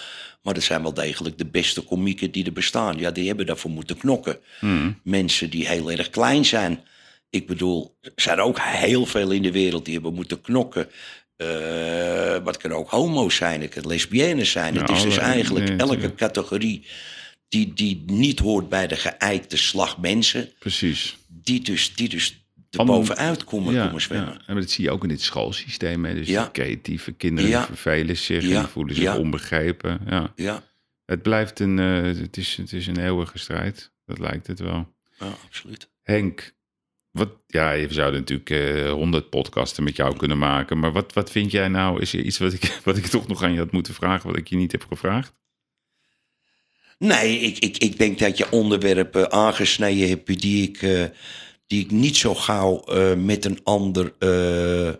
Maar dat zijn wel degelijk de beste komieken die er bestaan. Ja, die hebben daarvoor moeten knokken. Mensen die heel erg klein zijn. Ik bedoel, er zijn ook heel veel in de wereld die hebben moeten knokken. Eh, maar het kan ook homo's zijn, het kan lesbiennes zijn. het is dus eigenlijk nee, elke categorie die, die niet hoort bij de geëikte slag mensen. Precies. Die dus, die dus er bovenuit komen, ja, komen zwemmen. ja. En dat zie je ook in dit schoolsysteem. Hè. Dus Ja. creatieve kinderen vervelen zich voelen zich onbegrepen. Ja. Ja, Het blijft een, eh, het, is, het is een eeuwige strijd. Dat lijkt het wel. ja absoluut. Henk, wat, ja, we zouden natuurlijk eh, honderd podcasten met jou kunnen maken. Maar wat, wat vind jij nou? Is er iets wat ik, wat ik toch nog aan je had moeten vragen, wat ik je niet heb gevraagd? Nee, ik, ik, ik denk dat je onderwerpen aangesneden hebt die ik, eh, die ik niet zo gauw eh, met een ander eh,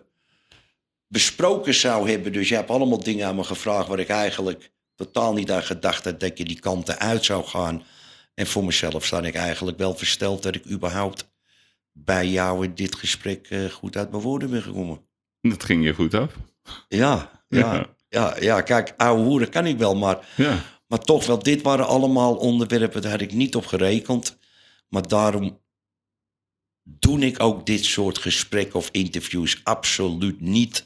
besproken zou hebben. Dus je hebt allemaal dingen aan me gevraagd waar ik eigenlijk totaal niet aan gedacht had dat je die kanten uit zou gaan. En voor mezelf sta ik eigenlijk wel versteld dat ik überhaupt bij jou in dit gesprek eh, goed uit mijn woorden ben gekomen. Dat ging je goed af. Ja, ja, ja, ja, kijk, ouwe hoeren kan ik wel, maar Ja, maar toch wel, dit waren allemaal onderwerpen, daar had ik niet op gerekend. Maar daarom doe ik ook dit soort gesprekken of interviews absoluut niet.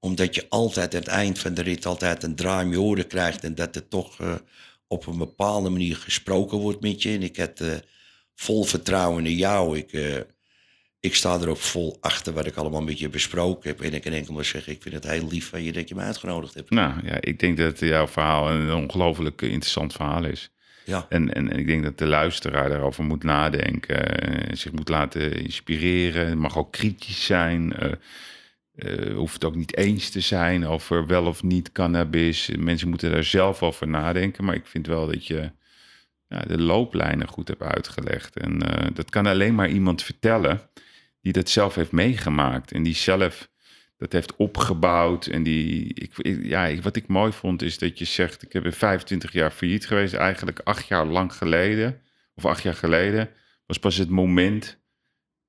Omdat je altijd aan het eind van de rit altijd een draai om je oren krijgt. En dat er toch eh, op een bepaalde manier gesproken wordt met je. En ik heb eh, vol vertrouwen in jou. Ik, eh, ik sta er ook vol achter wat ik allemaal met je besproken heb. En ik kan enkel maar zeggen, ik vind het heel lief van je dat je me uitgenodigd hebt. nou ja, ik denk dat jouw verhaal een ongelooflijk interessant verhaal is. Ja, En, en, en ik denk dat de luisteraar daarover moet nadenken, eh, zich moet laten inspireren, mag ook kritisch zijn, eh, hoeft het ook niet eens te zijn over wel of niet cannabis. Mensen moeten daar zelf over nadenken, maar ik vind wel dat je ja, de looplijnen goed hebt uitgelegd. En dat kan alleen maar iemand vertellen die dat zelf heeft meegemaakt en die zelf dat heeft opgebouwd. En die, ik, ja, wat ik mooi vond is dat je zegt, ik ben 25 jaar failliet geweest. Eigenlijk acht jaar lang geleden, of acht jaar geleden, was pas het moment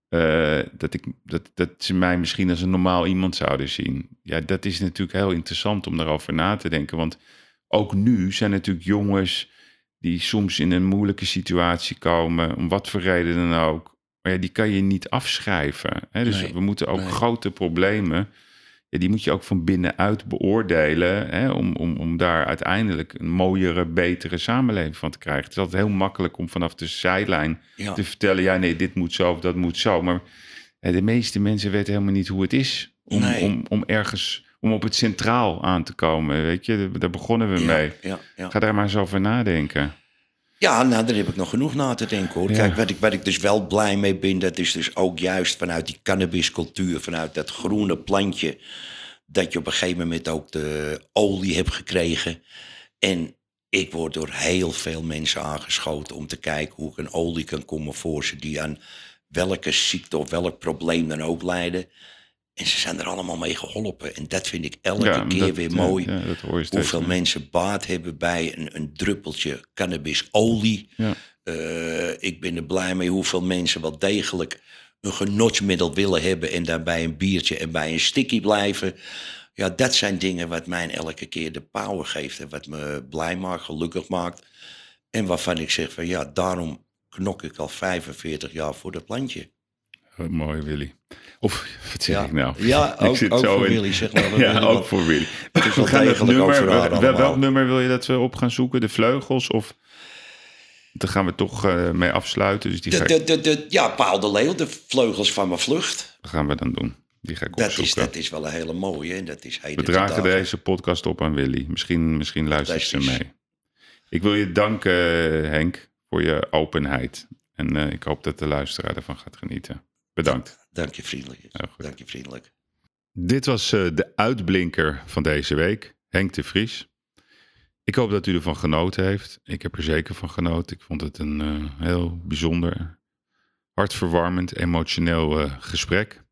eh, dat, ik, dat, dat ze mij misschien als een normaal iemand zouden zien. Ja, dat is natuurlijk heel interessant om daarover na te denken. Want ook nu zijn natuurlijk jongens die soms in een moeilijke situatie komen, om wat voor reden dan ook. Maar ja, die kan je niet afschrijven. Hè? Dus Nee, we moeten ook nee. grote problemen, ja, die moet je ook van binnenuit beoordelen. Hè? Om, om, om daar uiteindelijk een mooiere, betere samenleving van te krijgen. Het is altijd heel makkelijk om vanaf de zijlijn ja. te vertellen, ja nee, dit moet zo of dat moet zo. Maar hè, de meeste mensen weten helemaal niet hoe het is om, Nee. om, om ergens, om op het centraal aan te komen. Weet je, daar begonnen we ja, mee. Ja, ja. Ga daar maar eens over nadenken. Ja, nou, daar heb ik nog genoeg na te denken hoor. Ja. Kijk, wat ik, wat ik dus wel blij mee ben, dat is dus ook juist vanuit die cannabiscultuur, vanuit dat groene plantje, dat je op een gegeven moment ook de olie hebt gekregen. En ik word door heel veel mensen aangeschoten om te kijken hoe ik een olie kan komen voor ze die aan welke ziekte of welk probleem dan ook lijden. En ze zijn er allemaal mee geholpen. En dat vind ik elke Ja, keer dat- weer mooi Ja, steeds hoeveel mensen baat hebben bij een, een druppeltje cannabisolie. Ja. Eh, ik ben er blij mee hoeveel mensen wel degelijk een genotsmiddel willen hebben en daarbij een biertje en bij een sticky blijven. Ja, dat zijn dingen wat mij elke keer de power geeft en wat me blij maakt, gelukkig maakt. En waarvan ik zeg van ja, daarom knok ik al 45 jaar voor dat plantje. Oh, mooi, Willy. Of, wat zeg Ja, ik nou? ja Ik ook, zit ook zo voor in- Willy, zeg maar. Ja, ook voor Willy. Het is wel degelijk nummer, wel- welk nummer wil je dat we op gaan zoeken? De vleugels of... Daar gaan we toch eh, mee afsluiten. Dus die ga De, ik, de, de, de, ja, Paul de Leeuw, de vleugels van mijn vlucht. dat gaan we dan doen. Die ga ik Dat is, dat is wel een hele mooie. En dat is We dragen deze podcast op aan Willy. Misschien, misschien luistert ze mee. Ik wil je danken, Henk, voor je openheid. En eh, ik hoop dat de luisteraar ervan gaat genieten. Bedankt. Dank je vriendelijk. Dank je vriendelijk. Dit was eh, de uitblinker van deze week, Henk de Vries. Ik hoop dat u ervan genoten heeft. Ik heb er zeker van genoten. Ik vond het een eh, heel bijzonder, hartverwarmend, emotioneel eh, gesprek.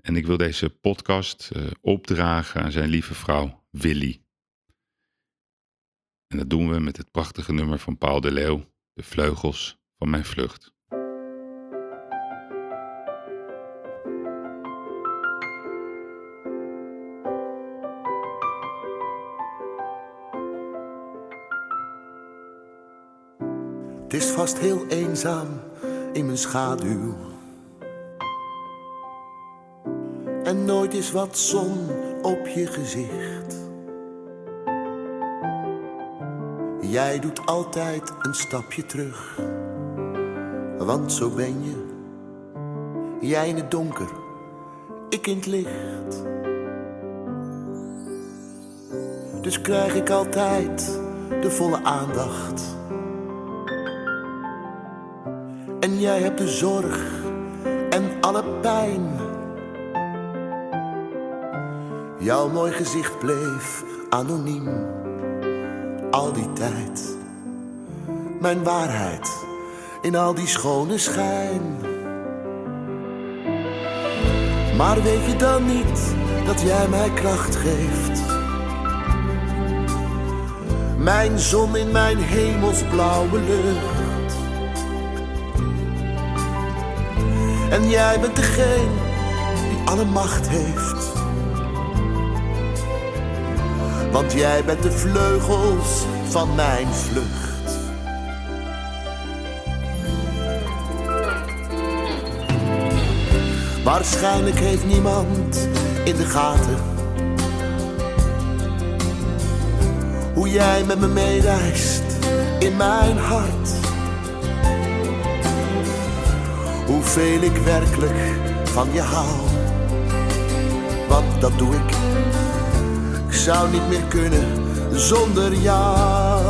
En ik wil deze podcast opdragen aan zijn lieve vrouw Willy. En dat doen we met het prachtige nummer van Paul de Leeuw, De Vleugels van Mijn Vlucht. Vast heel eenzaam in mijn schaduw. En nooit is wat zon op je gezicht. Jij doet altijd een stapje terug. Want zo ben je. Jij in het donker, ik in het licht. Dus krijg ik altijd de volle aandacht. En jij hebt de zorg en alle pijn. Jouw mooi gezicht bleef anoniem al die tijd. Mijn waarheid in al die schone schijn. Maar weet je dan niet dat jij mij kracht geeft? Mijn zon in mijn hemelsblauwe lucht. En jij bent degene die alle macht heeft. Want jij bent de vleugels van mijn vlucht. Waarschijnlijk heeft niemand in de gaten hoe jij met me meereist in mijn hart. Hoeveel ik werkelijk van je hou, want dat doe ik. Ik zou niet meer kunnen zonder jou.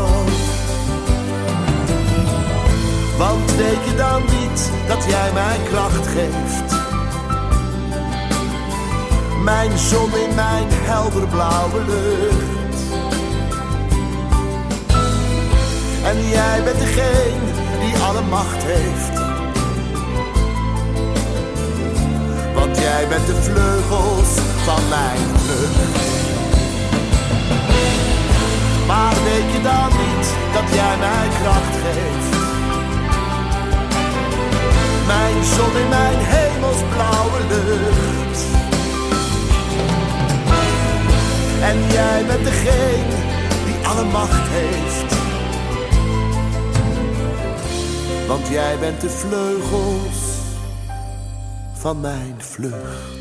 Want weet je dan niet dat jij mij kracht geeft? Mijn zon in mijn helderblauwe lucht. En jij bent degene die alle macht heeft. Jij bent de vleugels van mijn vlucht. Maar weet je dan niet dat jij mij kracht geeft? Mijn zon in mijn hemelsblauwe lucht. En jij bent degene die alle macht heeft. Want jij bent de vleugels van mijn vlucht.